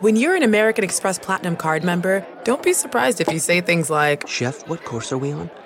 When you're an American Express Platinum card member, don't be surprised if you say things like, Chef, what course are we on?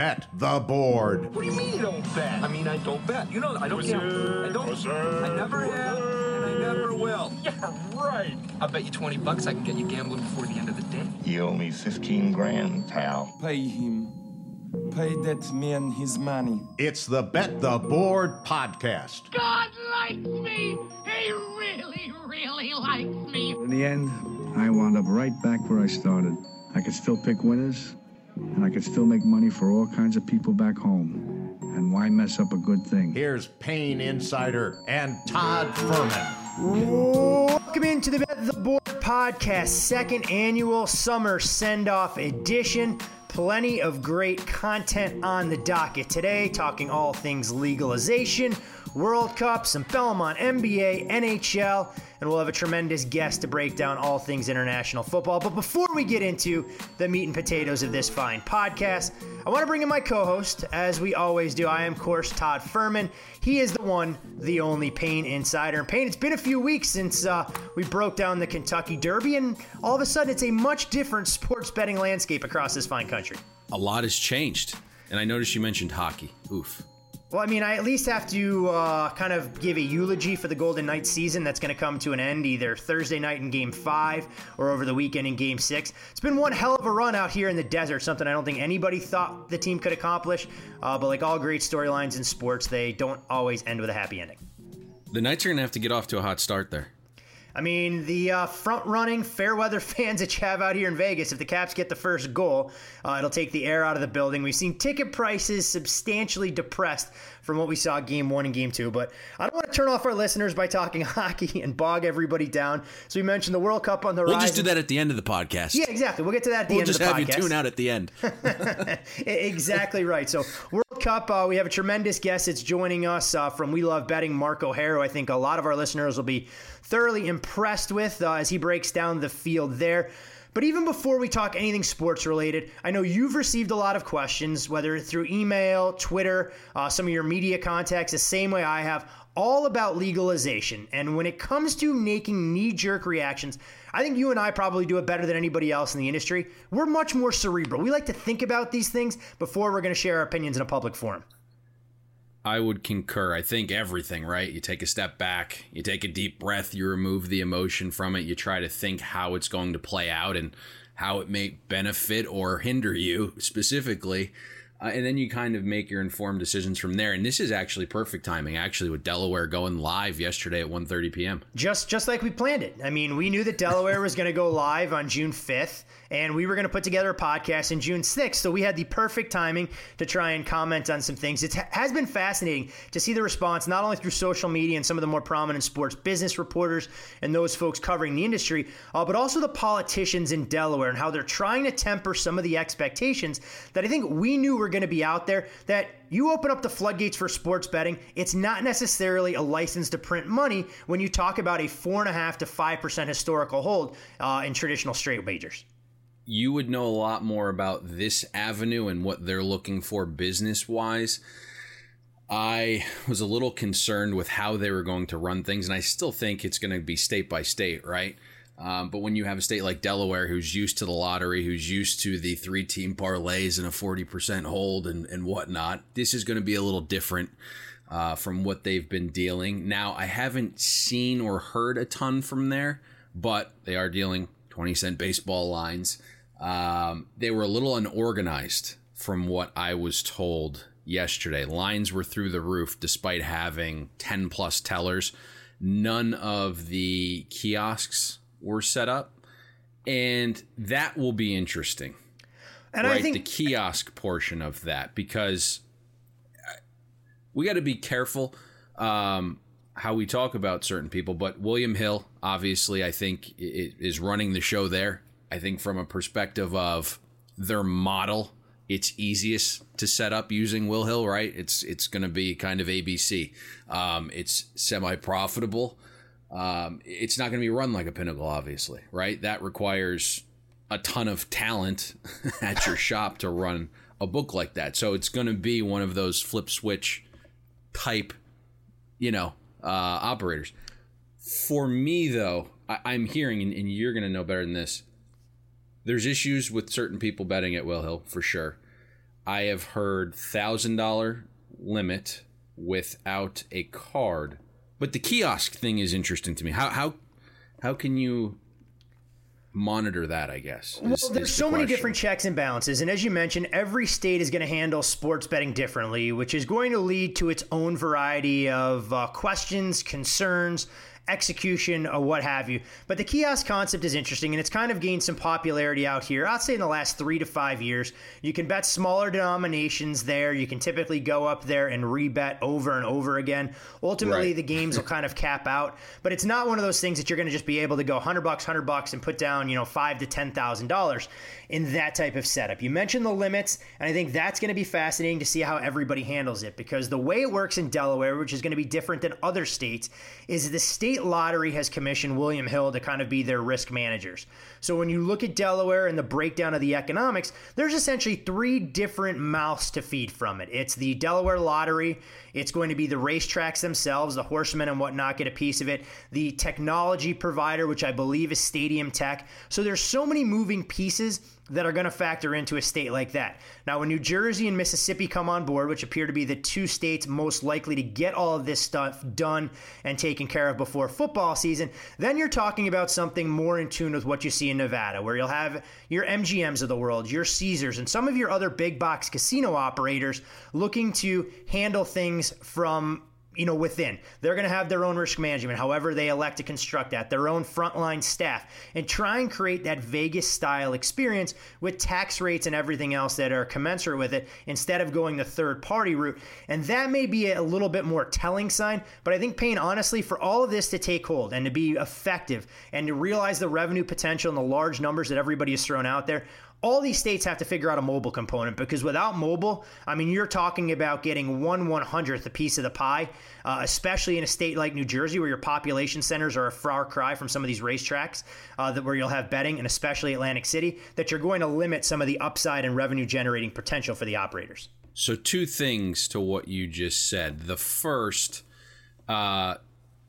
Bet the board. What do you mean you don't bet? I mean, I don't bet. You know, I don't gamble. I don't. I never have, and I never will. Yeah, right. I bet you 20 bucks I can get you gambling before the end of the day. You owe me 15 grand, pal. Pay him. Pay that man his money. It's the Bet the Board podcast. God likes me. He really, really likes me. In the end, I wound up right back where I started. I could still pick winners, and I could still make money for all kinds of people back home. And why mess up a good thing? Here's Payne Insider and Todd Fuhrman. Welcome into the Bet the Board podcast, second annual summer send off edition. Plenty of great content on the docket today, talking all things legalization, World Cup, some Belmont, NBA, NHL, and we'll have a tremendous guest to break down all things international football. But before we get into the meat and potatoes of this fine podcast, I want to bring in my co host, as we always do. I am, of course, Todd Fuhrman. He is the one, the only Payne insider. And Payne, it's been a few weeks since uh, we broke down the Kentucky Derby, and all of a sudden it's a much different sports betting landscape across this fine country. A lot has changed. And I noticed you mentioned hockey. Oof. Well, I mean, I at least have to uh, kind of give a eulogy for the Golden Knights season that's going to come to an end either Thursday night in Game 5 or over the weekend in Game 6. It's been one hell of a run out here in the desert, something I don't think anybody thought the team could accomplish. Uh, but like all great storylines in sports, they don't always end with a happy ending. The Knights are going to have to get off to a hot start there. I mean, the uh, front running fair weather fans that you have out here in Vegas, if the Caps get the first goal, uh, it'll take the air out of the building. We've seen ticket prices substantially depressed from what we saw game one and game two. But I don't want to turn off our listeners by talking hockey and bog everybody down. So we mentioned the World Cup on the We'll horizon. just do that at the end of the podcast. Yeah, exactly. We'll get to that at the We'll end just of the have you tune out at the end. exactly right. So World Cup, uh, we have a tremendous guest that's joining us uh, from We Love Betting, Mark O'Hara. I think a lot of our listeners will be thoroughly impressed with uh, as he breaks down the field there. But even before we talk anything sports related, I know you've received a lot of questions, whether through email, Twitter, uh, some of your media contacts, the same way I have, all about legalization. And when it comes to making knee jerk reactions, I think you and I probably do it better than anybody else in the industry. We're much more cerebral. We like to think about these things before we're going to share our opinions in a public forum. I would concur. I think everything, right? You take a step back, you take a deep breath, you remove the emotion from it, you try to think how it's going to play out and how it may benefit or hinder you specifically. Uh, and then you kind of make your informed decisions from there. And this is actually perfect timing, actually, with Delaware going live yesterday at 1.30 p.m. Just just like we planned it. I mean, we knew that Delaware was going to go live on June 5th, and we were going to put together a podcast in June 6th. So we had the perfect timing to try and comment on some things. It has been fascinating to see the response, not only through social media and some of the more prominent sports business reporters and those folks covering the industry, uh, but also the politicians in Delaware and how they're trying to temper some of the expectations that I think we knew were going to be out there. That you open up the floodgates for sports betting, it's not necessarily a license to print money when you talk about a four and a half to five percent historical hold uh, in traditional straight wagers. You would know a lot more about this avenue and what they're looking for business wise. I was a little concerned with how they were going to run things, and I still think it's going to be state by state, right? Um, but when you have a state like Delaware who's used to the lottery, who's used to the three team parlays and a 40% hold and, and whatnot, this is going to be a little different uh, from what they've been dealing. Now, I haven't seen or heard a ton from there, but they are dealing 20 cent baseball lines. Um, they were a little unorganized from what I was told yesterday. Lines were through the roof despite having 10 plus tellers. None of the kiosks were set up. And that will be interesting. And right? I think the kiosk portion of that because we got to be careful um, how we talk about certain people. But William Hill, obviously, I think is running the show there. I think from a perspective of their model, it's easiest to set up using Will Hill, right? It's it's going to be kind of ABC. Um, it's semi profitable. Um, it's not going to be run like a Pinnacle, obviously, right? That requires a ton of talent at your shop to run a book like that. So it's going to be one of those flip switch type, you know, uh, operators. For me, though, I- am hearing, and, and you're going to know better than this. There's issues with certain people betting at Will Hill for sure. I have heard thousand dollar limit without a card, but the kiosk thing is interesting to me. How how how can you monitor that, I guess. Is, well, there's so the many different checks and balances. And as you mentioned, every state is going to handle sports betting differently, which is going to lead to its own variety of uh, questions, concerns, execution or what have you. But the kiosk concept is interesting and it's kind of gained some popularity out here. I'd say in the last three to five years. You can bet smaller denominations there. You can typically go up there and rebet over and over again. Ultimately, right. the games will kind of cap out, but it's not one of those things that you're going to just be able to go 100 bucks, 100 bucks and put down, you know, five to $10,000 in that type of setup. You mentioned the limits, and I think that's going to be fascinating to see how everybody handles it because the way it works in Delaware, which is going to be different than other states, is the state lottery has commissioned William Hill to kind of be their risk managers. So when you look at Delaware and the breakdown of the economics, there's essentially three different mouths to feed from it. It's the Delaware lottery, it's going to be the racetracks themselves, the horsemen and whatnot get a piece of it, the technology provider, which I believe is Stadium Tech. So there's so many moving pieces that are going to factor into a state like that. Now, when New Jersey and Mississippi come on board, which appear to be the two states most likely to get all of this stuff done and taken care of before football season, then you're talking about something more in tune with what you see in Nevada, where you'll have your MGMs of the world, your Caesars, and some of your other big box casino operators looking to handle things from you know, within. They're going to have their own risk management, however they elect to construct that, their own frontline staff, and try and create that Vegas style experience with tax rates and everything else that are commensurate with it instead of going the third party route. And that may be a little bit more telling sign, but I think Payne, honestly, for all of this to take hold and to be effective and to realize the revenue potential and the large numbers that everybody has thrown out there, all these states have to figure out a mobile component because without mobile, I mean, you're talking about getting one one hundredth a piece of the pie, uh, especially in a state like New Jersey where your population centers are a far cry from some of these racetracks uh, that where you'll have betting, and especially Atlantic City, that you're going to limit some of the upside and revenue generating potential for the operators. So, two things to what you just said. The first, uh,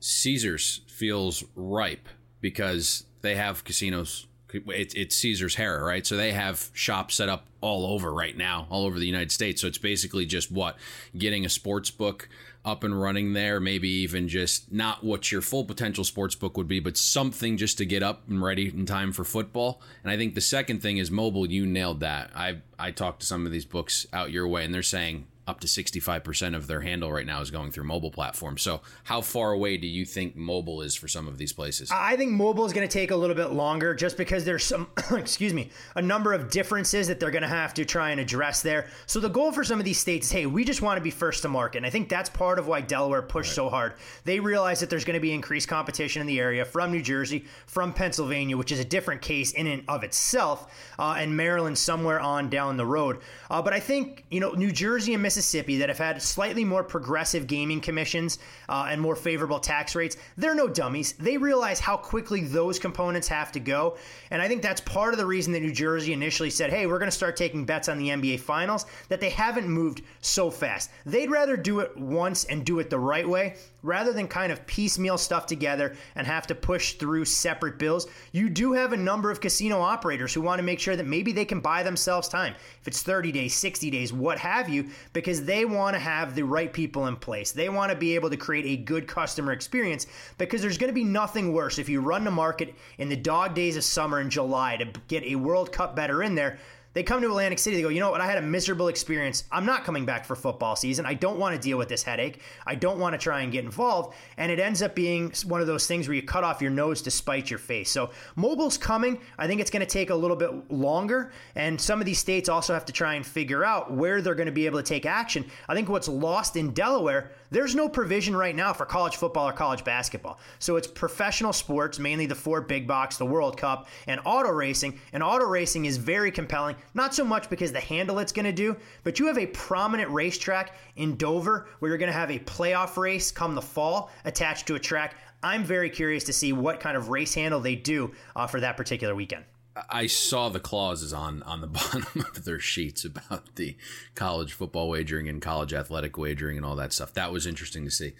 Caesars feels ripe because they have casinos it's, it's Caesar's Harrah's, right? So they have shops set up all over right now, all over the United States. So it's basically just what getting a sports book up and running there, maybe even just not what your full potential sports book would be, but something just to get up and ready in time for football. And I think the second thing is mobile. You nailed that. I I talked to some of these books out your way, and they're saying up to 65% of their handle right now is going through mobile platforms. So, how far away do you think mobile is for some of these places? I think mobile is going to take a little bit longer just because there's some, excuse me, a number of differences that they're going to have to try and address there. So, the goal for some of these states is hey, we just want to be first to market. And I think that's part of why Delaware pushed right. so hard. They realize that there's going to be increased competition in the area from New Jersey, from Pennsylvania, which is a different case in and of itself, uh, and Maryland somewhere on down the road. Uh, but I think, you know, New Jersey and Mississippi Mississippi that have had slightly more progressive gaming commissions uh, and more favorable tax rates, they're no dummies. They realize how quickly those components have to go. And I think that's part of the reason that New Jersey initially said, hey, we're going to start taking bets on the NBA Finals, that they haven't moved so fast. They'd rather do it once and do it the right way rather than kind of piecemeal stuff together and have to push through separate bills. You do have a number of casino operators who want to make sure that maybe they can buy themselves time. If it's 30 days, 60 days, what have you, because they want to have the right people in place. They want to be able to create a good customer experience because there's going to be nothing worse if you run the market in the dog days of summer in July to get a World Cup better in there they come to Atlantic City. They go, you know what? I had a miserable experience. I'm not coming back for football season. I don't want to deal with this headache. I don't want to try and get involved. And it ends up being one of those things where you cut off your nose to spite your face. So mobile's coming. I think it's going to take a little bit longer. And some of these states also have to try and figure out where they're going to be able to take action. I think what's lost in Delaware, there's no provision right now for college football or college basketball. So it's professional sports, mainly the four big box, the World Cup, and auto racing. And auto racing is very compelling. Not so much because the handle it's going to do, but you have a prominent racetrack in Dover where you're going to have a playoff race come the fall attached to a track. I'm very curious to see what kind of race handle they do uh, for that particular weekend. I saw the clauses on on the bottom of their sheets about the college football wagering and college athletic wagering and all that stuff. That was interesting to see.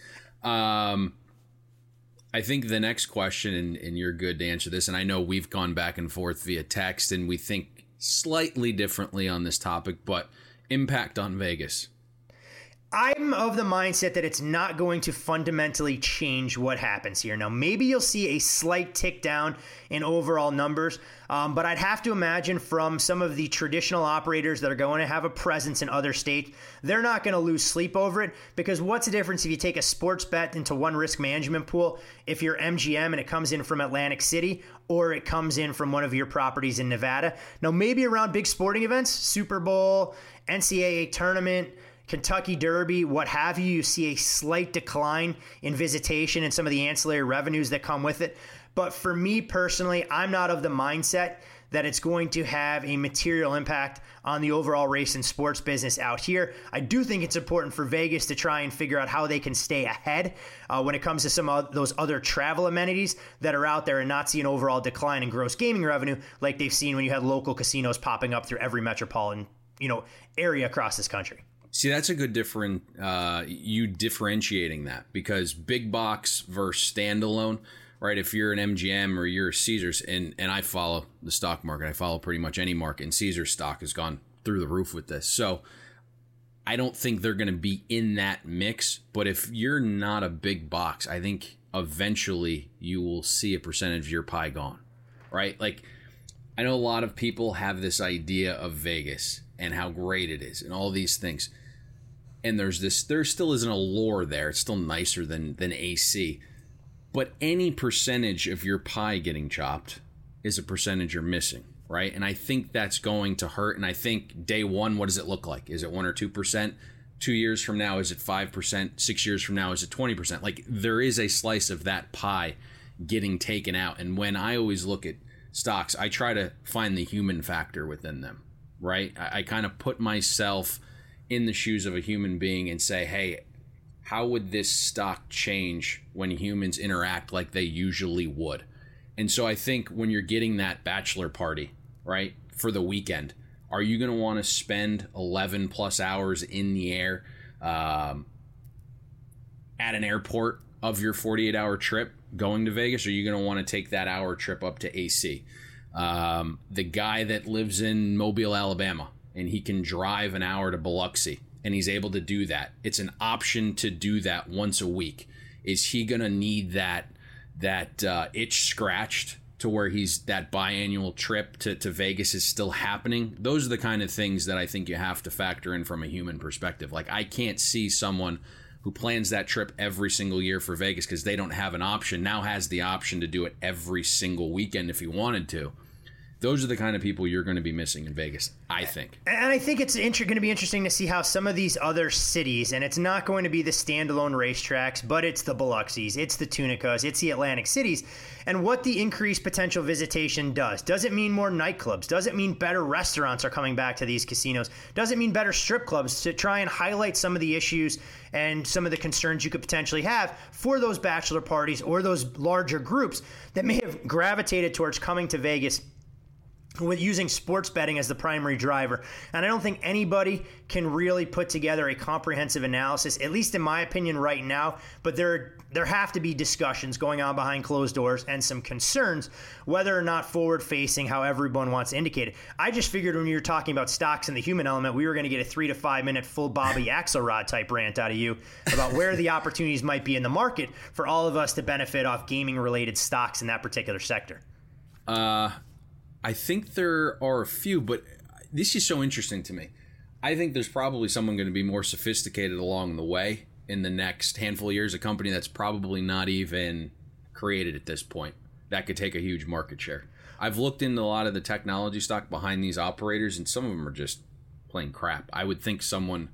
Um, I think the next question, and, and you're good to answer this, and I know we've gone back and forth via text, and we think slightly differently on this topic, but impact on Vegas. I'm of the mindset that it's not going to fundamentally change what happens here. Now, maybe you'll see a slight tick down in overall numbers, um, but I'd have to imagine from some of the traditional operators that are going to have a presence in other states, they're not going to lose sleep over it because what's the difference if you take a sports bet into one risk management pool if you're MGM and it comes in from Atlantic City or it comes in from one of your properties in Nevada? Now, maybe around big sporting events, Super Bowl, NCAA tournament, Kentucky Derby, what have you, you see a slight decline in visitation and some of the ancillary revenues that come with it. But for me personally, I'm not of the mindset that it's going to have a material impact on the overall race and sports business out here. I do think it's important for Vegas to try and figure out how they can stay ahead uh, when it comes to some of those other travel amenities that are out there and not see an overall decline in gross gaming revenue like they've seen when you had local casinos popping up through every metropolitan you know area across this country. See, that's a good different uh, you differentiating that because big box versus standalone, right? If you're an MGM or you're a Caesars, and and I follow the stock market, I follow pretty much any market, and Caesars stock has gone through the roof with this. So I don't think they're going to be in that mix. But if you're not a big box, I think eventually you will see a percentage of your pie gone, right? Like I know a lot of people have this idea of Vegas and how great it is and all these things and there's this there still isn't a there it's still nicer than than ac but any percentage of your pie getting chopped is a percentage you're missing right? And i think that's going to hurt. And i think day one what does it look like? Is it 1 or 2% two years from now is it 5% six years from now is it 20% like there is a slice of that pie getting taken out. And when i always look at stocks i try to find the human factor within them right? I, I kind of put myself in the shoes of a human being and say, hey, how would this stock change when humans interact like they usually would? And so I think when you're getting that bachelor party, right, for the weekend, are you going to want to spend 11 plus hours in the air um, at an airport of your 48 hour trip going to Vegas? Or are you going to want to take that hour trip up to AC? Um, the guy that lives in Mobile, Alabama, and he can drive an hour to Biloxi and he's able to do that. It's an option to do that once a week. Is he going to need that that uh, itch scratched to where he's that biannual trip to, to Vegas is still happening? Those are the kind of things that I think you have to factor in from a human perspective. Like I can't see someone who plans that trip every single year for Vegas because they don't have an option now has the option to do it every single weekend if he wanted to those are the kind of people you're going to be missing in Vegas, I think. And I think it's inter- going to be interesting to see how some of these other cities, and it's not going to be the standalone racetracks, but it's the Biloxis, it's the Tunicas, it's the Atlantic cities, and what the increased potential visitation does. Does it mean more nightclubs? Does it mean better restaurants are coming back to these casinos? Does it mean better strip clubs to try and highlight some of the issues and some of the concerns you could potentially have for those bachelor parties or those larger groups that may have gravitated towards coming to Vegas with using sports betting as the primary driver. And I don't think anybody can really put together a comprehensive analysis, at least in my opinion right now, but there there have to be discussions going on behind closed doors and some concerns whether or not forward facing how everyone wants indicated. I just figured when you were talking about stocks and the human element, we were going to get a 3 to 5 minute full Bobby Axelrod type rant out of you about where the opportunities might be in the market for all of us to benefit off gaming related stocks in that particular sector. Uh I think there are a few, but this is so interesting to me. I think there's probably someone going to be more sophisticated along the way in the next handful of years, a company that's probably not even created at this point that could take a huge market share. I've looked into a lot of the technology stock behind these operators, and some of them are just plain crap. I would think someone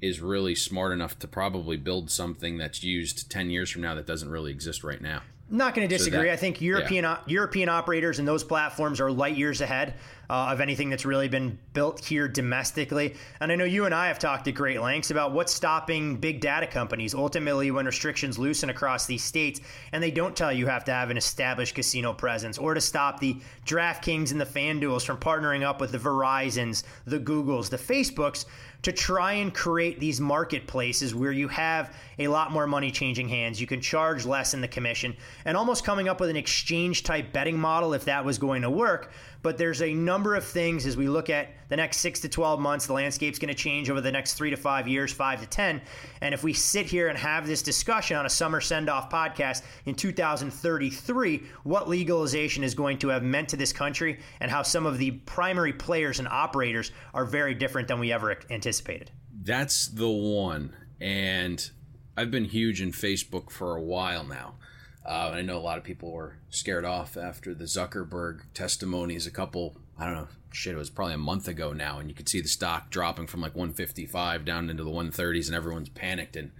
is really smart enough to probably build something that's used 10 years from now that doesn't really exist right now. Not going to disagree. So that, I think European yeah. European operators and those platforms are light years ahead uh, of anything that's really been built here domestically. And I know you and I have talked at great lengths about what's stopping big data companies ultimately when restrictions loosen across these states and they don't tell you, have to have an established casino presence or to stop the DraftKings and the FanDuels from partnering up with the Verizons, the Googles, the Facebooks to try and create these marketplaces where you have a lot more money changing hands. You can charge less in the commission and almost coming up with an exchange type betting model if that was going to work but there's a number of things as we look at the next six to 12 months. The landscape's going to change over the next three to five years, five to 10. And if we sit here and have this discussion on a summer send off podcast in 2033, what legalization is going to have meant to this country and how some of the primary players and operators are very different than we ever anticipated. That's the one. And I've been huge in Facebook for a while now. Uh, I know a lot of people were scared off after the Zuckerberg testimonies a couple, I don't know, shit, it was probably a month ago now. And you could see the stock dropping from like 155 down into the 130s, and everyone's panicked. And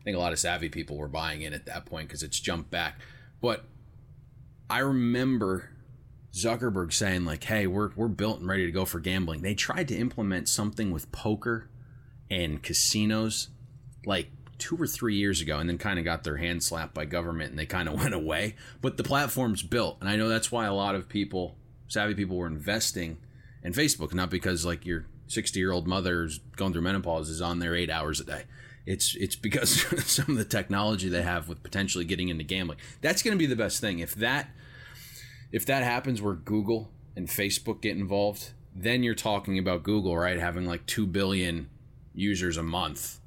I think a lot of savvy people were buying in at that point because it's jumped back. But I remember Zuckerberg saying, like, hey, we're, we're built and ready to go for gambling. They tried to implement something with poker and casinos like two or three years ago and then kind of got their hand slapped by government and they kind of went away. But the platform's built. And I know that's why a lot of people, savvy people, were investing in Facebook, not because like your 60 year old mother's going through menopause is on there eight hours a day. It's it's because some of the technology they have with potentially getting into gambling. That's going to be the best thing. If that if that happens where Google and Facebook get involved, then you're talking about Google, right, having like 2 billion users a month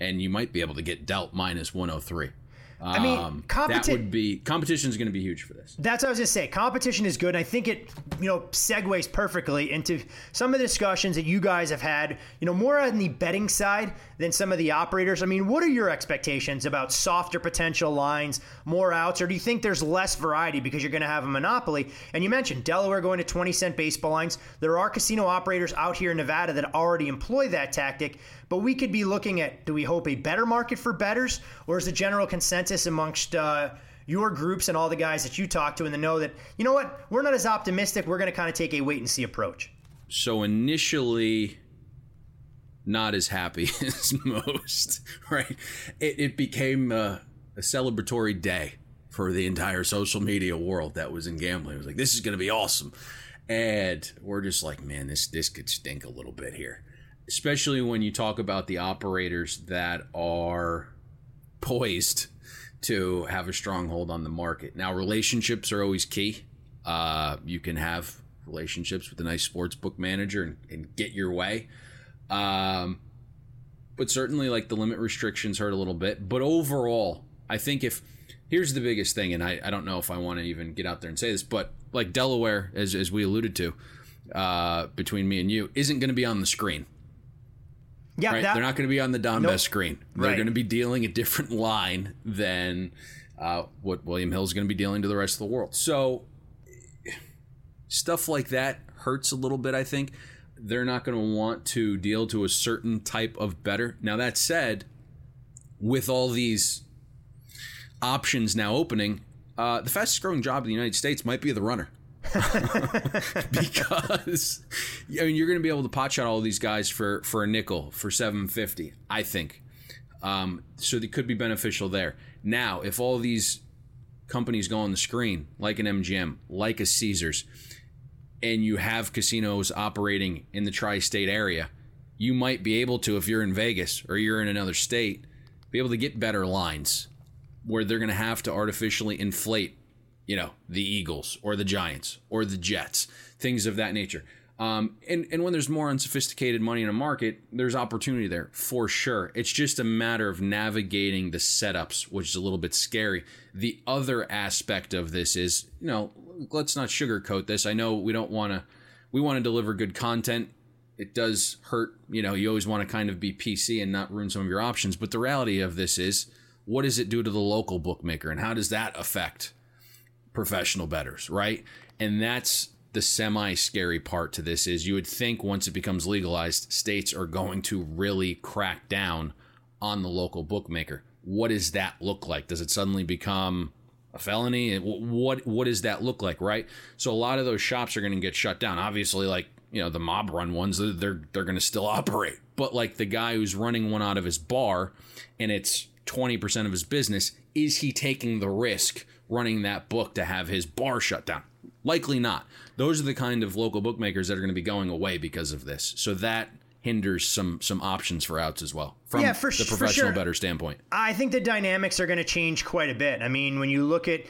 and you might be able to get dealt minus 103. I mean, um, competi- that would be competition is going to be huge for this. That's what I was going to say. Competition is good. And I think it, you know, segues perfectly into some of the discussions that you guys have had. You know, more on the betting side than some of the operators. I mean, what are your expectations about softer potential lines, more outs, or do you think there's less variety because you're going to have a monopoly? And you mentioned Delaware going to 20 cent baseball lines. There are casino operators out here in Nevada that already employ that tactic. But we could be looking at do we hope a better market for betters, or is the general consensus amongst uh, your groups and all the guys that you talk to in the know that, you know what, we're not as optimistic. We're going to kind of take a wait and see approach? So initially, not as happy as most, right? It, it became a, a, celebratory day for the entire social media world that was in gambling. It was like, this is going to be awesome. And we're just like, man, this, this could stink a little bit here especially when you talk about the operators that are poised to have a stronghold on the market. Now, relationships are always key. Uh, you can have relationships with a nice sports book manager and, and get your way. Um, but certainly, like the limit restrictions hurt a little bit. But overall, I think if here's the biggest thing, and I, I don't know if I want to even get out there and say this, but like Delaware, as, as we alluded to, uh, between me and you, isn't going to be on the screen. Yeah, right? that, they're not going to be on the Don nope. Best screen. They're right. going to be dealing a different line than uh, what William Hill is going to be dealing to the rest of the world. So stuff like that hurts a little bit. I think they're not going to want to deal to a certain type of better. Now that said, with all these options now opening, uh, the fastest growing job in the United States might be the runner. because I mean you're going to be able to pot shot all these guys for for a nickel for 750 I think um, so they could be beneficial there now if all these companies go on the screen like an MGM like a Caesars and you have casinos operating in the tri-state area, you might be able to if you're in Vegas or you're in another state, be able to get better lines where they're going to have to artificially inflate, you know, the Eagles or the Giants or the Jets, things of that nature. Um, and, and when there's more unsophisticated money in a market, there's opportunity there for sure. It's just a matter of navigating the setups, which is a little bit scary. The other aspect of this is, you know, let's not sugarcoat this. I know we don't want to, we want to deliver good content. It does hurt, you know, you always want to kind of be PC and not ruin some of your options. But the reality of this is, what does it do to the local bookmaker and how does that affect professional betters, right? And that's the semi scary part to this is you would think once it becomes legalized, states are going to really crack down on the local bookmaker. What does that look like? Does it suddenly become a felony? What what does that look like, right? So a lot of those shops are going to get shut down. Obviously, like you know the mob run ones, they're they're going to still operate. But like the guy who's running one out of his bar, and it's twenty percent of his business, is he taking the risk running that book to have his bar shut down? Likely not. Those are the kind of local bookmakers that are going to be going away because of this. So that hinders some some options for outs as well from yeah, for, the professional sure. better standpoint. I think the dynamics are going to change quite a bit. I mean, when you look at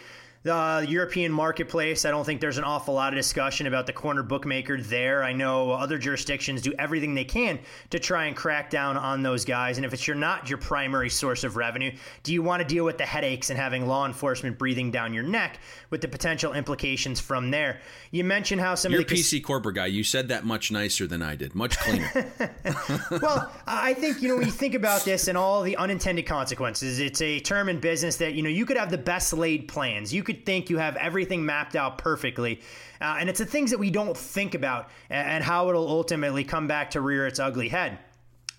the European marketplace, I don't think there's an awful lot of discussion about the corner bookmaker there. I know other jurisdictions do everything they can to try and crack down on those guys. And if it's you're not your primary source of revenue, do you want to deal with the headaches and having law enforcement breathing down your neck with the potential implications from there? You mentioned how some You're of the PC corporate guy. You said that much nicer than I did, much cleaner. well, I think you know when you think about this and all the unintended consequences, it's a term in business that you know you could have the best laid plans. You could think you have everything mapped out perfectly. Uh, and it's the things that we don't think about and, and how it'll ultimately come back to rear its ugly head.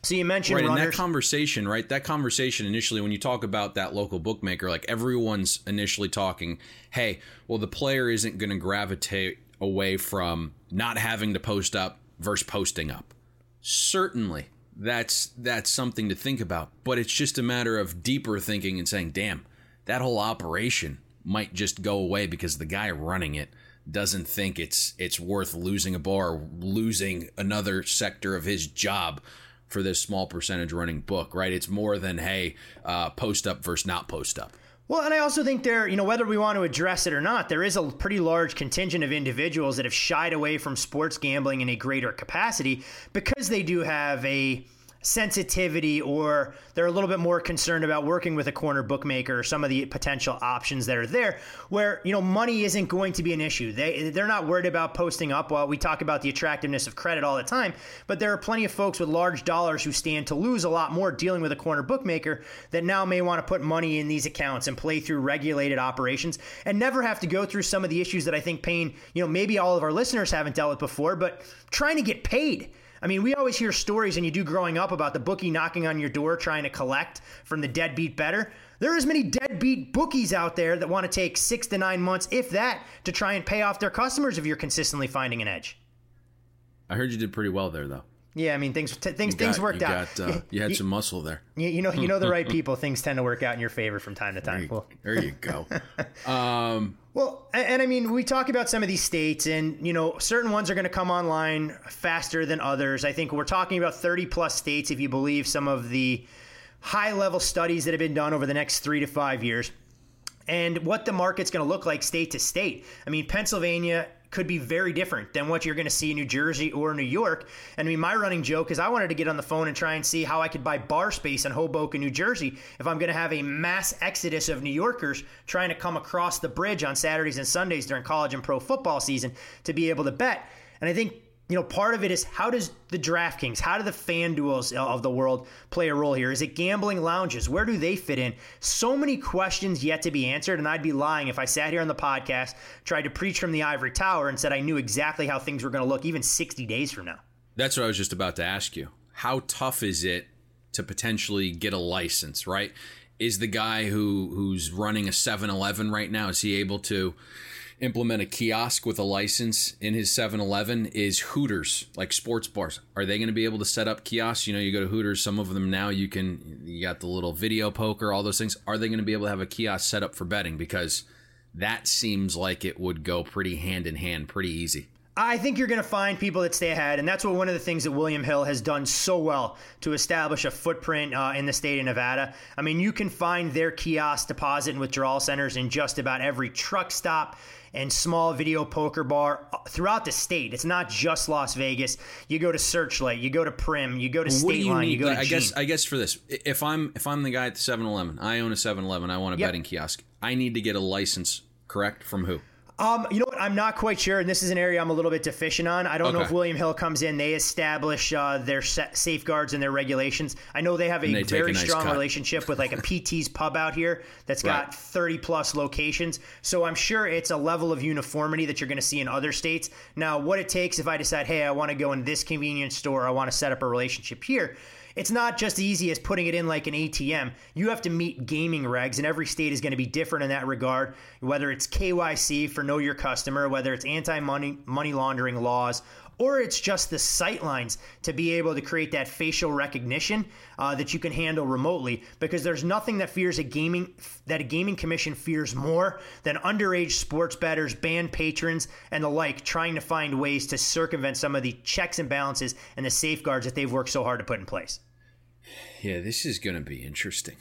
So you mentioned right, runners. and that conversation, right? That conversation initially, when you talk about that local bookmaker, like everyone's initially talking, hey, well, the player isn't going to gravitate away from not having to post up versus posting up. Certainly, that's that's something to think about, but it's just a matter of deeper thinking and saying, damn, that whole operation might just go away because the guy running it doesn't think it's it's worth losing a bar, losing another sector of his job for this small percentage running book, right? It's more than hey, uh, post up versus not post up. Well, and I also think there, you know, whether we want to address it or not, there is a pretty large contingent of individuals that have shied away from sports gambling in a greater capacity because they do have a sensitivity or they're a little bit more concerned about working with a corner bookmaker or some of the potential options that are there where you know money isn't going to be an issue. They they're not worried about posting up. While we talk about the attractiveness of credit all the time but there are plenty of folks with large dollars who stand to lose a lot more dealing with a corner bookmaker that now may want to put money in these accounts and play through regulated operations and never have to go through some of the issues that I think Payne you know maybe all of our listeners haven't dealt with before but trying to get paid I mean, we always hear stories, and you do growing up, about the bookie knocking on your door trying to collect from the deadbeat better. There are as many deadbeat bookies out there that want to take six to nine months, if that, to try and pay off their customers if you're consistently finding an edge. I heard you did pretty well there, though. Yeah, I mean things t- things You things worked you out. got, uh, you had some muscle there. You, you know you know the right people. Things tend to work out in your favor from time to time. Well, There you go. Um, Well, and, and I mean, we talk about some of these states, and you know, certain ones are going to come online faster than others. I think we're talking about 30 plus states, if you believe some of the high level studies that have been done over the next three to five years, and what the market's going to look like state to state. I mean, Pennsylvania could be very different than what you're going to see in New Jersey or New York. And I mean, my running joke is I wanted to get on the phone and try and see how I could buy bar space in Hoboken, New Jersey, if I'm going to have a mass exodus of New Yorkers trying to come across the bridge on Saturdays and Sundays during college and pro football season to be able to bet. And I think you know, part of it is how does the DraftKings, how do the fan FanDuels of the world play a role here? Is it gambling lounges? Where do they fit in? So many questions yet to be answered, and I'd be lying if I sat here on the podcast, tried to preach from the ivory tower, and said I knew exactly how things were going to look even 60 days from now. That's what I was just about to ask you. How tough is it to potentially get a license, right? Is the guy who who's running a 7-Eleven right now is he able to implement a kiosk with a license in his 7-Eleven is Hooters, like sports bars. Are they going to be able to set up kiosks? You know, you go to Hooters, some of them now you can you got the little video poker, all those things. Are they going to be able to have a kiosk set up for betting because that seems like it would go pretty hand in hand, pretty easy. I think you're going to find people that stay ahead, and that's what one of the things that William Hill has done so well to establish a footprint uh, in the state of Nevada. I mean, you can find their kiosk deposit and withdrawal centers in just about every truck stop and small video poker bar uh, throughout the state. It's not just Las Vegas. You go to Searchlight, you go to Primm, you go to State you Line, need? you go Like, to I guess I guess for this, if I'm if I'm the guy at the 7-Eleven, I own a 7-Eleven, I want a Yep. betting kiosk. I need to get a license, correct? From who? Um, you know what? I'm not quite sure, and this is an area I'm a little bit deficient on. I don't know if William Hill comes in. They establish uh, their sa- safeguards and their regulations. I know they have a they very a nice strong cut. relationship with like a PT's pub out here that's got Right. 30 plus locations. So I'm sure it's a level of uniformity that you're going to see in other states. Now, what it takes if I decide, hey, I want to go in this convenience store, I want to set up a relationship here. It's not just easy as putting it in like an ATM. You have to meet gaming regs, and every state is going to be different in that regard. Whether it's KYC for Know Your Customer, whether it's anti money money laundering laws, or it's just the sight lines to be able to create that facial recognition uh, that you can handle remotely. Because there's nothing that fears a gaming that a gaming commission fears more than underage sports bettors, banned patrons, and the like trying to find ways to circumvent some of the checks and balances and the safeguards that they've worked so hard to put in place. Yeah, this is going to be interesting.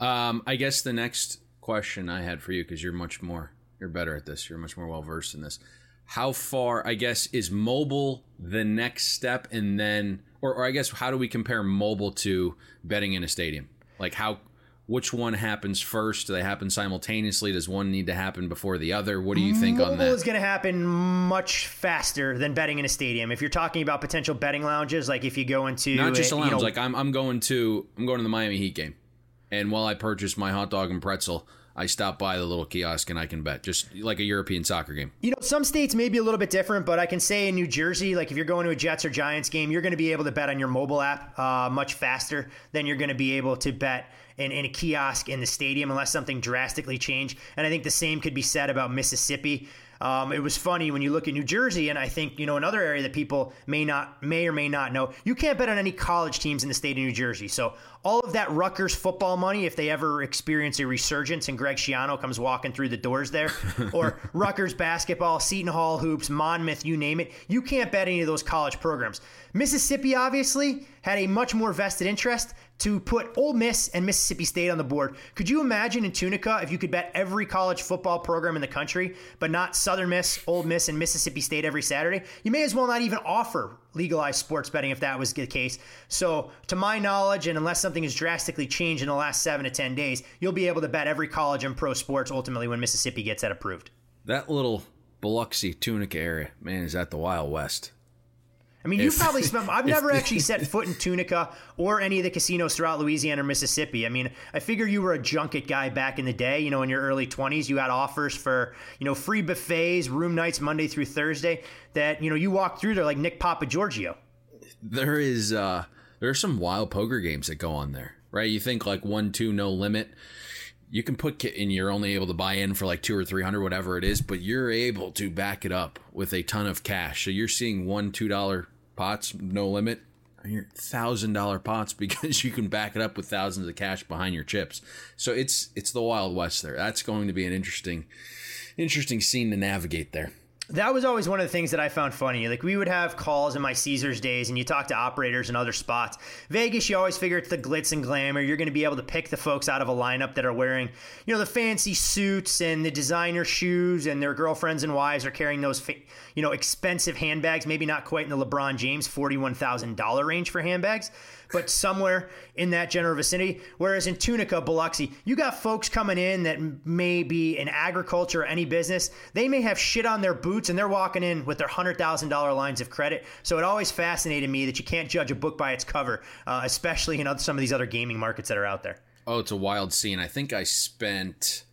Um, I guess the next question I had for you, because you're much more, you're better at this, you're much more well versed in this. How far, I guess, is mobile the next step, and then, or, or I guess, how do we compare mobile to betting in a stadium? Like how, which one happens first? Do they happen simultaneously? Does one need to happen before the other? What do you think on that? Mobile is going to happen much faster than betting in a stadium. If you're talking about potential betting lounges, like if you go into Not just a, a you know, like I'm, I'm going to, I'm going to the Miami Heat game, and while I purchase my hot dog and pretzel, I stop by the little kiosk and I can bet, just like a European soccer game. You know, some states may be a little bit different, but I can say in New Jersey, like if you're going to a Jets or Giants game, you're going to be able to bet on your mobile app uh, much faster than you're going to be able to bet in, in a kiosk in the stadium unless something drastically changed. And I think the same could be said about Mississippi. Um, it was funny when you look at New Jersey, and I think you know another area that people may not, may or may not know. You can't bet on any college teams in the state of New Jersey. So all of that Rutgers football money, if they ever experience a resurgence and Greg Schiano comes walking through the doors there, or Rutgers basketball, Seton Hall hoops, Monmouth, you name it, you can't bet any of those college programs. Mississippi obviously had a much more vested interest to put Ole Miss and Mississippi State on the board. Could you imagine in Tunica if you could bet every college football program in the country, but not Southern Miss, Ole Miss, and Mississippi State every Saturday? You may as well not even offer legalized sports betting if that was the case. So, to my knowledge, and unless something has drastically changed in the last seven to 10 days, you'll be able to bet every college and pro sports ultimately when Mississippi gets that approved. That little Biloxi, Tunica area, man, is that the Wild West? I mean, you probably spent. I've never actually set foot in Tunica or any of the casinos throughout Louisiana or Mississippi. I mean, I figure you were a junket guy back in the day. You know, in your early twenties, you had offers for you know free buffets, room nights Monday through Thursday. That you know you walked through there like Nick Papagiorgio. There is, uh, there are some wild poker games that go on there, right? You think like one, two, no limit. You can put, and you're only able to buy in for like two or three hundred, whatever it is, but you're able to back it up with a ton of cash. So you're seeing one, two dollar pots, no limit. And you're thousand dollar pots because you can back it up with thousands of cash behind your chips. So it's it's the Wild West there. That's going to be an interesting, interesting scene to navigate there. That was always one of the things that I found funny. Like we would have calls in my Caesars days, and you talk to operators in other spots. Vegas, you always figure it's the glitz and glamour. You're going to be able to pick the folks out of a lineup that are wearing, you know, the fancy suits and the designer shoes, and their girlfriends and wives are carrying those, you know, expensive handbags. Maybe not quite in the LeBron James forty-one thousand dollar range for handbags, but somewhere in that general vicinity. Whereas in Tunica, Biloxi, you got folks coming in that may be in agriculture or any business. They may have shit on their boots and they're walking in with their $100,000 lines of credit. So it always fascinated me that you can't judge a book by its cover, uh, especially in other, some of these other gaming markets that are out there. Oh, it's a wild scene. I think I spent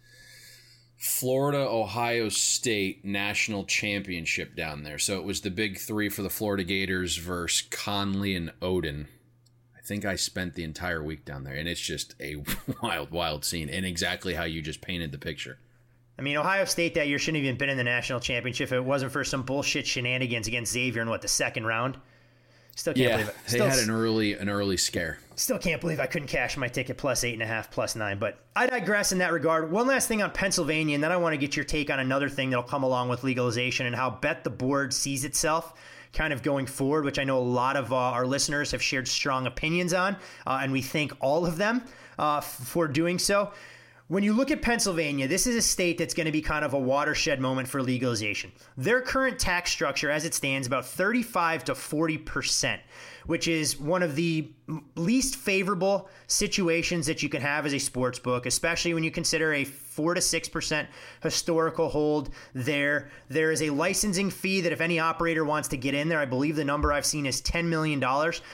Florida, Ohio State national championship down there. So it was the big three for the Florida Gators versus Conley and Oden. I think I spent the entire week down there, and it's just a wild, wild scene, and exactly how you just painted the picture. I mean, Ohio State that year shouldn't have even been in the national championship if it wasn't for some bullshit shenanigans against Xavier in what the second round. Still can't Yeah, believe it. they had an early, an early scare. Still can't believe I couldn't cash my ticket plus eight and a half, plus nine. But I digress in that regard. One last thing on Pennsylvania, and then I want to get your take on another thing that'll come along with legalization and how Bet the Board sees itself kind of going forward, which I know a lot of uh, our listeners have shared strong opinions on, uh, and we thank all of them uh, for doing so. When you look at Pennsylvania, this is a state that's going to be kind of a watershed moment for legalization. Their current tax structure, as it stands, about 35 to 40 percent which is one of the least favorable situations that you can have as a sports book, especially when you consider a four to six percent historical hold there. There is a licensing fee that if any operator wants to get in there, I believe the number I've seen is $10 million.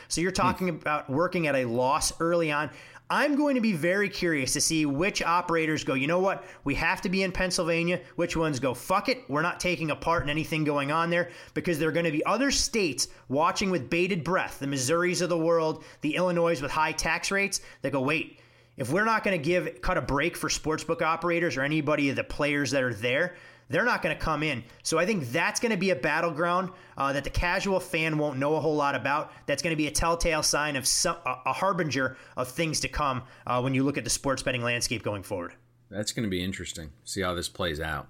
So you're talking hmm. about working at a loss early on. I'm going to be very curious to see which operators go, you know what, we have to be in Pennsylvania, which ones go, fuck it, we're not taking a part in anything going on there, because there are going to be other states watching with bated breath, the Missouris of the world, the Illinois with high tax rates, that go, wait, if we're not going to give cut a break for sportsbook operators or anybody of the players that are there, they're not going to come in. So I think that's going to be a battleground uh, that the casual fan won't know a whole lot about. That's going to be a telltale sign of some, a, a harbinger of things to come uh, when you look at the sports betting landscape going forward. That's going to be interesting. See how this plays out.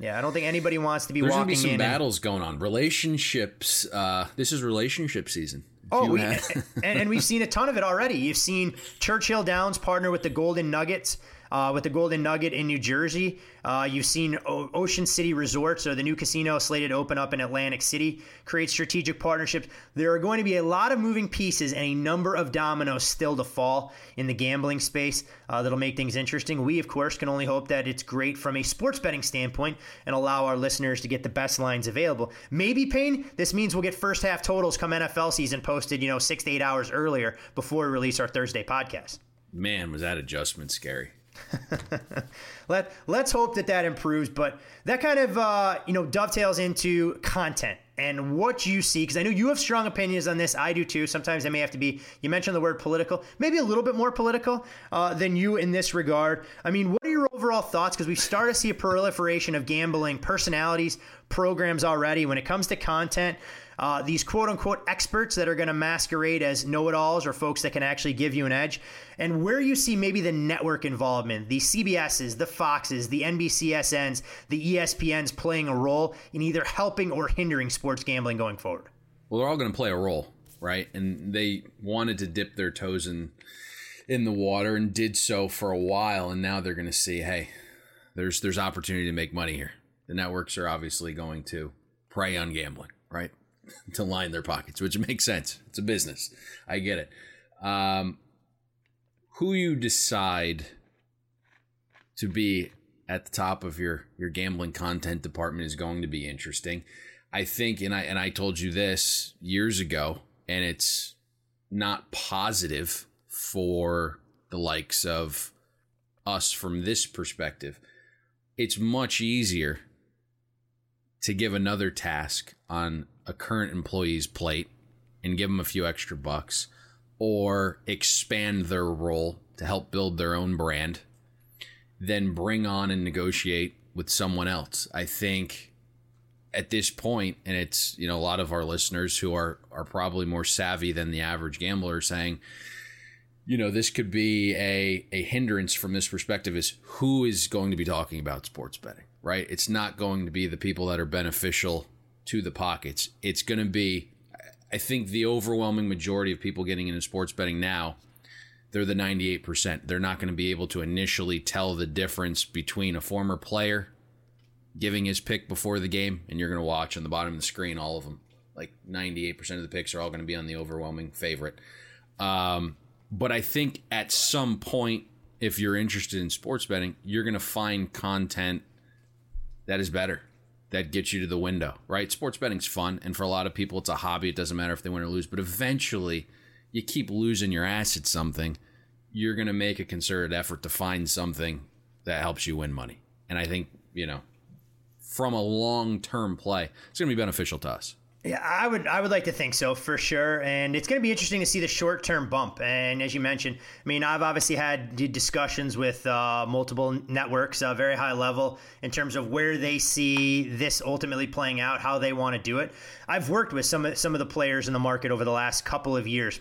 Yeah, I don't think anybody wants to be There's walking gonna be some battles and, going on. Relationships. Uh, this is relationship season. Oh, we, and, and, we've seen a ton of it already. You've seen Churchill Downs partner with the Golden Nuggets uh, with the Golden Nugget in New Jersey. Uh, you've seen o- Ocean City Resorts, or the new casino slated to open up in Atlantic City, create strategic partnerships. There are going to be a lot of moving pieces and a number of dominoes still to fall in the gambling space uh, that'll make things interesting. We, of course, can only hope that it's great from a sports betting standpoint and allow our listeners to get the best lines available. Maybe, Payne, this means we'll get first half totals come NFL season posted, you know, six to eight hours earlier before we release our Thursday podcast. Man, was that adjustment scary. Let let's hope that that improves. But that kind of uh, you know dovetails into content and what you see because I know you have strong opinions on this. I do too. Sometimes I may have to be. You mentioned the word political, maybe a little bit more political uh, than you in this regard. I mean, what are your overall thoughts? Because we start to see a proliferation of gambling personalities, programs already. When it comes to content, uh, these quote unquote experts that are going to masquerade as know it alls or folks that can actually give you an edge, and where you see maybe the network involvement, the CBSs, the Foxes, the NBCSNs, the ESPNs playing a role in either helping or hindering sports gambling going forward. Well, they're all going to play a role, right? And they wanted to dip their toes in in the water and did so for a while, and now they're going to see, hey, there's there's opportunity to make money here. The networks are obviously going to prey on gambling, right? to line their pockets, which makes sense. It's a business. I get it. Um, who you decide to be at the top of your your gambling content department is going to be interesting. I think, and I and I told you this years ago, and it's not positive for the likes of us from this perspective. It's much easier to give another task on a current employee's plate and give them a few extra bucks or expand their role to help build their own brand, then bring on and negotiate with someone else. I think at this point, and it's you know a lot of our listeners who are are probably more savvy than the average gambler saying, you know, this could be a a hindrance from this perspective is who is going to be talking about sports betting, right? It's not going to be the people that are beneficial to the pockets. It's going to be, I think, the overwhelming majority of people getting into sports betting now. They're the 98%. They're not going to be able to initially tell the difference between a former player giving his pick before the game, and you're going to watch on the bottom of the screen all of them. Like 98% of the picks are all going to be on the overwhelming favorite. Um, but I think at some point, if you're interested in sports betting, you're going to find content that is better that gets you to the window, right? Sports betting's fun, and for a lot of people, it's a hobby. It doesn't matter if they win or lose, but eventually, you keep losing your ass at something, you're going to make a concerted effort to find something that helps you win money. And I think, you know, from a long term play, it's going to be beneficial to us. Yeah, I would I would like to think so for sure, and it's going to be interesting to see the short term bump. And as you mentioned, I mean, I've obviously had discussions with uh, multiple networks, uh, very high level, in terms of where they see this ultimately playing out, how they want to do it. I've worked with some some of the players in the market over the last couple of years.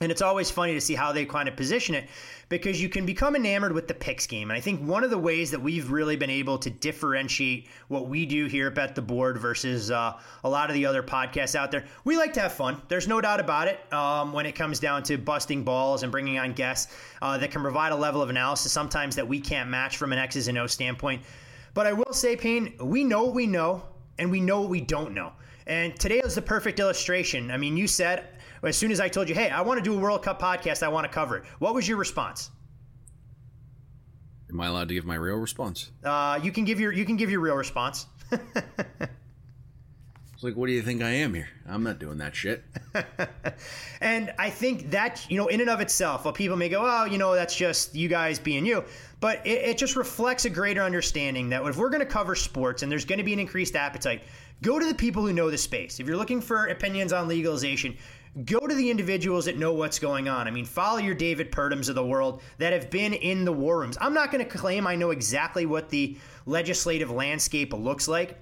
And it's always funny to see how they kind of position it because you can become enamored with the picks game. And I think one of the ways that we've really been able to differentiate what we do here at Bet the Board versus uh, a lot of the other podcasts out there, we like to have fun. There's no doubt about it um, when it comes down to busting balls and bringing on guests uh, that can provide a level of analysis sometimes that we can't match from an X's and O standpoint. But I will say, Payne, we know what we know and we know what we don't know. And today is the perfect illustration. I mean, you said as soon as I told you, hey, I want to do a World Cup podcast, I want to cover it. What was your response? Am I allowed to give my real response? Uh, you can give your you can give your real response. It's like, what do you think I am here? I'm not doing that shit. and I think that, you know, in and of itself, well, people may go, oh, you know, that's just you guys being you. But it, it just reflects a greater understanding that if we're going to cover sports and there's going to be an increased appetite, go to the people who know the space. If you're looking for opinions on legalization, go to the individuals that know what's going on. I mean, follow your David Purdums of the world that have been in the war rooms. I'm not going to claim I know exactly what the legislative landscape looks like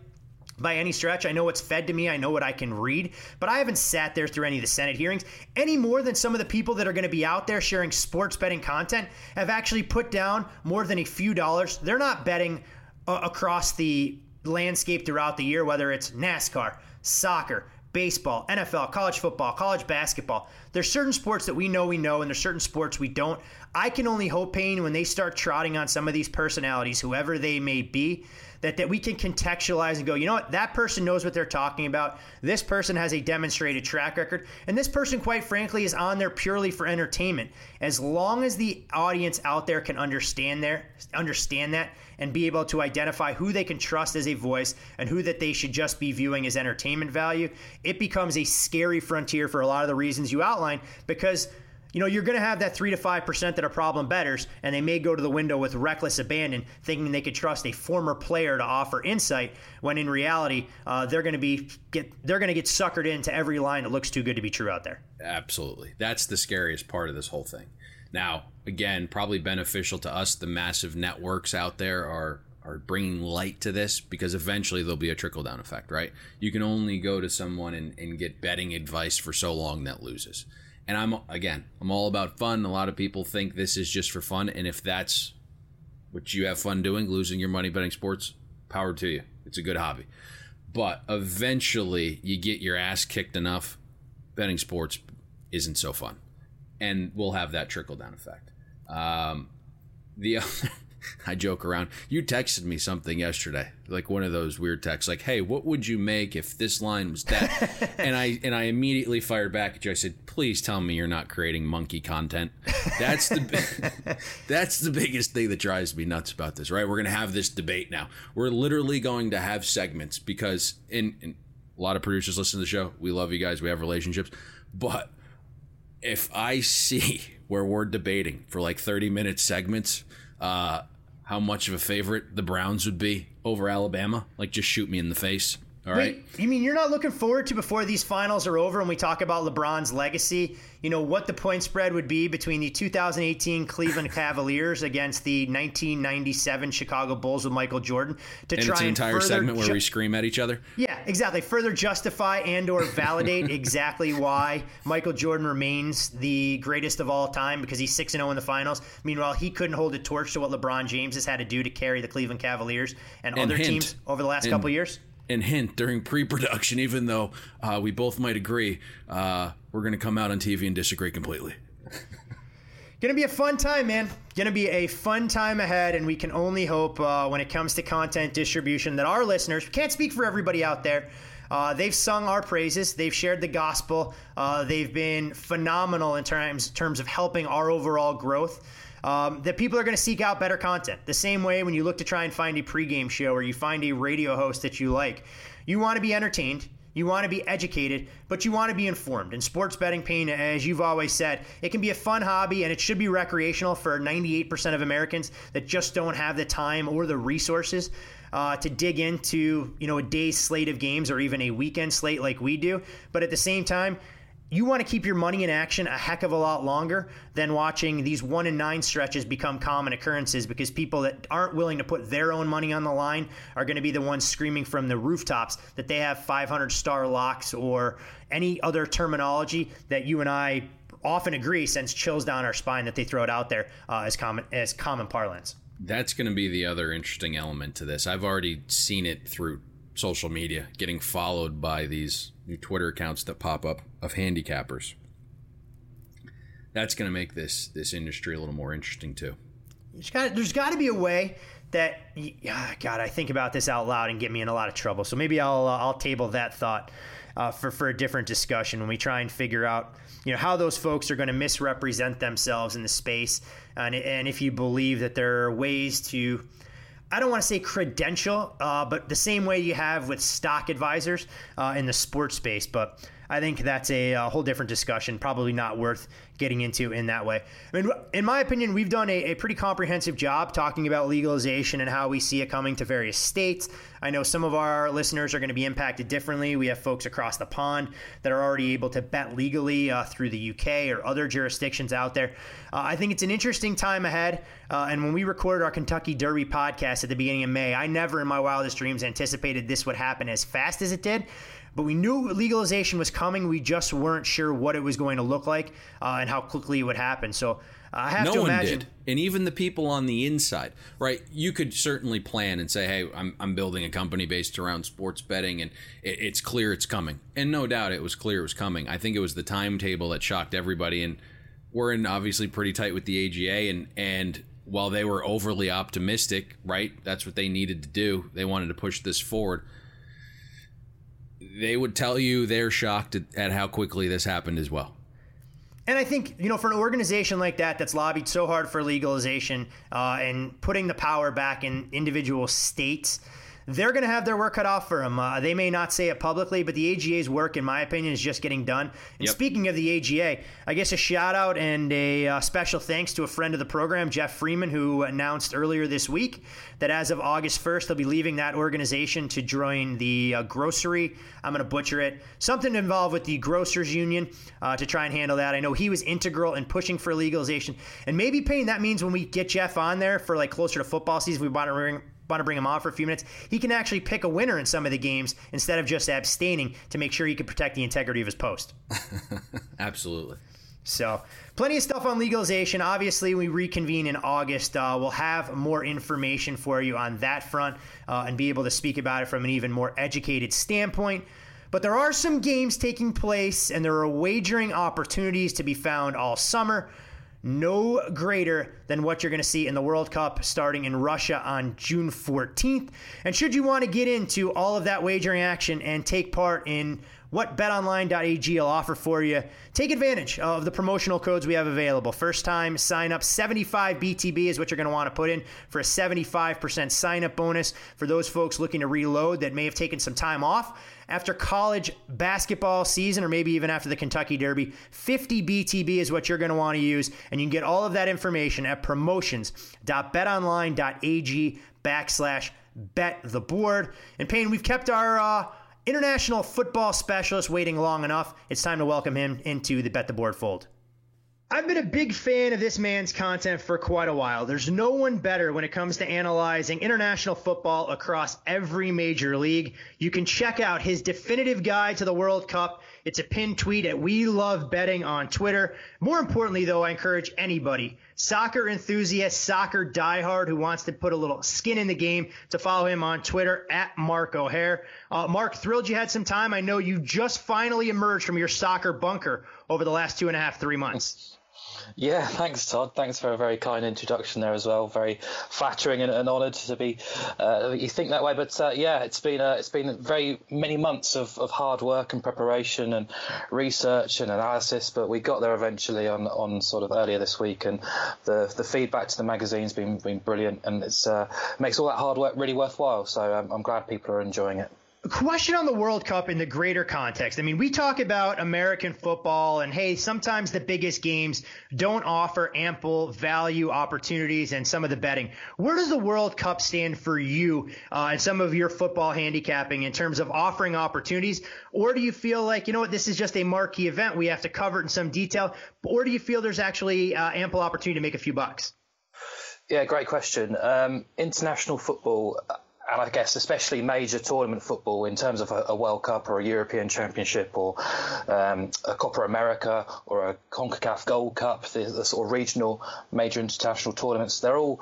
by any stretch. I know what's fed to me. I know what I can read, but I haven't sat there through any of the Senate hearings any more than some of the people that are going to be out there sharing sports betting content have actually put down more than a few dollars. They're not betting uh, across the landscape throughout the year, whether it's NASCAR, soccer, baseball, NFL, college football, college basketball. There's certain sports that we know we know, and there's certain sports we don't. I can only hope, Payne, when they start trotting on some of these personalities, whoever they may be, that, that we can contextualize and go, you know what, that person knows what they're talking about. This person has a demonstrated track record. And this person, quite frankly, is on there purely for entertainment. As long as the audience out there can understand there, understand that and be able to identify who they can trust as a voice and who that they should just be viewing as entertainment value, it becomes a scary frontier for a lot of the reasons you outlined because – you know, you're going to have that 3 to 5% that are problem betters, and they may go to the window with reckless abandon, thinking they could trust a former player to offer insight, when in reality, uh, they're going to be get they're going to get suckered into every line that looks too good to be true out there. Absolutely. That's the scariest part of this whole thing. Now, again, probably beneficial to us, the massive networks out there are are bringing light to this because eventually there'll be a trickle down effect, right? You can only go to someone and, and get betting advice for so long that loses. And I'm again, I'm all about fun. A lot of people think this is just for fun, and if that's what you have fun doing, losing your money betting sports, power to you. It's a good hobby. But eventually, you get your ass kicked enough, betting sports isn't so fun, and we'll have that trickle down effect. Um, the other, I joke around. You texted me something yesterday, like one of those weird texts, like, "Hey, what would you make if this line was that?" and I and I immediately fired back at you. I said, "Please tell me you're not creating monkey content." That's the that's the biggest thing that drives me nuts about this. Right? We're gonna have this debate now. We're literally going to have segments because in, in a lot of producers listen to the show. We love you guys. We have relationships, but if I see where we're debating for like 30 minute segments uh, how much of a favorite the Browns would be over Alabama, like just shoot me in the face. All right. Wait, you mean you're not looking forward to before these finals are over and we talk about LeBron's legacy? You know what the point spread would be between the 2018 Cleveland Cavaliers against the 1997 Chicago Bulls with Michael Jordan to and try it's an entire segment where ju- we scream at each other. Yeah, exactly. Further justify and or validate exactly why Michael Jordan remains the greatest of all time because he's six and zero oh in the finals. Meanwhile, he couldn't hold a torch to what LeBron James has had to do to carry the Cleveland Cavaliers and, and other hint, teams over the last couple years and hint during pre-production, even though uh, we both might agree, uh, we're going to come out on TV and disagree completely. Gonna be a fun time, man. Gonna be a fun time ahead, and we can only hope uh, when it comes to content distribution that our listeners can't speak for everybody out there. Uh, they've sung our praises. They've shared the gospel. Uh, they've been phenomenal in terms terms of helping our overall growth um, that people are going to seek out better content. The same way when you look to try and find a pregame show or you find a radio host that you like, you want to be entertained. You want to be educated, but you want to be informed. And sports betting, Payne, as you've always said, it can be a fun hobby and it should be recreational for 98% of Americans that just don't have the time or the resources uh, to dig into, you know, a day's slate of games or even a weekend slate like we do. But at the same time, you want to keep your money in action a heck of a lot longer than watching these one and nine stretches become common occurrences because people that aren't willing to put their own money on the line are going to be the ones screaming from the rooftops that they have 500 star locks or any other terminology that you and I often agree sends chills down our spine that they throw it out there uh, as common as common parlance. That's going to be the other interesting element to this. I've already seen it through social media, getting followed by these new Twitter accounts that pop up of handicappers. That's going to make this this industry a little more interesting too. There's got there's got to be a way that God, I think about this out loud and get me in a lot of trouble. So maybe I'll uh, I'll table that thought uh, for for a different discussion when we try and figure out you know how those folks are going to misrepresent themselves in the space, and and if you believe that there are ways to. I don't want to say credential, uh, but the same way you have with stock advisors uh, in the sports space. But I think that's a, a, whole different discussion, probably not worth getting into in that way. I mean, in my opinion, we've done a, a, pretty comprehensive job talking about legalization and how we see it coming to various states. I know some of our listeners are going to be impacted differently. We have folks across the pond that are already able to bet legally uh, through the UK or other jurisdictions out there. Uh, I think it's an interesting time ahead. Uh, and when we recorded our Kentucky Derby podcast at the beginning of May, I never in my wildest dreams anticipated this would happen as fast as it did but we knew legalization was coming. We just weren't sure what it was going to look like uh, and how quickly it would happen. So I have no to imagine. Did. And even the people on the inside, right? You could certainly plan and say, hey, I'm, I'm building a company based around sports betting, and it, it's clear it's coming. And no doubt it was clear it was coming. I think it was the timetable that shocked everybody. And we're in obviously pretty tight with the AGA, and, and while they were overly optimistic, right? That's what they needed to do. They wanted to push this forward they would tell you they're shocked at, at how quickly this happened as well. And I think, you know, for an organization like that that's lobbied so hard for legalization uh, and putting the power back in individual states, they're going to have their work cut off for them. Uh, they may not say it publicly, but the AGA's work, in my opinion, is just getting done. And yep. speaking of the AGA, I guess a shout out and a uh, special thanks to a friend of the program, Geoff Freeman, who announced earlier this week that as of August 1st, they'll be leaving that organization to join the uh, grocery. I'm going to butcher it. Something involved with the Grocers Union uh, to try and handle that. I know he was integral in pushing for legalization. And maybe, Payne, that means when we get Geoff on there for like closer to football season, we want to bring want to bring him on for a few minutes, he can actually pick a winner in some of the games instead of just abstaining to make sure he can protect the integrity of his post. Absolutely. So, plenty of stuff on legalization. Obviously, we reconvene in August. Uh, we'll have more information for you on that front uh, and be able to speak about it from an even more educated standpoint. But there are some games taking place, and there are wagering opportunities to be found all summer no greater than what you're going to see in the World Cup starting in Russia on June 14th. And should you want to get into all of that wagering action and take part in what betonline.ag will offer for you. Take advantage of the promotional codes we have available. First time sign up 75 BTB is what you're going to want to put in for a 75% sign up bonus for those folks looking to reload that may have taken some time off after college basketball season or maybe even after the Kentucky Derby. 50 BTB is what you're going to want to use and you can get all of that information at promotions.betonline.ag backslash bet the board. And Payne, we've kept our uh, international football specialist waiting long enough. It's time to welcome him into the Bet the Board fold. I've been a big fan of this man's content for quite a while. There's no one better when it comes to analyzing international football across every major league. You can check out his definitive guide to the World Cup. It's a pinned tweet at We Love Betting on Twitter. More importantly, though, I encourage anybody, soccer enthusiast, soccer diehard who wants to put a little skin in the game to follow him on Twitter at Mark O'Haire. Uh, Mark, thrilled you had some time. I know you just finally emerged from your soccer bunker over the last two and a half, three months. Yeah, thanks, Todd. Thanks for a very kind introduction there as well. Very flattering and, and honoured to be. Uh, you think that way, but uh, yeah, it's been uh, it's been very many months of, of hard work and preparation and research and analysis. But we got there eventually on, on sort of earlier this week, and the the feedback to the magazine's been been brilliant, and it's uh, makes all that hard work really worthwhile. So I'm, I'm glad people are enjoying it question on the World Cup in the greater context. I mean, we talk about American football and hey, sometimes the biggest games don't offer ample value opportunities and some of the betting. Where does the World Cup stand for you uh, and some of your football handicapping in terms of offering opportunities? Or do you feel like, you know what, this is just a marquee event. We have to cover it in some detail. Or do you feel there's actually uh, ample opportunity to make a few bucks? Yeah, great question. Um, international football and I guess especially major tournament football in terms of a, a World Cup or a European Championship or um, a Copa America or a CONCACAF Gold Cup, the, the, sort of regional major international tournaments, they're all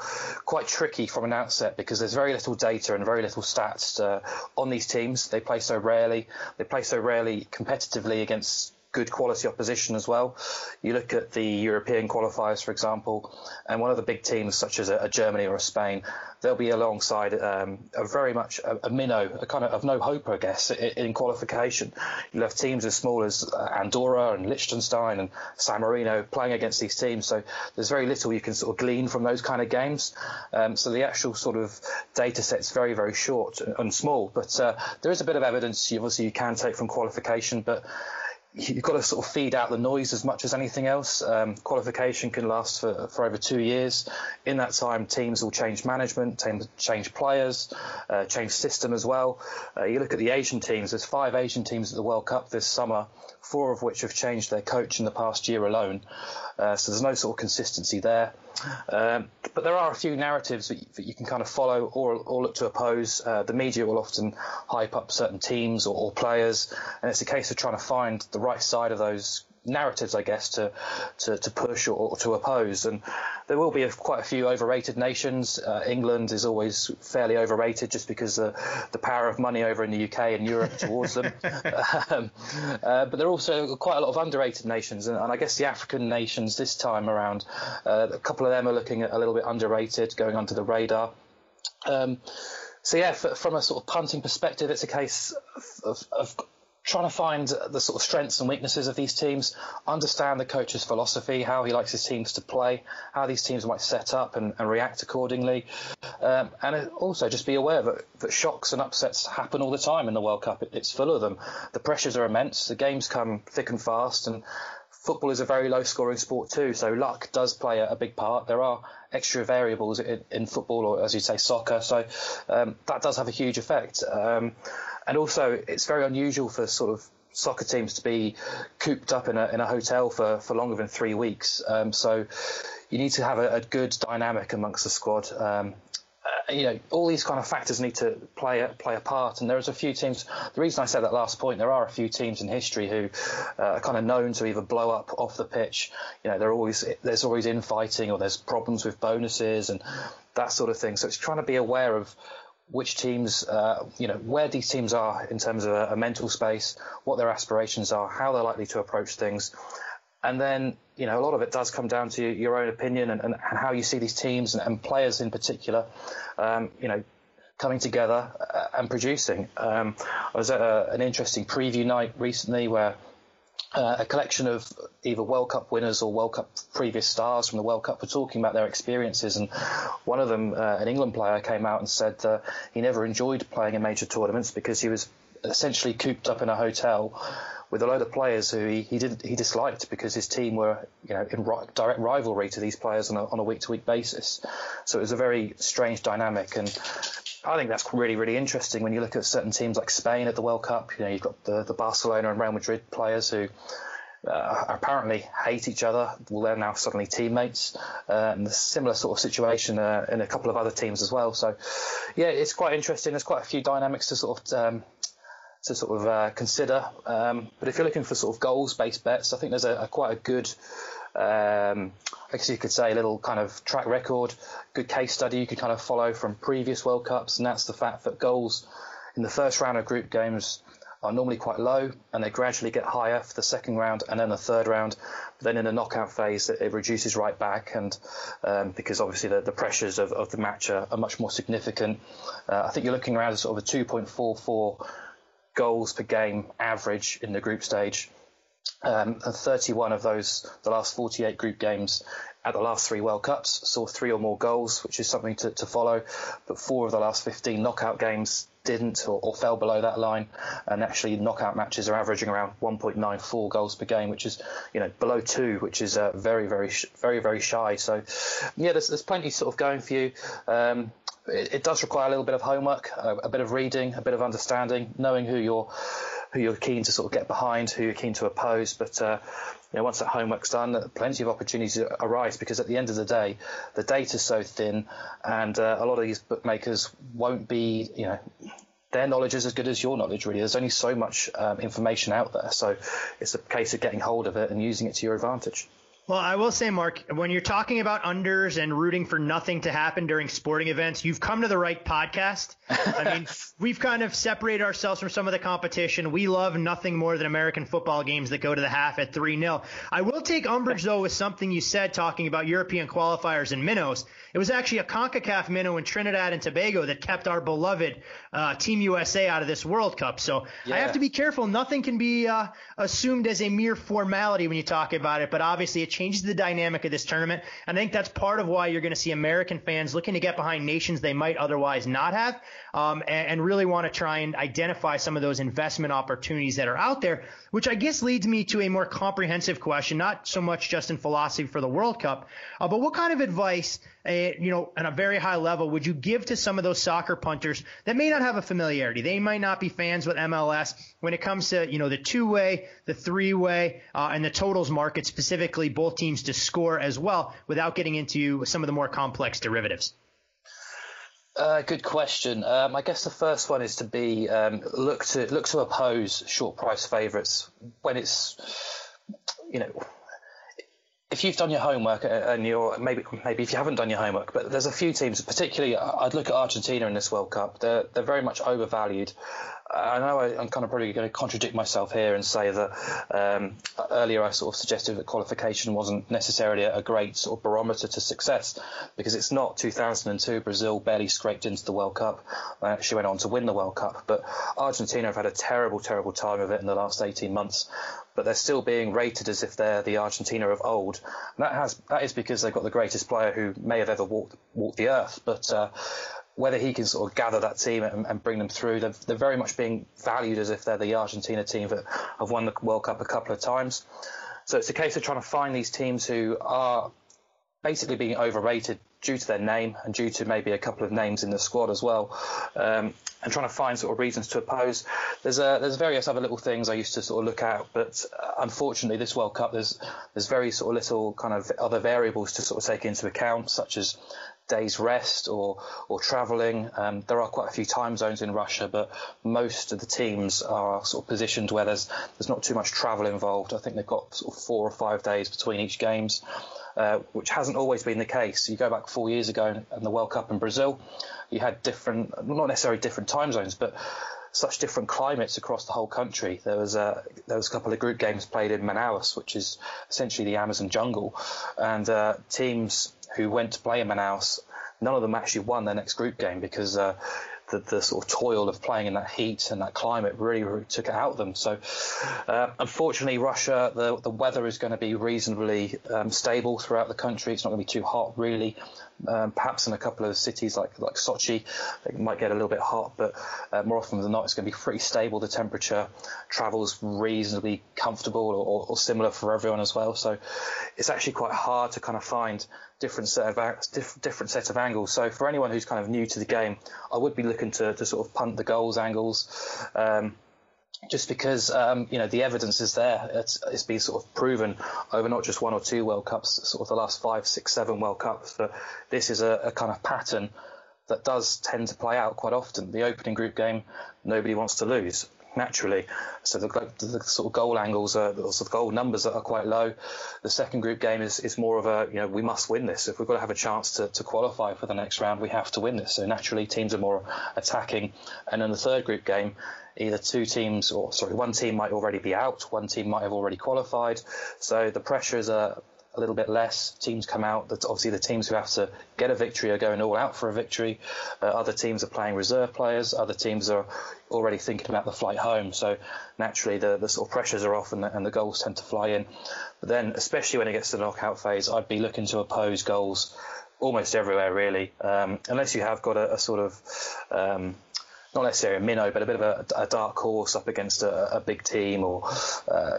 quite tricky from an outset because there's very little data and very little stats uh, on these teams. They play so rarely. They play so rarely competitively against good quality opposition as well. You look at the European qualifiers, for example, and one of the big teams such as a, a Germany or a Spain, they'll be alongside um, a very much a, a, minnow, a kind of, of no hope, I guess, in, in, qualification. You'll have teams as small as uh, Andorra and Liechtenstein and San Marino playing against these teams. So there's very little you can sort of glean from those kind of games. Um, so the actual sort of data set's very, very short and, and small. But uh, there is a bit of evidence, obviously, you can take from qualification, but you've got to sort of feed out the noise as much as anything else. Um, qualification can last for, for over two years. In that time, teams will change management, teams change players, uh, change system as well. Uh, you look at the Asian teams. There's five Asian teams at the World Cup this summer, four of which have changed their coach in the past year alone. Uh, so there's no sort of consistency there. Um, but there are a few narratives that you, that you, can kind of follow or, or look to oppose. Uh, the media will often hype up certain teams or, or, players, and it's a case of trying to find the right side of those narratives, I guess, to to, to push or, or, to oppose. And there will be a, quite a few overrated nations. Uh, England is always fairly overrated just because the the power of money over in the UK and Europe towards them. um, uh, but there are also quite a lot of underrated nations, and, and I guess the African nations this time around, uh, a couple of them are looking a little bit underrated, going under the radar. Um, so yeah, from a sort of punting perspective, it's a case of, of, trying to find the sort of strengths and weaknesses of these teams, understand the coach's philosophy, how he likes his teams to play, how these teams might set up and, and react accordingly, um, and also just be aware that, that shocks and upsets happen all the time in the World Cup. It, it's full of them. The pressures are immense. The games come thick and fast, and football is a very low scoring sport too, so luck does play a, big part. There are extra variables in, in, football, or as you say, soccer, so um, that does have a huge effect. Um, and also, it's very unusual for sort of soccer teams to be cooped up in a, in a hotel for, for longer than three weeks. Um, so you need to have a, a, good dynamic amongst the squad. Um, uh, you know, all these kind of factors need to play a, play a part. And there's a few teams. The reason I said that last point, there are a few teams in history who uh, are kind of known to either blow up off the pitch. You know, always there's always infighting or there's problems with bonuses and that sort of thing. So it's trying to be aware of which teams, uh, you know, where these teams are in terms of a, a, mental space, what their aspirations are, how they're likely to approach things. And then, you know, a lot of it does come down to your own opinion and, and, how you see these teams and, and players in particular, um, you know, coming together uh, and producing. Um, I was at a, an interesting preview night recently where uh, a collection of either World Cup winners or World Cup previous stars from the World Cup were talking about their experiences, and one of them, uh, an England player, came out and said uh, he never enjoyed playing in major tournaments because he was essentially cooped up in a hotel with a load of players who he, he did he disliked because his team were you know in ri- direct rivalry to these players on a, on a week to week basis. So it was a very strange dynamic, and I think that's really, really interesting when you look at certain teams like Spain at the World Cup. You know, you've got the, the Barcelona and Real Madrid players who uh, apparently hate each other. Well, they're now suddenly teammates. A similar sort of situation uh, in a couple of other teams as well. So, yeah, it's quite interesting. There's quite a few dynamics to sort of um, to sort of uh, consider. Um, but if you're looking for sort of goals-based bets, I think there's a, a quite a good um, I guess you could say a little kind of track record, good case study you could kind of follow from previous World Cups, and that's the fact that goals in the first round of group games are normally quite low and they gradually get higher for the second round and then the third round. But then in the knockout phase, it, reduces right back, and um, because obviously the, the pressures of, of, the match are, are, much more significant. Uh, I think you're looking around sort of a 2.44 goals per game average in the group stage. Um, and 31 of those, the last 48 group games at the last three World Cups, saw three or more goals, which is something to, to follow. But four of the last 15 knockout games didn't or, or, fell below that line. And actually, knockout matches are averaging around 1.94 goals per game, which is, you know, below two, which is uh, very, very, very, very shy. So, yeah, there's, there's plenty sort of going for you. Um, it, it, does require a little bit of homework, a, a, bit of reading, a bit of understanding, knowing who your who you're keen to sort of get behind, who you're keen to oppose. But uh, you know, once that homework's done, plenty of opportunities arise because at the end of the day, the data's so thin, and uh, a lot of these bookmakers won't be, you know, their knowledge is as good as your knowledge, really. There's only so much um, information out there. So it's a case of getting hold of it and using it to your advantage. Well, I will say, Mark, when you're talking about unders and rooting for nothing to happen during sporting events, you've come to the right podcast. I mean, we've kind of separated ourselves from some of the competition. We love nothing more than American football games that go to the half at 3 0. I will take umbrage, though, with something you said talking about European qualifiers and minnows. It was actually a CONCACAF minnow in Trinidad and Tobago that kept our beloved uh, Team USA out of this World Cup. So yeah. I have to be careful. Nothing can be uh, assumed as a mere formality when you talk about it, but obviously it changes the dynamic of this tournament. And I think that's part of why you're going to see American fans looking to get behind nations they might otherwise not have, um, and, and really want to try and identify some of those investment opportunities that are out there. Which I guess leads me to a more comprehensive question, not so much just in philosophy for the World Cup, uh, but what kind of advice you know, on a very high level, would you give to some of those soccer punters that may not have a familiarity? They might not be fans with MLS when it comes to, you know, the two way, the three way, uh, and the totals market, specifically both teams to score as well without getting into some of the more complex derivatives. Uh, good question. Um, I guess the first one is to be um, look to look to oppose short price favourites when it's you know if you've done your homework uh, and you're maybe maybe if you haven't done your homework, but there's a few teams, particularly I'd look at Argentina in this World Cup. They're they're very much overvalued. I know I, am kind of probably going to contradict myself here and say that um, earlier I sort of suggested that qualification wasn't necessarily a great sort of barometer to success because it's not 2002 Brazil barely scraped into the World Cup. They actually went on to win the World Cup, but Argentina have had a terrible, terrible time of it in the last 18 months but they're still being rated as if they're the Argentina of old. And that has that is because they've got the greatest player who may have ever walked walked the earth. But uh, whether he can sort of gather that team and, and bring them through, they're, they're, very much being valued as if they're the Argentina team that have won the World Cup a couple of times. So it's a case of trying to find these teams who are basically being overrated due to their name and due to maybe a couple of names in the squad as well, um, and trying to find sort of reasons to oppose. There's a, there's various other little things I used to sort of look at, but uh, unfortunately this World Cup there's there's very sort of little kind of other variables to sort of take into account, such as days rest or or travelling. Um, there are quite a few time zones in Russia, but most of the teams are sort of positioned where there's there's not too much travel involved. I think they've got sort of four or five days between each games. Uh, which hasn't always been the case. You go back four years ago in the World Cup in Brazil, you had different, not necessarily different time zones, but such different climates across the whole country. There was a there was a couple of group games played in Manaus, which is essentially the Amazon jungle, and uh, teams who went to play in Manaus, none of them actually won their next group game because uh, the, the sort of toil of playing in that heat and that climate really, really took it out of them. So, uh, unfortunately, Russia, the, the weather is going to be reasonably um, stable throughout the country. It's not going to be too hot, really. Um, perhaps in a couple of cities like like Sochi, it might get a little bit hot, but uh, more often than not, it's going to be pretty stable. The temperature, travel's reasonably comfortable or, or, similar for everyone as well. So it's actually quite hard to kind of find different set of different set of angles. So for anyone who's kind of new to the game, I would be looking to, to sort of punt the goals angles. Um, just because um, you know the evidence is there. It's, it's been sort of proven over not just one or two World Cups, sort of the last five, six, seven World Cups, that this is a, a kind of pattern that does tend to play out quite often. The opening group game, nobody wants to lose naturally. So the, the, the, sort of goal angles are, the sort of goal numbers that are quite low. The second group game is, is more of a, you know, we must win this. If we've got to have a chance to, to qualify for the next round, we have to win this. So naturally teams are more attacking. And in the third group game, either two teams or sorry, one team might already be out, one team might have already qualified. So the pressures are a little bit less. Teams come out. That obviously the teams who have to get a victory are going all out for a victory. Uh, other teams are playing reserve players. Other teams are already thinking about the flight home. So naturally the, the sort of pressures are off and the, and the goals tend to fly in. But then, especially when it gets to the knockout phase, I'd be looking to oppose goals almost everywhere really, um, unless you have got a, a sort of um, not necessarily a minnow, but a bit of a, a dark horse up against a, a big team or uh,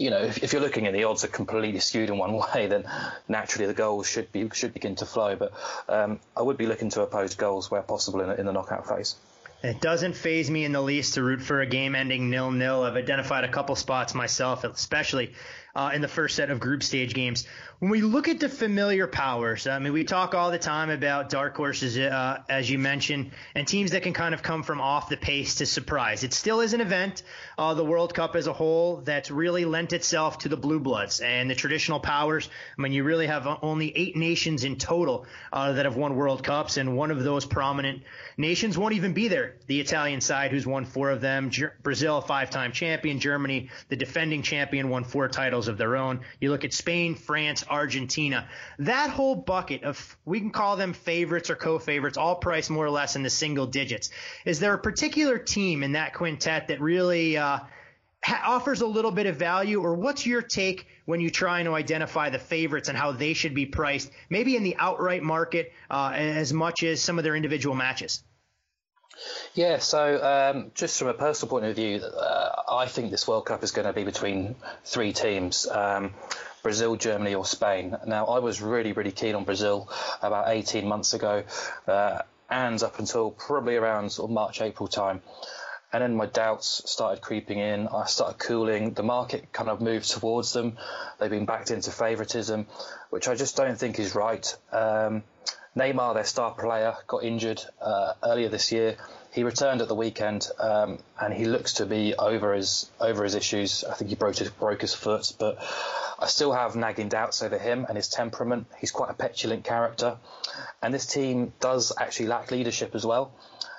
you know, if, if, you're looking at the odds are completely skewed in one way, then naturally the goals should be should begin to flow. But um, I would be looking to oppose goals where possible in, in the knockout phase. It doesn't phase me in the least to root for a game ending nil nil. I've identified a couple spots myself, especially uh, in the first set of group stage games. When we look at the familiar powers, I mean, we talk all the time about dark horses, uh, as you mentioned, and teams that can kind of come from off the pace to surprise. It still is an event, uh, the World Cup as a whole, that's really lent itself to the blue bloods and the traditional powers. I mean, you really have only eight nations in total uh, that have won World Cups, and one of those prominent nations won't even be there. The Italian side, who's won four of them, Brazil, five-time champion, Germany, the defending champion, won four titles of their own. You look at Spain, France, Argentina. That whole bucket of, we can call them favorites or co-favorites, all priced more or less in the single digits. Is there a particular team in that quintet that really uh, ha- offers a little bit of value, or what's your take when you try to identify the favorites and how they should be priced, maybe in the outright market uh, as much as some of their individual matches? Yeah, so um, just from a personal point of view, uh, I think this World Cup is going to be between three teams. Um, Brazil, Germany, or Spain. Now, I was really, really keen on Brazil about 18 months ago, uh, and up until probably around sort of March, April time. And then my doubts started creeping in. I started cooling. The market kind of moved towards them. They've been backed into favouritism, which I just don't think is right. Um, Neymar, their star player, got injured uh, earlier this year. He returned at the weekend, um, and he looks to be over his over his issues. I think he broke his, broke his foot, but I still have nagging doubts over him and his temperament. He's quite a petulant character, and this team does actually lack leadership as well.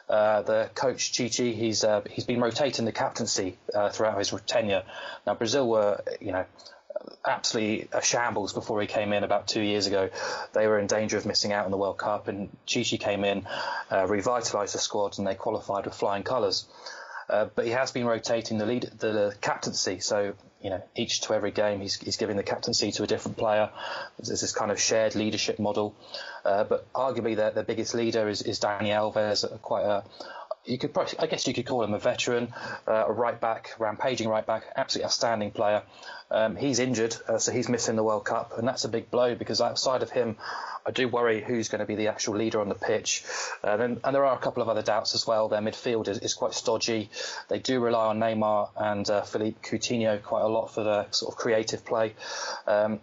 Uh, the coach Tite, he's uh, he's been rotating the captaincy uh, throughout his tenure. Now Brazil were, you know, absolutely a shambles before he came in about two years ago. They were in danger of missing out on the World Cup, and Tite came in, uh, revitalised the squad, and they qualified with flying colours. Uh, but he has been rotating the lead, the captaincy. So you know, each to every game, he's, he's giving the captaincy to a different player. There's this kind of shared leadership model. Uh, but arguably, their, their biggest leader is, is Dani Alves, quite a you could probably, I guess you could call him a veteran, uh, a right back, rampaging right back, absolutely outstanding player. Um, he's injured, uh, so he's missing the World Cup, and that's a big blow because outside of him, I do worry who's going to be the actual leader on the pitch. Uh, and, and, there are a couple of other doubts as well. Their midfield is, is quite stodgy. They do rely on Neymar and uh, Philippe Coutinho quite a lot for their sort of creative play. Um,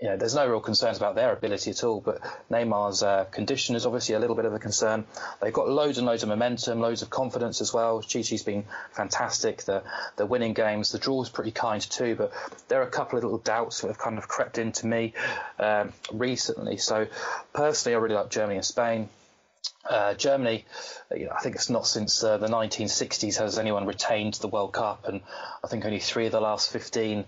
you know, there's no real concerns about their ability at all. But Neymar's uh, condition is obviously a little bit of a concern. They've got loads and loads of momentum, loads of confidence as well. Tite's been fantastic. The the winning games, the draw draw's pretty kind too. But there are a couple of little doubts that have kind of crept into me um, recently. So personally, I really like Germany and Spain. Uh, Germany, you know, I think it's not since uh, the 1960s has anyone retained the World Cup, and I think only three of the last 15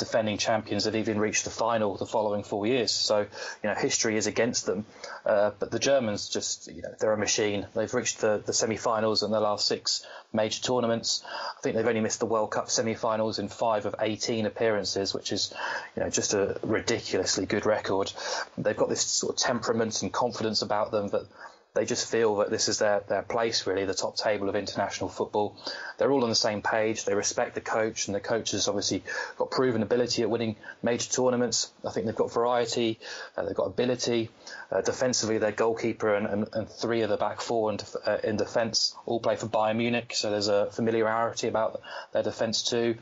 defending champions have even reached the final the following four years. So, you know, history is against them. Uh, but the Germans just, you know, they're a machine. They've reached the, the semi-finals in the last six major tournaments. I think they've only missed the World Cup semi-finals in five of 18 appearances, which is, you know, just a ridiculously good record. They've got this sort of temperament and confidence about them that they just feel that this is their, their place, really, the top table of international football. They're all on the same page. They respect the coach, and the coach has obviously got proven ability at winning major tournaments. I think they've got variety, uh, they've got ability. Uh, defensively, their goalkeeper and, and, and, three of the back four in, uh, in defence all play for Bayern Munich, so there's a familiarity about their defence too.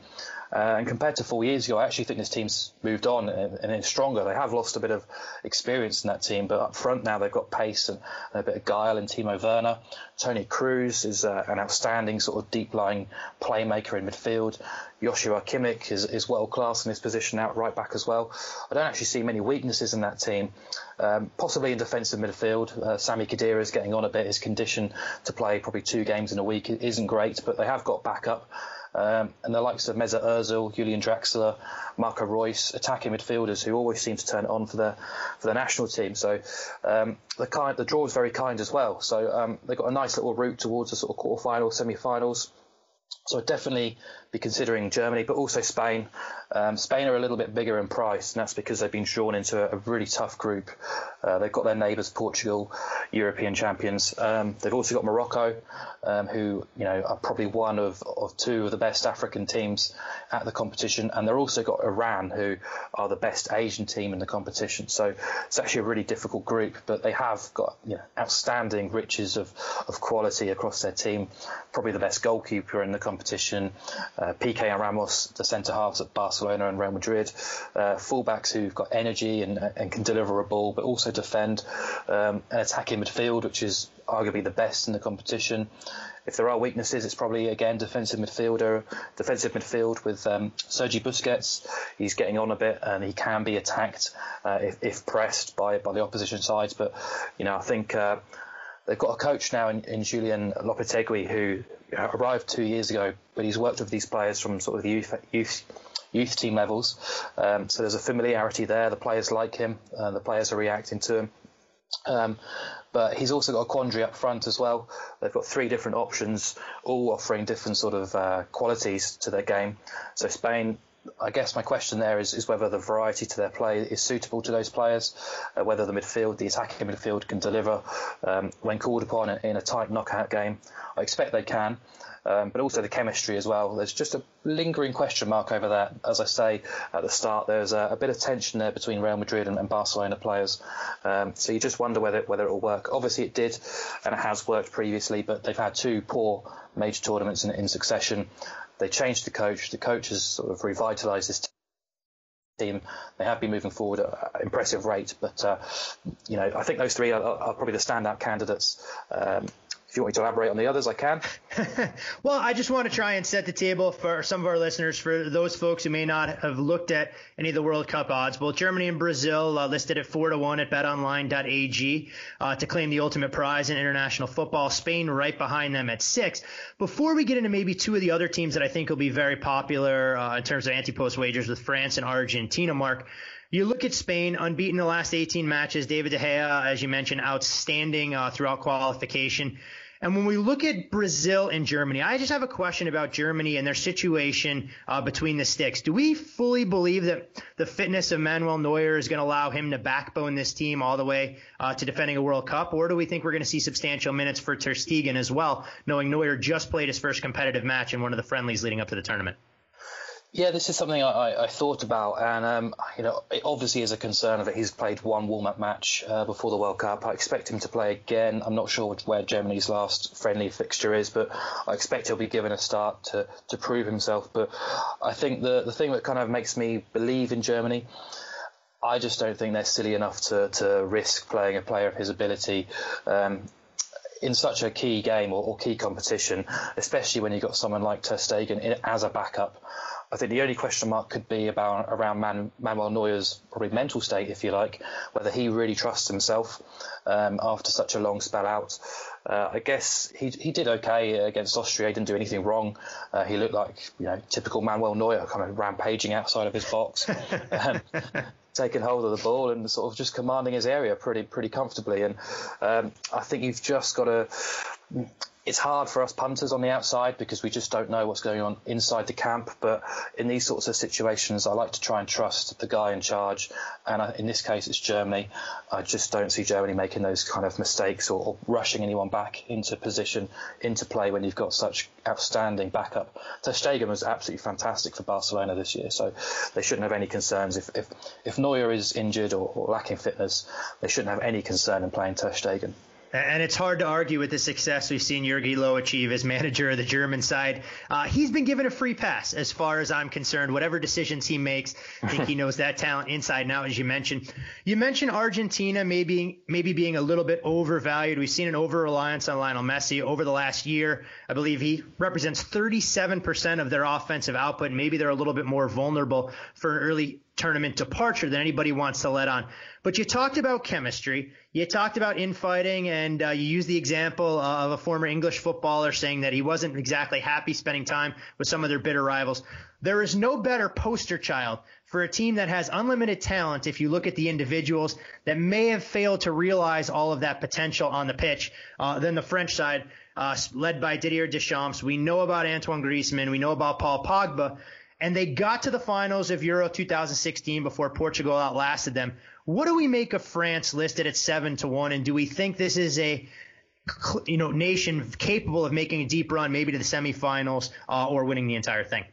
Uh, and compared to four years ago, I actually think this team's moved on and, and is stronger. They have lost a bit of experience in that team, but up front now they've got pace and, and a bit of guile in Timo Werner. Toni Kroos is uh, an outstanding sort of deep lying playmaker in midfield. Joshua Kimmich is, is world class in his position out right back as well. I don't actually see many weaknesses in that team. Um, possibly in defensive midfield, uh, Sami Khedira is getting on a bit. His condition to play probably two games in a week isn't great, but they have got backup. Um, and the likes of Mesut Ozil, Julian Draxler, Marco Reus, attacking midfielders who always seem to turn it on for the for the national team. So um, the kind the draw is very kind as well. So um, they've got a nice little route towards the sort of quarterfinals, semi-finals. So definitely be considering Germany, but also Spain. Um, Spain are a little bit bigger in price, and that's because they've been drawn into a, a really tough group. Uh, they've got their neighbours, Portugal, European champions. Um, they've also got Morocco, um, who you know are probably one of, of two of the best African teams at the competition, and they've also got Iran, who are the best Asian team in the competition. So it's actually a really difficult group, but they have got you know, outstanding riches of, of quality across their team. Probably the best goalkeeper in the competition, uh, Piqué and Ramos, the centre halves at Barcelona and Real Madrid, uh, fullbacks who've got energy and, and can deliver a ball, but also defend, um, an attacking midfield, which is arguably the best in the competition. If there are weaknesses, it's probably again defensive midfielder, defensive midfield with um, Sergi Busquets. He's getting on a bit and he can be attacked uh, if, if, pressed by by the opposition sides. But you know, I think. Uh, they've got a coach now in, in Julen Lopetegui who arrived two years ago, but he's worked with these players from sort of the youth, youth youth team levels. Um, so there's a familiarity there. The players like him. Uh, the players are reacting to him. Um, but he's also got a quandary up front as well. They've got three different options, all offering different sort of uh, qualities to their game. So Spain, I guess my question there is, is whether the variety to their play is suitable to those players, uh, whether the midfield, the attacking midfield, can deliver um, when called upon in a tight knockout game. I expect they can um, but also the chemistry as well. There's just a lingering question mark over that. As I say at the start, there's a, a bit of tension there between Real Madrid and, and Barcelona players. Um, so you just wonder whether whether it will work. Obviously, it did, and it has worked previously, but they've had two poor major tournaments in, in succession. They changed the coach. The coach has sort of revitalised this team. They have been moving forward at an impressive rate, but uh, you know I think those three are, are probably the standout candidates. Um, if you want me to elaborate on the others, I can. well, I just want to try and set the table for some of our listeners, for those folks who may not have looked at any of the World Cup odds. Both Germany and Brazil uh, listed at four to one at BetOnline.ag uh, to claim the ultimate prize in international football. Spain right behind them at six. Before we get into maybe two of the other teams that I think will be very popular uh, in terms of anti-post wagers with France and Argentina, Mark. You look at Spain, unbeaten the last 18 matches. David De Gea, as you mentioned, outstanding uh, throughout qualification. And when we look at Brazil and Germany, I just have a question about Germany and their situation uh, between the sticks. Do we fully believe that the fitness of Manuel Neuer is going to allow him to backbone this team all the way uh, to defending a World Cup, or do we think we're going to see substantial minutes for Ter Stegen as well, knowing Neuer just played his first competitive match in one of the friendlies leading up to the tournament? Yeah, this is something I, I thought about, and um, you know, it obviously is a concern that he's played one warm-up match uh, before the World Cup. I expect him to play again. I'm not sure where Germany's last friendly fixture is, but I expect he'll be given a start to, to prove himself. But I think the the thing that kind of makes me believe in Germany. I just don't think they're silly enough to, to risk playing a player of his ability um, in such a key game or, or, key competition, especially when you've got someone like Ter Stegen as a backup. I think the only question mark could be about around Man, Manuel Neuer's probably mental state, if you like, whether he really trusts himself um, after such a long spell out. Uh, I guess he he did okay against Austria. He didn't do anything wrong. Uh, he looked like you know typical Manuel Neuer, kind of rampaging outside of his box, um, taking hold of the ball and sort of just commanding his area pretty pretty comfortably. And um, I think you've just got to it's hard for us punters on the outside because we just don't know what's going on inside the camp. But in these sorts of situations, I like to try and trust the guy in charge. And I, in this case, it's Germany. I just don't see Germany making those kind of mistakes or, or, rushing anyone back into position, into play when you've got such outstanding backup. Ter Stegen was absolutely fantastic for Barcelona this year, so they shouldn't have any concerns. If if, if Neuer is injured or, or lacking fitness, they shouldn't have any concern in playing Ter Stegen. And it's hard to argue with the success we've seen Jogi Löw achieve as manager of the German side. Uh, he's been given a free pass as far as I'm concerned. Whatever decisions he makes, I think he knows that talent inside and out, as you mentioned. You mentioned Argentina maybe maybe being a little bit overvalued. We've seen an over reliance on Lionel Messi over the last year. I believe he represents 37% of their offensive output. Maybe they're a little bit more vulnerable for an early tournament departure than anybody wants to let on. But you talked about chemistry. You talked about infighting, and uh, you used the example of a former English footballer saying that he wasn't exactly happy spending time with some of their bitter rivals. There is no better poster child for a team that has unlimited talent if you look at the individuals that may have failed to realize all of that potential on the pitch uh, than the French side. uh, led by Didier Deschamps. We know about Antoine Griezmann. We know about Paul Pogba. And they got to the finals of Euro 2016 before Portugal outlasted them. What do we make of France listed at seven to one? And do we think this is a you know nation capable of making a deep run, maybe to the semifinals uh, or winning the entire thing?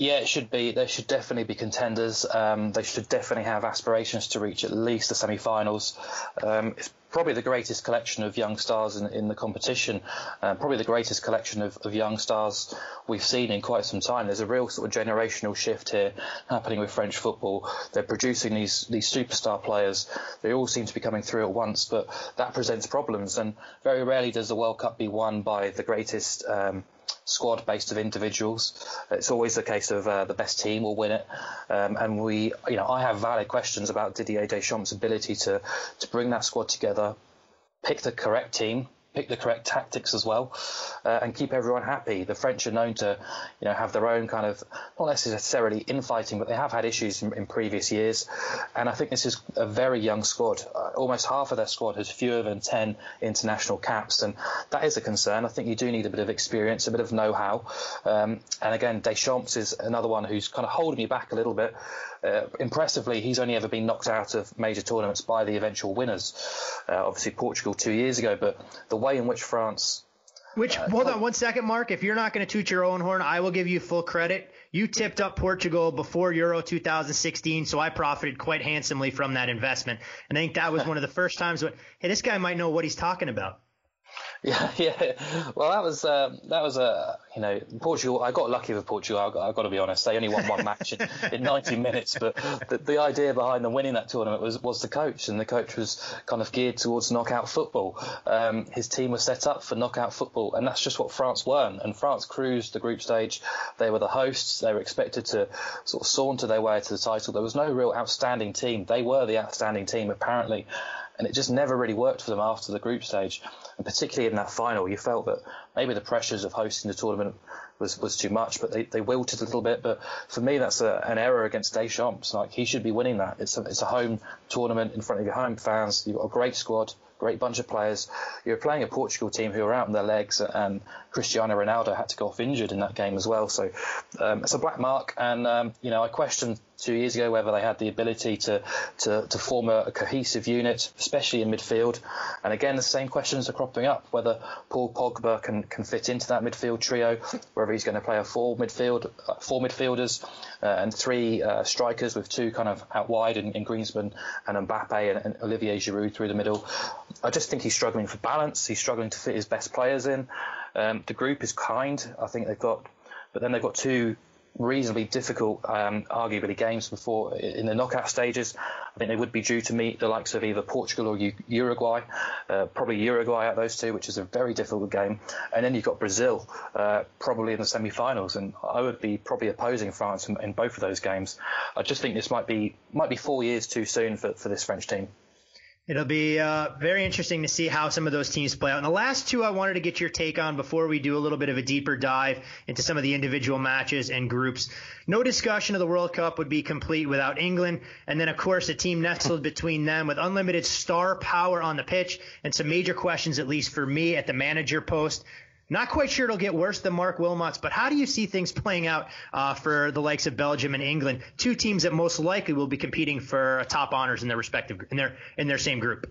Yeah, it should be. They should definitely be contenders. Um, they should definitely have aspirations to reach at least the semi-finals. Um, it's probably the greatest collection of young stars in, in the competition. Uh, probably the greatest collection of, of, young stars we've seen in quite some time. There's a real sort of generational shift here happening with French football. They're producing these these superstar players. They all seem to be coming through at once, but that presents problems. And very rarely does the World Cup be won by the greatest. Um, squad based of individuals. It's always the case of uh, the best team will win it. Um, and we, you know, I have valid questions about Didier Deschamps' ability to to bring that squad together, pick the correct team, pick the correct tactics as well, uh, and keep everyone happy. The French are known to, you know, have their own kind of not necessarily infighting, but they have had issues in, in previous years. And I think this is a very young squad. Uh, almost half of their squad has fewer than ten international caps, and that is a concern. I think you do need a bit of experience, a bit of know-how. Um, and again, Deschamps is another one who's kind of holding me back a little bit. Uh, impressively, he's only ever been knocked out of major tournaments by the eventual winners. Uh, obviously, Portugal two years ago, but the way in which France. Which, uh, hold on one second, Mark. If you're not going to toot your own horn, I will give you full credit. You tipped up Portugal before Euro 2016, so I profited quite handsomely from that investment. And I think that was one of the first times when, hey, this guy might know what he's talking about. Yeah, yeah. Well, that was uh, that was a uh, you know Portugal. I got lucky with Portugal. I've got, I've got to be honest. They only won one match in, in 90 minutes, but the, the, idea behind them winning that tournament was was the coach, and the coach was kind of geared towards knockout football. Um, his team was set up for knockout football, and that's just what France weren't. And France cruised the group stage. They were the hosts. They were expected to sort of saunter their way to the title. There was no real outstanding team. They were the outstanding team apparently, and it just never really worked for them after the group stage and particularly in that final, you felt that maybe the pressures of hosting the tournament was, was too much, but they, they wilted a little bit. But for me, that's a, an error against Deschamps. Like he should be winning that. It's a, it's a home tournament in front of your home fans. You've got a great squad, great bunch of players. You're playing a Portugal team who are out on their legs, and Cristiano Ronaldo had to go off injured in that game as well. So um, it's a black mark, and um, you know I questioned two years ago whether they had the ability to to, to form a, a, cohesive unit, especially in midfield. And again, the same questions are cropping up whether Paul Pogba can, can fit into that midfield trio, whether he's going to play a four midfield, four midfielders uh, and three uh, strikers with two kind of out wide in, in Griezmann and Mbappe and, and, Olivier Giroud through the middle. I just think he's struggling for balance. He's struggling to fit his best players in. Um, the group is kind. I think they've got, but then they've got two reasonably difficult, um, arguably, games before in the knockout stages. I think they would be due to meet the likes of either Portugal or U- Uruguay, uh, probably Uruguay at those two, which is a very difficult game. And then you've got Brazil, uh, probably in the semi-finals, and I would be probably opposing France in, in, both of those games. I just think this might be might be four years too soon for, for this French team. It'll be uh, very interesting to see how some of those teams play out. And the last two I wanted to get your take on before we do a little bit of a deeper dive into some of the individual matches and groups. No discussion of the World Cup would be complete without England. And then, of course, a team nestled between them with unlimited star power on the pitch and some major questions, at least for me, at the manager post. Not quite sure it'll get worse than Marc Wilmots, but how do you see things playing out uh, for the likes of Belgium and England, two teams that most likely will be competing for top honors in their respective in their in their same group?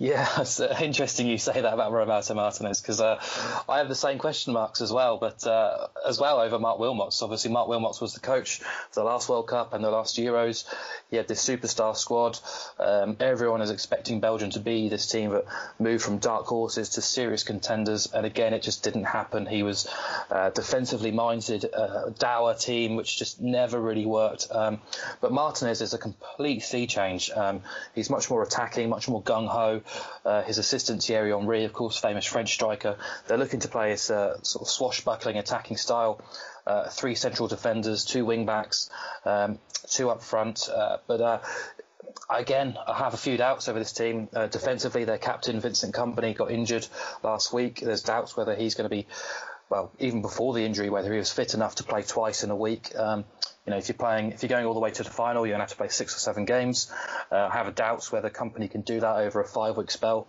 Yeah, it's uh, interesting you say that about Roberto Martinez because uh, I have the same question marks as well, but uh, as well over Marc Wilmots. Obviously, Marc Wilmots was the coach for the last World Cup and the last Euros. He had this superstar squad. Um, everyone is expecting Belgium to be this team that moved from dark horses to serious contenders, and again, it just didn't happen. He was uh, defensively minded, uh, dour team, which just never really worked. Um, but Martinez is a complete sea change. Um, he's much more attacking, much more gung ho. Uh, his assistant Thierry Henry, of course, famous French striker. They're looking to play his uh, sort of swashbuckling attacking style. Uh, three central defenders, two wing backs, um, two up front. Uh, but uh, again, I have a few doubts over this team. Uh, defensively, their captain Vincent Kompany got injured last week. There's doubts whether he's going to be, well, even before the injury, whether he was fit enough to play twice in a week. Um, you know, if you're playing, if you're going all the way to the final, you're going to have to play six or seven games. Uh, I have doubts whether Kompany can do that over a five-week spell.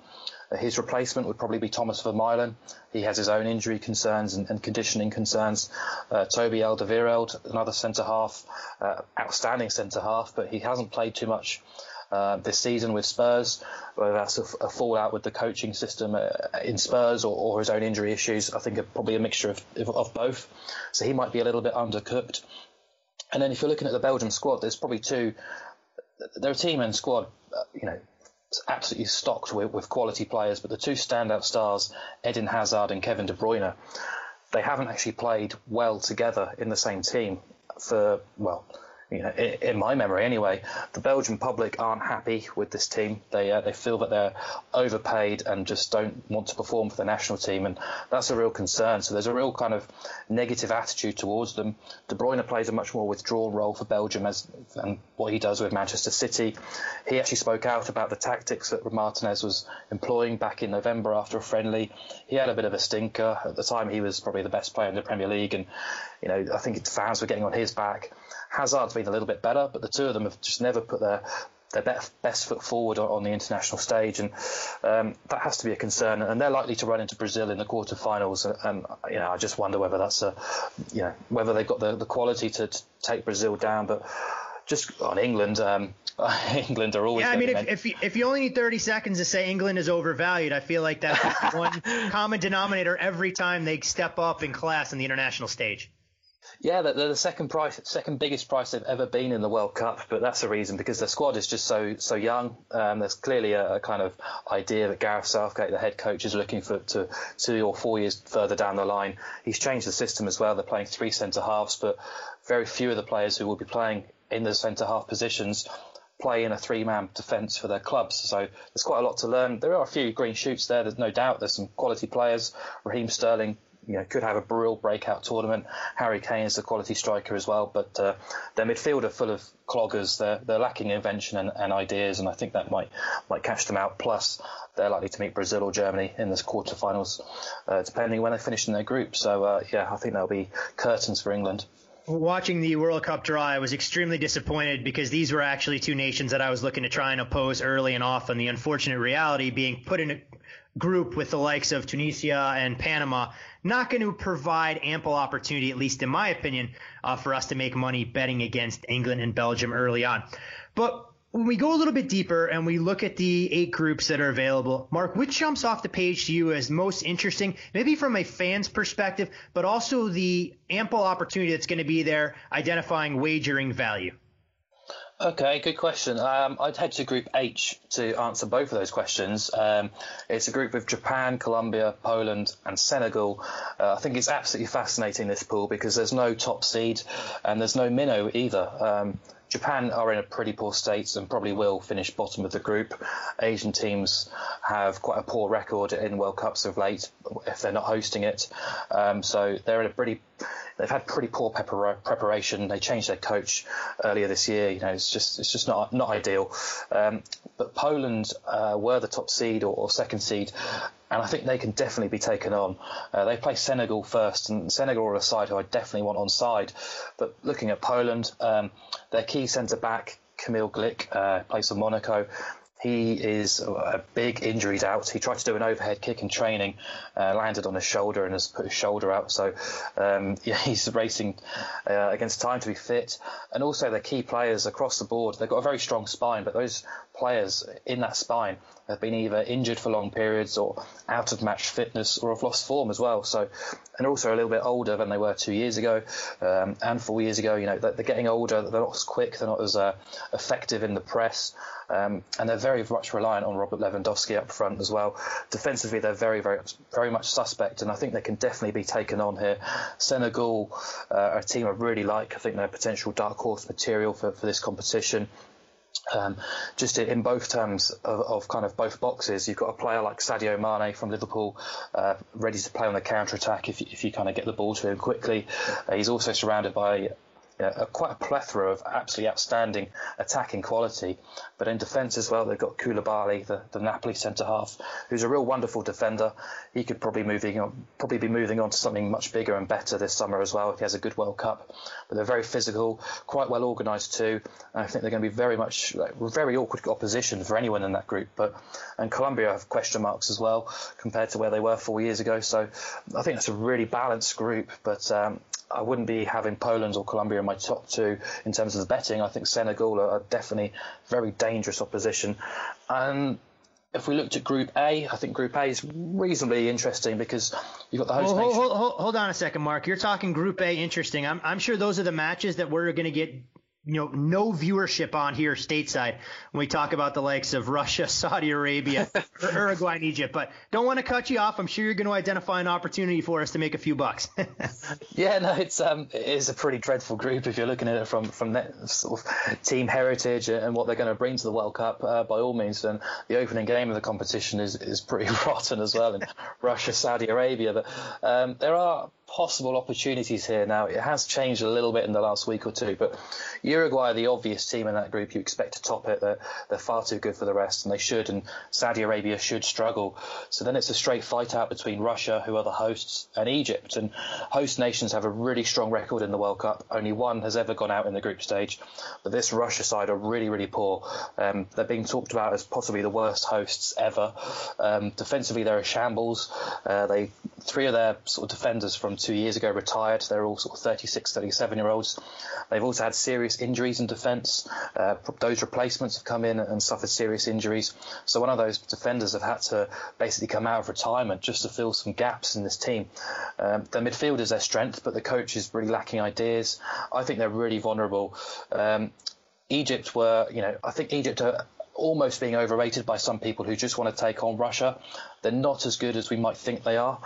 His replacement would probably be Thomas Vermaelen. He has his own injury concerns and, and conditioning concerns. Uh, Toby Alderweireld, another centre half, uh, outstanding centre half, but he hasn't played too much uh, this season with Spurs, whether that's a, a fallout with the coaching system uh, in Spurs or, or, his own injury issues. I think probably a mixture of, of both. So he might be a little bit undercooked. And then if you're looking at the Belgium squad, there's probably two. They're a team and squad, uh, you know, absolutely stocked with, with quality players, but the two standout stars, Eden Hazard and Kevin De Bruyne, they haven't actually played well together in the same team for well you know, in, my memory anyway, the Belgian public aren't happy with this team. They uh, they feel that they're overpaid and just don't want to perform for the national team, and that's a real concern. So there's a real kind of negative attitude towards them. De Bruyne plays a much more withdrawn role for Belgium as and what he does with Manchester City. He actually spoke out about the tactics that Martinez was employing back in November after a friendly. He had a bit of a stinker at the time. He was probably the best player in the Premier League, and you know I think fans were getting on his back. Hazard's been a little bit better, but the two of them have just never put their their best, best foot forward on, the international stage, and um, that has to be a concern. And they're likely to run into Brazil in the quarterfinals, and, and you know I just wonder whether that's a you know whether they've got the, the quality to, to take Brazil down, but just on England, um, England are always. Yeah, I mean, if, if you, if, you, only need 30 seconds to say England is overvalued, I feel like that's one common denominator every time they step up in class on the international stage. Yeah, they're the second price, second biggest price they've ever been in the World Cup, but that's the reason because their squad is just so so young. Um, there's clearly a, a, kind of idea that Gareth Southgate, the head coach, is looking for to two or four years further down the line. He's changed the system as well. They're playing three centre halves, but very few of the players who will be playing in the centre half positions play in a three-man defence for their clubs. So there's quite a lot to learn. There are a few green shoots there. There's no doubt. There's some quality players. Raheem Sterling you know, could have a real breakout tournament. Harry Kane is a quality striker as well, but uh, their midfield are full of cloggers. They're, they're lacking invention and, and, ideas, and I think that might might catch them out. Plus, they're likely to meet Brazil or Germany in the quarterfinals, uh, depending when they finish in their group. So, uh, yeah, I think there'll be curtains for England watching the World Cup draw, I was extremely disappointed because these were actually two nations that I was looking to try and oppose early and often. The unfortunate reality being put in a group with the likes of Tunisia and Panama not going to provide ample opportunity, at least in my opinion, uh, for us to make money betting against England and Belgium early on. But when we go a little bit deeper and we look at the eight groups that are available, Mark, which jumps off the page to you as most interesting, maybe from a fan's perspective, but also the ample opportunity that's going to be there identifying wagering value? Okay, good question. Um, I'd head to Group H to answer both of those questions. Um, it's a group with Japan, Colombia, Poland, and Senegal. Uh, I think it's absolutely fascinating this pool because there's no top seed and there's no minnow either. Um, Japan are in a pretty poor state and probably will finish bottom of the group. Asian teams have quite a poor record in World Cups of late if they're not hosting it. Um, so they're in a pretty they've had pretty poor preparation. They changed their coach earlier this year. You know, it's just it's just not not ideal. Um, but Poland uh, were the top seed or, or, second seed, and I think they can definitely be taken on. Uh, they play Senegal first, and Senegal are a side who I definitely want on side. But looking at Poland, um, their key centre back Kamil Glik uh, plays for Monaco. He is a big injuries out. He tried to do an overhead kick in training, uh, landed on his shoulder and has put his shoulder out. So um, yeah, he's racing uh, against time to be fit. And also their key players across the board. They've got a very strong spine, but those players in that spine have been either injured for long periods or out of match fitness or have lost form as well. So, and also a little bit older than they were two years ago um, and four years ago. You know, they're, getting older. They're not as quick. They're not as uh, effective in the press. Um, and they're very much reliant on Robert Lewandowski up front as well. Defensively, they're very, very, very much suspect, and I think they can definitely be taken on here. Senegal uh, are a team I really like. I think they're potential dark horse material for, for this competition. Um, just in both terms of, of, kind of both boxes, you've got a player like Sadio Mane from Liverpool, uh, ready to play on the counter attack if, if you kind of get the ball to him quickly. Uh, he's also surrounded by you a, quite a plethora of absolutely outstanding attacking quality. But in defence as well, they've got Koulibaly, the, the Napoli centre half, who's a real wonderful defender. He could probably moving on, probably be moving on to something much bigger and better this summer as well if he has a good World Cup. But they're very physical, quite well organised too. And I think they're going to be very much like, very awkward opposition for anyone in that group. But and Colombia have question marks as well compared to where they were four years ago. So I think that's a really balanced group. But um, I wouldn't be having Poland or Colombia in my top two in terms of the betting. I think Senegal are definitely very dangerous opposition. And if we looked at Group A, I think Group A is reasonably interesting because you've got the host nation. Hold, hold, hold, on a second, Mark. You're talking Group A interesting. I'm, I'm sure those are the matches that we're going to get you know, no viewership on here stateside when we talk about the likes of Russia, Saudi Arabia, Uruguay, and Egypt. But don't want to cut you off. I'm sure you're going to identify an opportunity for us to make a few bucks. yeah, no, it's um, it is a pretty dreadful group if you're looking at it from from that sort of team heritage and what they're going to bring to the World Cup. Uh, by all means, and the opening game of the competition is is pretty rotten as well in Russia, Saudi Arabia. But um, there are possible opportunities here now. It has changed a little bit in the last week or two, but Uruguay are the obvious team in that group. You expect to top it. They're, they're far too good for the rest, and they should. And Saudi Arabia should struggle. So then it's a straight fight out between Russia, who are the hosts, and Egypt. And host nations have a really strong record in the World Cup. Only one has ever gone out in the group stage. But this Russia side are really, really poor. Um, they're being talked about as possibly the worst hosts ever. Um, defensively, they're a shambles. Uh, they three of their sort of defenders from two years ago retired. They're all sort of 36, 37 year olds. They've also had serious injuries in defence. Uh, those replacements have come in and suffered serious injuries. So one of those defenders have had to basically come out of retirement just to fill some gaps in this team. Um, the midfield is their strength, but the coach is really lacking ideas. I think they're really vulnerable. Um, Egypt were, you know, I think Egypt are almost being overrated by some people who just want to take on Russia. They're not as good as we might think they are,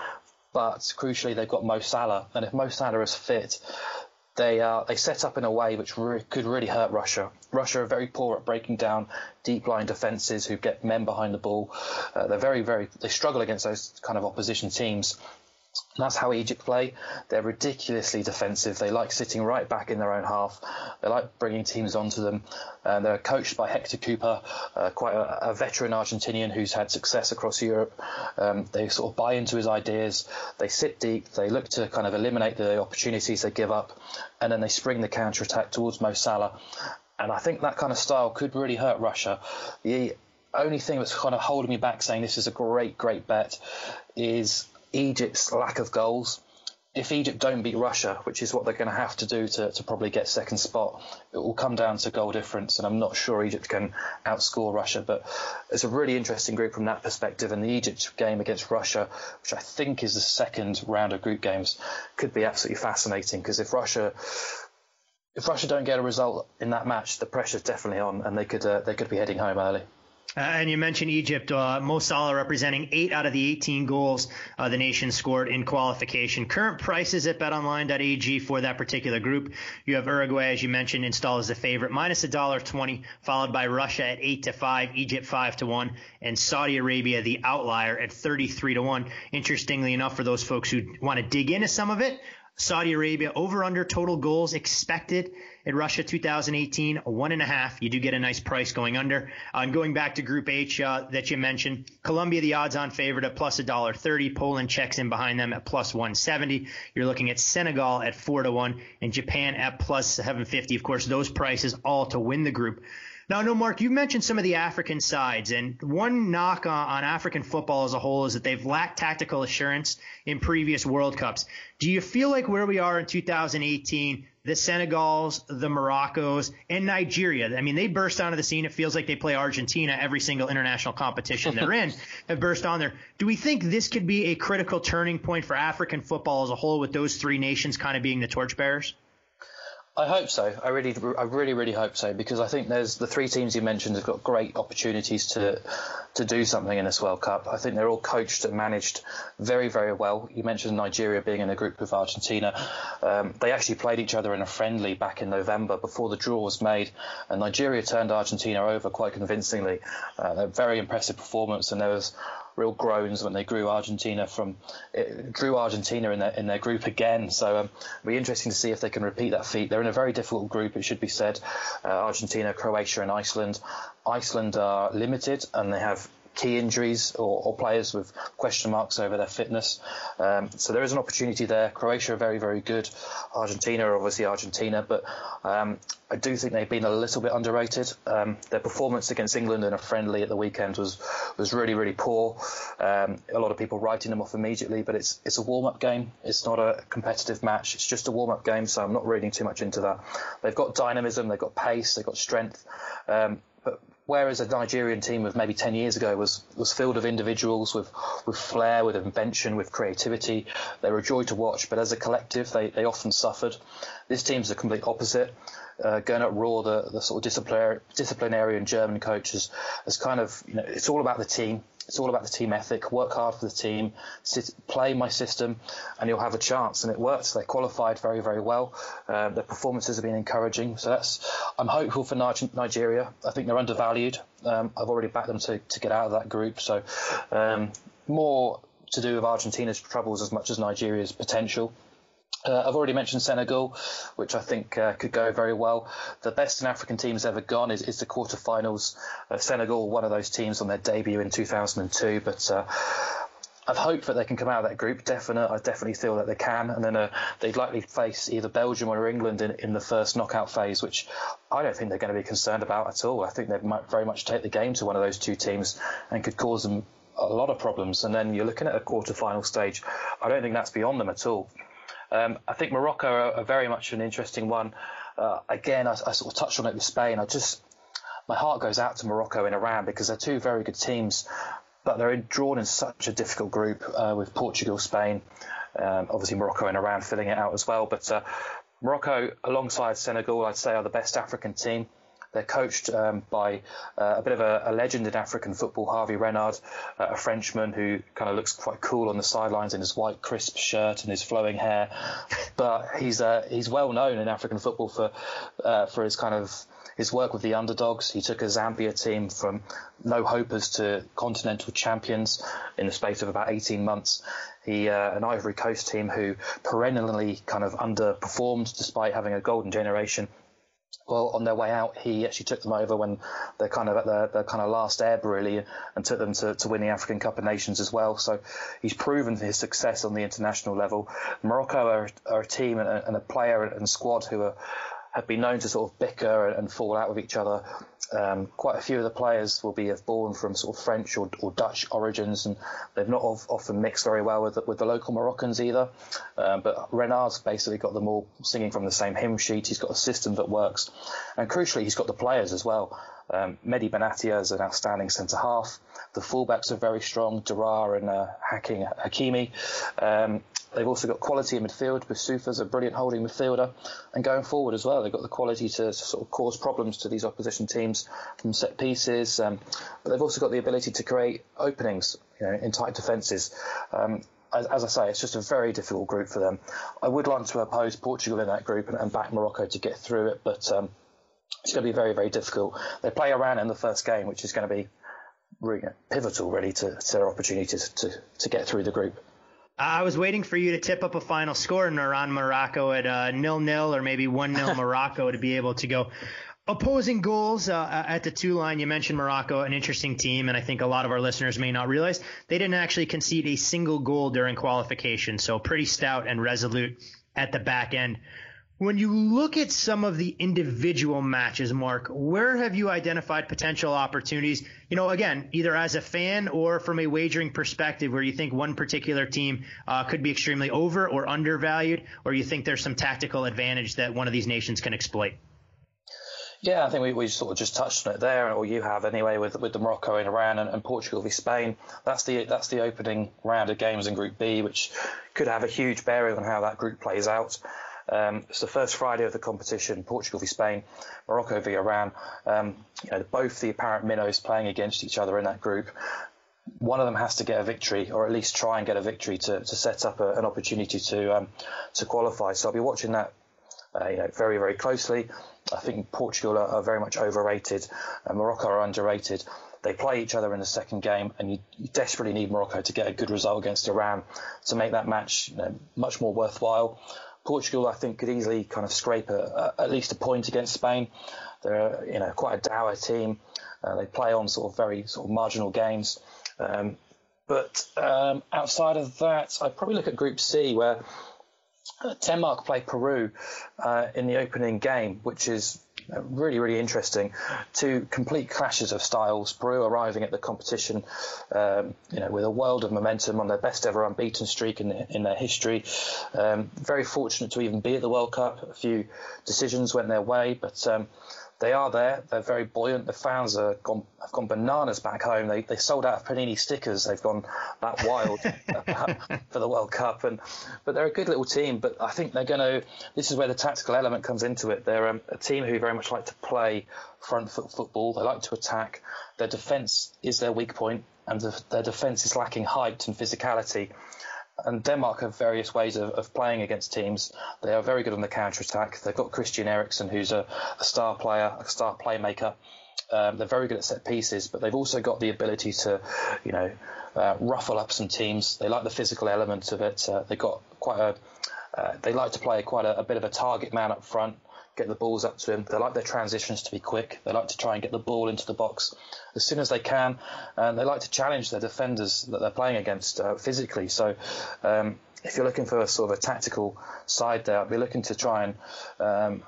but crucially they've got Mo Salah, and if Mo Salah is fit, they uh, they set up in a way which re- could really hurt Russia. Russia are very poor at breaking down deep line defences who get men behind the ball. Uh, they're very very they struggle against those kind of opposition teams. That's how Egypt play. They're ridiculously defensive. They like sitting right back in their own half. They like bringing teams onto them. Uh, they're coached by Hector Cuper, uh, quite a, a, veteran Argentinian who's had success across Europe. Um, they sort of buy into his ideas. They sit deep. They look to kind of eliminate the opportunities they give up, and then they spring the counter attack towards Mo Salah. And I think that kind of style could really hurt Russia. The only thing that's kind of holding me back saying this is a great, great bet is Egypt's lack of goals. If Egypt don't beat Russia, which is what they're going to have to do to, to probably get second spot, it will come down to goal difference, and I'm not sure Egypt can outscore Russia. But it's a really interesting group from that perspective, and the Egypt game against Russia, which I think is the second round of group games, could be absolutely fascinating because if Russia if Russia don't get a result in that match, the pressure's definitely on, and they could uh, they could be heading home early. Uh, and you mentioned Egypt, uh, Mo Salah representing eight out of the 18 goals uh, the nation scored in qualification. Current prices at betonline.ag for that particular group. You have Uruguay, as you mentioned, installed as a favorite, minus a dollar twenty, followed by Russia at eight to five, Egypt five to one, and Saudi Arabia the outlier at 33 to one. Interestingly enough, for those folks who want to dig into some of it, Saudi Arabia over under total goals expected in Russia 2018, one and a half. You do get a nice price going under. And going back to Group H uh, that you mentioned, Colombia, the odds-on favorite at plus a dollar thirty. Poland checks in behind them at plus 170. You're looking at Senegal at four to one, and Japan at plus 750. Of course, those prices all to win the group. Now, no, Mark, you mentioned some of the African sides, and one knock on, on, African football as a whole is that they've lacked tactical assurance in previous World Cups. Do you feel like where we are in 2018, the Senegals, the Moroccos, and Nigeria. I mean, they burst onto the scene. It feels like they play Argentina every single international competition they're in, have burst on there. Do we think this could be a critical turning point for African football as a whole, with those three nations kind of being the torchbearers? I hope so. I really, I really, really hope so because I think there's the three teams you mentioned have got great opportunities to to do something in this World Cup. I think they're all coached and managed very, very well. You mentioned Nigeria being in a group with Argentina. Um, they actually played each other in a friendly back in November before the draw was made, and Nigeria turned Argentina over quite convincingly. Uh, a very impressive performance, and there was real groans when they grew Argentina from drew Argentina in their in their group again. So um, it'll be interesting to see if they can repeat that feat. They're in a very difficult group, it should be said. Uh, Argentina, Croatia, and Iceland. Iceland are limited and they have key injuries or, or, players with question marks over their fitness. Um, so there is an opportunity there. Croatia are very, very good. Argentina are obviously Argentina, but um, I do think they've been a little bit underrated. Um, their performance against England in a friendly at the weekend was was really, really poor. Um, a lot of people writing them off immediately, but it's it's a warm up game. It's not a competitive match. It's just a warm up game, so I'm not reading too much into that. They've got dynamism, they've got pace, they've got strength. Um, but whereas a Nigerian team of maybe 10 years ago was, was filled of individuals with, with flair, with invention, with creativity. They were a joy to watch, but as a collective, they, they often suffered. This team's the complete opposite. Uh, Gernot Rohr, the, the sort of disciplinarian German coach, has, has kind of, you know, it's all about the team. It's all about the team ethic. Work hard for the team, sit, play my system, and you'll have a chance. And it worked. They qualified very, very well. Uh, their performances have been encouraging. So that's. I'm hopeful for Nigeria. I think they're undervalued. Um, I've already backed them to, to get out of that group. So um, more to do with Argentina's troubles as much as Nigeria's potential. Uh, I've already mentioned Senegal, which I think uh, could go very well. The best an African team has ever gone is, is the quarterfinals. Uh, Senegal, one of those teams on their debut in 2002, but uh, I've hoped that they can come out of that group. Definite, I definitely feel that they can, and then uh, they'd likely face either Belgium or England in, in the first knockout phase, which I don't think they're going to be concerned about at all. I think they might very much take the game to one of those two teams and could cause them a lot of problems. And then you're looking at a quarter-final stage. I don't think that's beyond them at all. Um, I think Morocco are, are, very much an interesting one. Uh, again, I, I, sort of touched on it with Spain. I just my heart goes out to Morocco and Iran because they're two very good teams, but they're drawn in such a difficult group uh, with Portugal, Spain, um, obviously Morocco and Iran filling it out as well. But uh, Morocco, alongside Senegal, I'd say are the best African team. They're coached um, by uh, a bit of a, a, legend in African football, Hervé Renard, uh, a Frenchman who kind of looks quite cool on the sidelines in his white crisp shirt and his flowing hair. But he's uh, he's well known in African football for uh, for his kind of his work with the underdogs. He took a Zambia team from no hopers to continental champions in the space of about 18 months. He, uh, an Ivory Coast team who perennially kind of underperformed despite having a golden generation well, on their way out, he actually took them over when they're kind of at their, their kind of last ebb, really, and took them to, to win the African Cup of Nations as well. So he's proven his success on the international level. Morocco are, are a team and a, and a player and squad who are have been known to sort of bicker and fall out with each other. Um, quite a few of the players will be of born from sort of French or, or Dutch origins, and they've not often mixed very well with the, with the local Moroccans either. Um, but Renard's basically got them all singing from the same hymn sheet. He's got a system that works, and crucially, he's got the players as well. Um, Mehdi Benatia is an outstanding centre half. The fullbacks are very strong, Dirar and uh, Hakim Hakimi. Um, They've also got quality in midfield. Boussoufa's a brilliant holding midfielder. And going forward as well, they've got the quality to sort of cause problems to these opposition teams from set pieces. Um, but they've also got the ability to create openings you know, in tight defences. Um, as, as, I say, it's just a very difficult group for them. I would like to oppose Portugal in that group and, and back Morocco to get through it, but um, it's going to be very, very difficult. They play Iran in the first game, which is going to be pivotal, really, to, to their opportunities to, to get through the group. I was waiting for you to tip up a final score in Iran Morocco at uh, nil nil or maybe one nil Morocco to be able to go. Opposing goals uh, at the two line, you mentioned Morocco, an interesting team, and I think a lot of our listeners may not realize they didn't actually concede a single goal during qualification, so pretty stout and resolute at the back end. When you look at some of the individual matches, Mark, where have you identified potential opportunities? You know, again, either as a fan or from a wagering perspective, where you think one particular team uh, could be extremely over or undervalued, or you think there's some tactical advantage that one of these nations can exploit? Yeah, I think we, we sort of just touched on it there, or you have anyway, with with the Morocco and Iran and, and, Portugal v Spain. That's the that's the opening round of games in Group B, which could have a huge bearing on how that group plays out. Um, it's the first Friday of the competition, Portugal v Spain, Morocco v Iran. Um, you know, both the apparent minnows playing against each other in that group. One of them has to get a victory, or at least try and get a victory to, to set up a, an opportunity to um, to qualify. So I'll be watching that uh, you know, very, very closely. I think Portugal are, are very much overrated, and Morocco are underrated. They play each other in the second game, and you, you desperately need Morocco to get a good result against Iran to make that match you know, much more worthwhile. Portugal, I think, could easily kind of scrape a, a, at least a point against Spain. They're you know quite a dour team. Uh, they play on sort of very sort of marginal games. Um, but um, outside of that, I'd probably look at Group C, where uh, Denmark play Peru uh, in the opening game, which is really, really interesting. Two complete clashes of styles. Peru arriving at the competition, um, you know, with a world of momentum on their best ever unbeaten streak in, in their history. Um, very fortunate to even be at the World Cup. A few decisions went their way, but um, they are there. They're very buoyant. The fans are gone, have gone bananas back home. They, they sold out of Panini stickers. They've gone that wild for the World Cup. And but they're a good little team. But I think they're going to. This is where the tactical element comes into it. They're um, a team who very much like to play front foot football. They like to attack. Their defence is their weak point, and the, their defence is lacking height and physicality and Denmark have various ways of, of, playing against teams. They are very good on the counter attack. They've got Christian Eriksen, who's a, a star player, a star playmaker. Um, they're very good at set pieces, but they've also got the ability to, you know, uh, ruffle up some teams. They like the physical element of it. Uh, they've got quite a. Uh, they like to play quite a, a, bit of a target man up front get the balls up to him. They like their transitions to be quick. They like to try and get the ball into the box as soon as they can, and they like to challenge their defenders that they're playing against uh, physically. So. Um, if you're looking for a sort of a tactical side there, I'd be looking to try and um,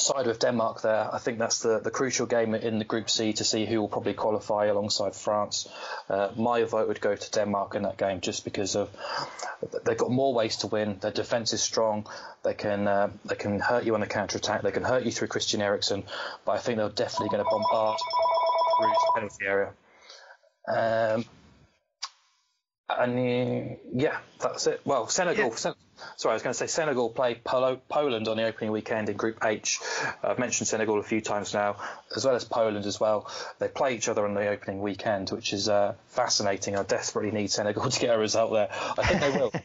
side with Denmark there. I think that's the, the crucial game in the Group C to see who will probably qualify alongside France. Uh, my vote would go to Denmark in that game just because of they've got more ways to win. Their defence is strong. They can uh, they can hurt you on the counter attack. They can hurt you through Christian Eriksen. But I think they're definitely going to bombard Peru's penalty area. Um, and uh, yeah, that's it. Well, Senegal. Yeah. Sen- sorry, I was going to say Senegal play Polo- Poland on the opening weekend in Group H. I've mentioned Senegal a few times now, as well as Poland as well. They play each other on the opening weekend, which is uh, fascinating. I desperately need Senegal to get a result there. I think they will. think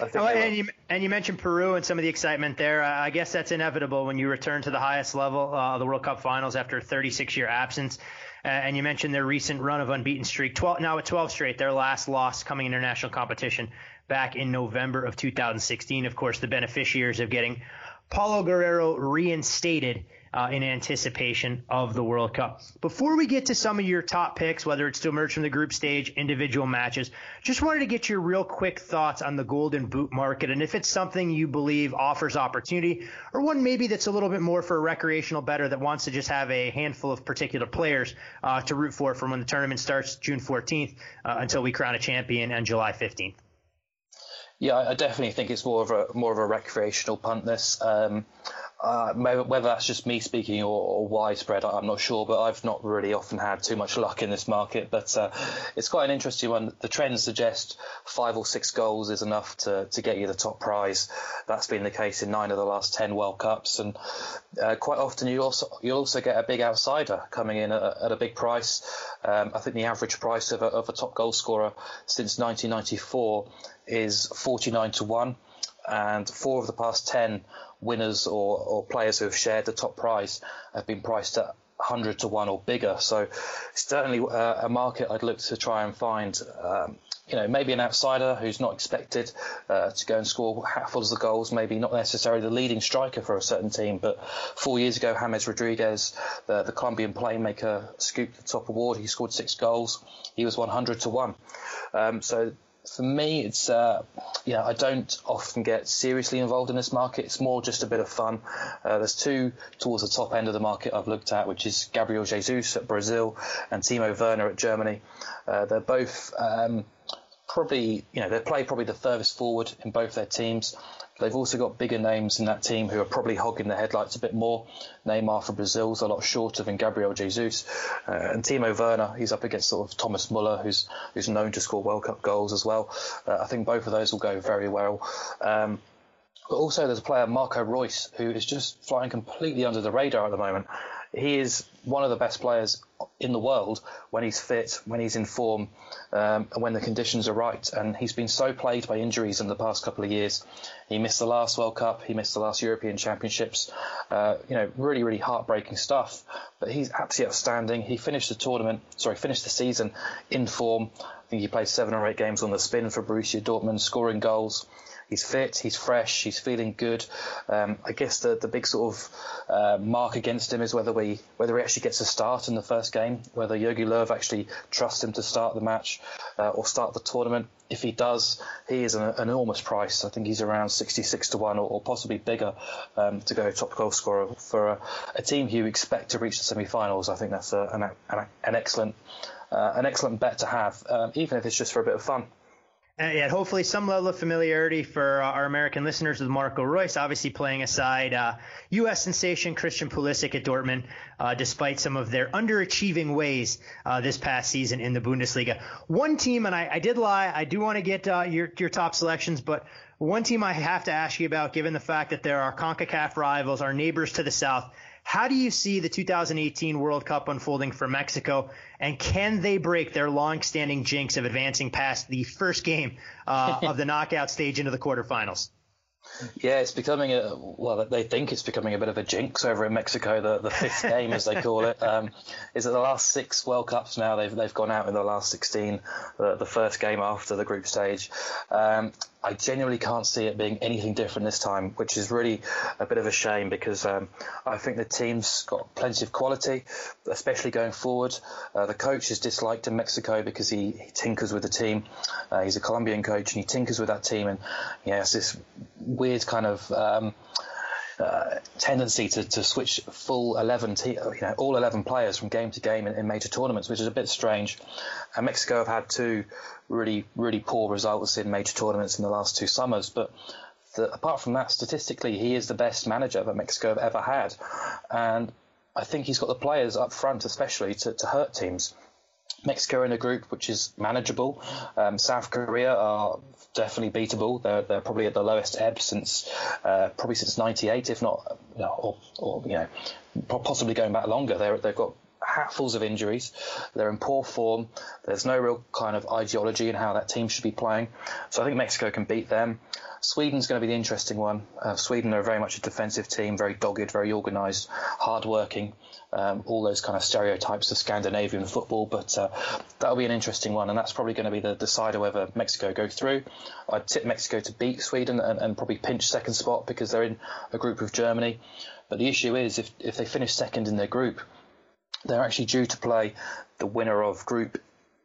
oh, they and, will. You, and you mentioned Peru and some of the excitement there. Uh, I guess that's inevitable when you return to the highest level, uh, the World Cup finals after a 36 year absence. Uh, and you mentioned their recent run of unbeaten streak, 12, now at 12 straight, their last loss coming international competition back in November of 2016. Of course, the beneficiaries of getting Paolo Guerrero reinstated uh, in anticipation of the World Cup. Before we get to some of your top picks, whether it's to emerge from the group stage, individual matches, just wanted to get your real quick thoughts on the Golden Boot market and if it's something you believe offers opportunity or one maybe that's a little bit more for a recreational bettor that wants to just have a handful of particular players uh, to root for from when the tournament starts June 14th uh, until we crown a champion on July 15th. Yeah, I definitely think it's more of a more of a recreational punt. This, um, uh, whether that's just me speaking or, or, widespread, I'm not sure. But I've not really often had too much luck in this market. But uh, it's quite an interesting one. The trends suggest five or six goals is enough to, to get you the top prize. That's been the case in nine of the last ten World Cups, and uh, quite often you also you also get a big outsider coming in at, at a big price. Um, I think the average price of a, of a top goal scorer since 1994 is 49 to one and four of the past 10 winners or, or players who have shared the top prize have been priced at 100 to 1 or bigger. So certainly uh, a market I'd look to try and find. Um, you know, maybe an outsider who's not expected uh, to go and score handfuls of the goals, maybe not necessarily the leading striker for a certain team, but four years ago, James Rodriguez, the, the Colombian playmaker, scooped the top award. He scored six goals. He was 100 to 1. Um, so for me, it's uh, yeah, I don't often get seriously involved in this market. It's more just a bit of fun. Uh, there's two towards the top end of the market I've looked at, which is Gabriel Jesus at Brazil and Timo Werner at Germany. Uh, they're both um, probably you know they play probably the furthest forward in both their teams. They've also got bigger names in that team who are probably hogging the headlights a bit more. Neymar for Brazil's a lot shorter than Gabriel Jesus, uh, and Timo Werner he's up against sort of Thomas Muller, who's who's known to score World Cup goals as well. Uh, I think both of those will go very well. Um, but also there's a player Marco Reus who is just flying completely under the radar at the moment. he is one of the best players in the world when he's fit, when he's in form, um, when the conditions are right. And he's been so plagued by injuries in the past couple of years. He missed the last World Cup, he missed the last European Championships. Uh, you know, really, really heartbreaking stuff. But he's absolutely outstanding. He finished the tournament, sorry, finished the season in form. I think he played seven or eight games on the spin for Borussia Dortmund, scoring goals he's fit, he's fresh, he's feeling good. Um, I guess the the big sort of uh, mark against him is whether we whether he actually gets a start in the first game, whether Jogi Löw actually trusts him to start the match uh, or start the tournament. If he does, he is an, enormous price. I think he's around 66 to 1 or, or possibly bigger um, to go top goal scorer for a, a, team who expect to reach the semi finals. I think that's a, an, an, an, excellent. Uh, an excellent bet to have, um, even if it's just for a bit of fun. And uh, hopefully some level of familiarity for uh, our American listeners with Marco Reus, obviously playing aside uh, U.S. sensation Christian Pulisic at Dortmund, uh, despite some of their underachieving ways uh, this past season in the Bundesliga. One team, and I, I did lie, I do want to get uh, your your top selections, but one team I have to ask you about, given the fact that there are CONCACAF rivals, our neighbors to the south. How do you see the 2018 World Cup unfolding for Mexico, and can they break their long-standing jinx of advancing past the first game uh, of the knockout stage into the quarterfinals? Yeah, it's becoming a well. They think it's becoming a bit of a jinx over in Mexico. The the fifth game, as they call it, um, is that the last six World Cups now they've they've gone out in the last sixteen. The, the first game after the group stage. Um, I genuinely can't see it being anything different this time, which is really a bit of a shame because um, I think the team's got plenty of quality, especially going forward. Uh, the coach is disliked in Mexico because he, he tinkers with the team. Uh, he's a Colombian coach and he tinkers with that team, and yeah, it's this weird kind of. Um, uh, tendency to, to switch full 11, te- you know, all 11 players from game to game in, in, major tournaments, which is a bit strange. And Mexico have had two really, really poor results in major tournaments in the last two summers. But the, apart from that, statistically, he is the best manager that Mexico have ever had. And I think he's got the players up front, especially, to, to hurt teams. Mexico in a group which is manageable. Um, South Korea are definitely beatable. They're, they're probably at the lowest ebb since uh, probably since '98, if not, or, or, you know, possibly going back longer. They're, they've got hatfuls of injuries. They're in poor form. There's no real kind of ideology in how that team should be playing. So I think Mexico can beat them. Sweden's going to be the interesting one. Uh, Sweden are very much a defensive team, very dogged, very organised, hard-working, um, all those kind of stereotypes of Scandinavian football. But uh, that'll be an interesting one, and that's probably going to be the decider whether Mexico go through. I'd tip Mexico to beat Sweden and, and probably pinch second spot because they're in a group with Germany. But the issue is if, if they finish second in their group, they're actually due to play the winner of Group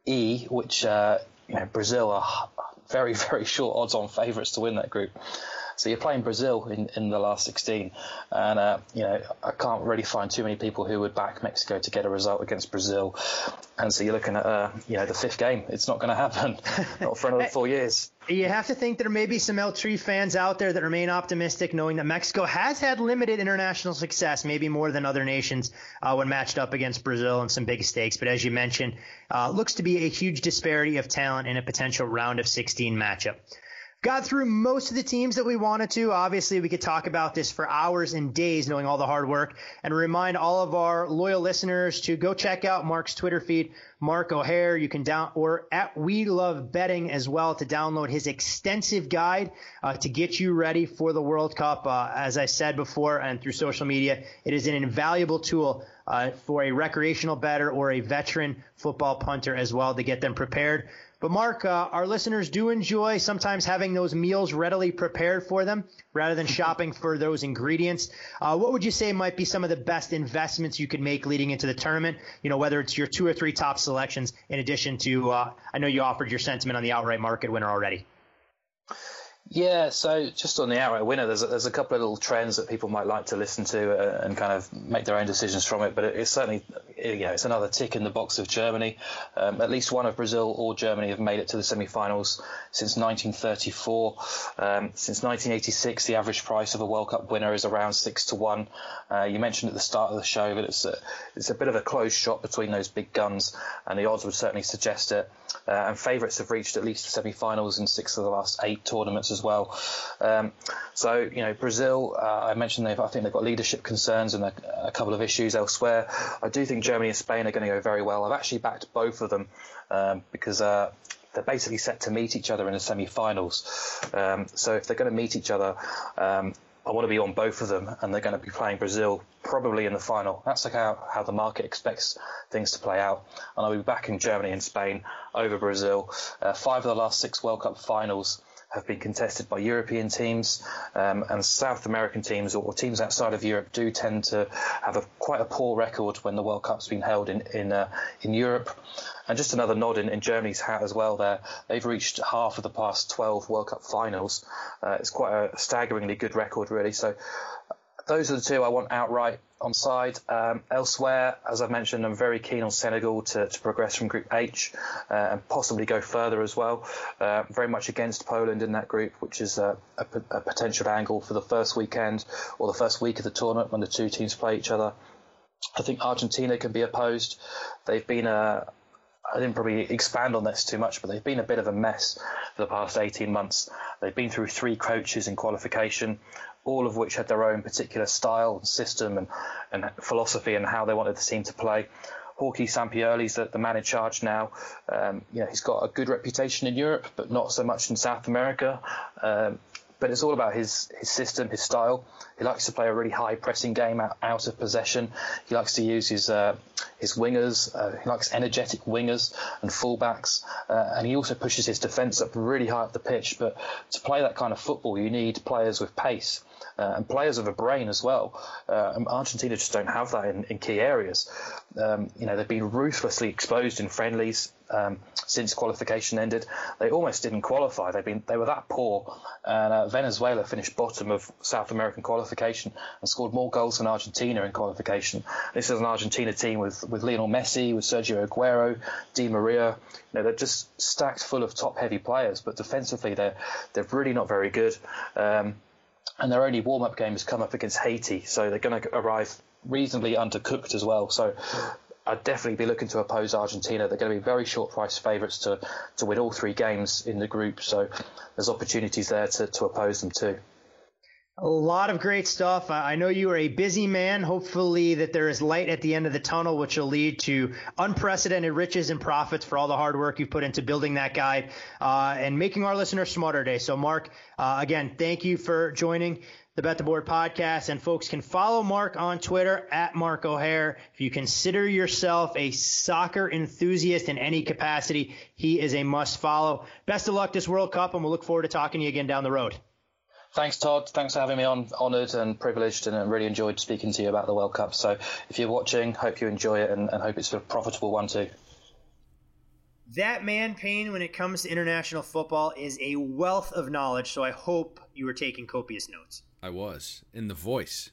E, which uh, you know Brazil are very very short odds on favourites to win that group. So you're playing Brazil in, in the last 16, and uh, you know I can't really find too many people who would back Mexico to get a result against Brazil, and so you're looking at uh, you know the fifth game. It's not going to happen, not for another four years. You have to think there may be some El Tri fans out there that remain optimistic, knowing that Mexico has had limited international success, maybe more than other nations uh, when matched up against Brazil in some big stakes. But as you mentioned, uh, looks to be a huge disparity of talent in a potential round of 16 matchup. Got through most of the teams that we wanted to. Obviously, we could talk about this for hours and days, knowing all the hard work, and remind all of our loyal listeners to go check out Mark's Twitter feed, Mark O'Haire. You can down or at We Love Betting as well to download his extensive guide uh, to get you ready for the World Cup. Uh, as I said before, and through social media, it is an invaluable tool uh, for a recreational bettor or a veteran football punter as well to get them prepared. But Mark, uh, our listeners do enjoy sometimes having those meals readily prepared for them rather than shopping for those ingredients. Uh, what would you say might be some of the best investments you could make leading into the tournament? You know, whether it's your two or three top selections in addition to, uh, I know you offered your sentiment on the outright market winner already. Yeah, so just on the outright winner, there's a, there's a couple of little trends that people might like to listen to uh, and kind of make their own decisions from it. But it's certainly, you know, it's another tick in the box of Germany. Um, at least one of Brazil or Germany have made it to the semi-finals since 1934. Um, since 1986, the average price of a World Cup winner is around six to one. Uh, you mentioned at the start of the show that it's a, it's a bit of a close shot between those big guns, and the odds would certainly suggest it. Uh, and favourites have reached at least the semi-finals in six of the last eight tournaments as well. Um, so you know, Brazil, uh, I mentioned they've I think they've got leadership concerns and a, a, couple of issues elsewhere. I do think Germany and Spain are going to go very well. I've actually backed both of them um, because. Uh, they're basically set to meet each other in the semi-finals. Um, so if they're going to meet each other, um, I want to be on both of them, and they're going to be playing Brazil probably in the final. That's like how, how the market expects things to play out. And I'll be back in Germany and Spain over Brazil. Uh, five of the last six World Cup finals have been contested by European teams, um, and South American teams or teams outside of Europe do tend to have a quite a poor record when the World Cup's been held in in, uh, in Europe. And just another nod in, in, Germany's hat as well. There, they've reached half of the past 12 World Cup finals. Uh, it's quite a staggeringly good record, really. So those are the two I want outright on side. Um, elsewhere, as I've mentioned, I'm very keen on Senegal to, to progress from Group H uh, and possibly go further as well. Uh, very much against Poland in that group, which is a, a, a, potential angle for the first weekend or the first week of the tournament when the two teams play each other. I think Argentina can be opposed. They've been a I didn't probably expand on this too much, but they've been a bit of a mess for the past 18 months. They've been through three coaches in qualification, all of which had their own particular style and system and, and philosophy and how they wanted the team to play. Jorge Sampaoli's the, the man in charge now. Um, you know, he's got a good reputation in Europe, but not so much in South America. Um, but it's all about his his system, his style. He likes to play a really high pressing game out, out of possession. He likes to use his uh, his wingers. Uh, he likes energetic wingers and fullbacks, uh, and he also pushes his defence up really high up the pitch. But to play that kind of football, you need players with pace. Uh, and players of a brain as well. Uh, Argentina just don't have that in, in key areas. Um, you know, they've been ruthlessly exposed in friendlies um, since qualification ended. They almost didn't qualify. They've been they were that poor, and uh, Venezuela finished bottom of South American qualification and scored more goals than Argentina in qualification. This is an Argentina team with with Lionel Messi, with Sergio Aguero, Di Maria. You know, they're just stacked full of top heavy players, but defensively they're they're really not very good. Um, and their only warm up game has come up against Haiti, so they're going to arrive reasonably undercooked as well. So I'd definitely be looking to oppose Argentina. They're going to be very short price favourites to, to win all three games in the group. So there's opportunities there to, to oppose them too. A lot of great stuff. I know you are a busy man. Hopefully, that there is light at the end of the tunnel, which will lead to unprecedented riches and profits for all the hard work you've put into building that guide uh, and making our listeners smarter today. So, Mark, uh, again, thank you for joining the Bet the Board podcast. And folks can follow Mark on Twitter at Mark O'Haire. If you consider yourself a soccer enthusiast in any capacity, he is a must follow. Best of luck this World Cup, and we'll look forward to talking to you again down the road. Thanks, Todd. Thanks for having me on. Honoured and privileged, and really enjoyed speaking to you about the World Cup. So, if you're watching, hope you enjoy it and, and hope it's a profitable one too. That man Payne, when it comes to international football, is a wealth of knowledge. So I hope you were taking copious notes. I was in the voice.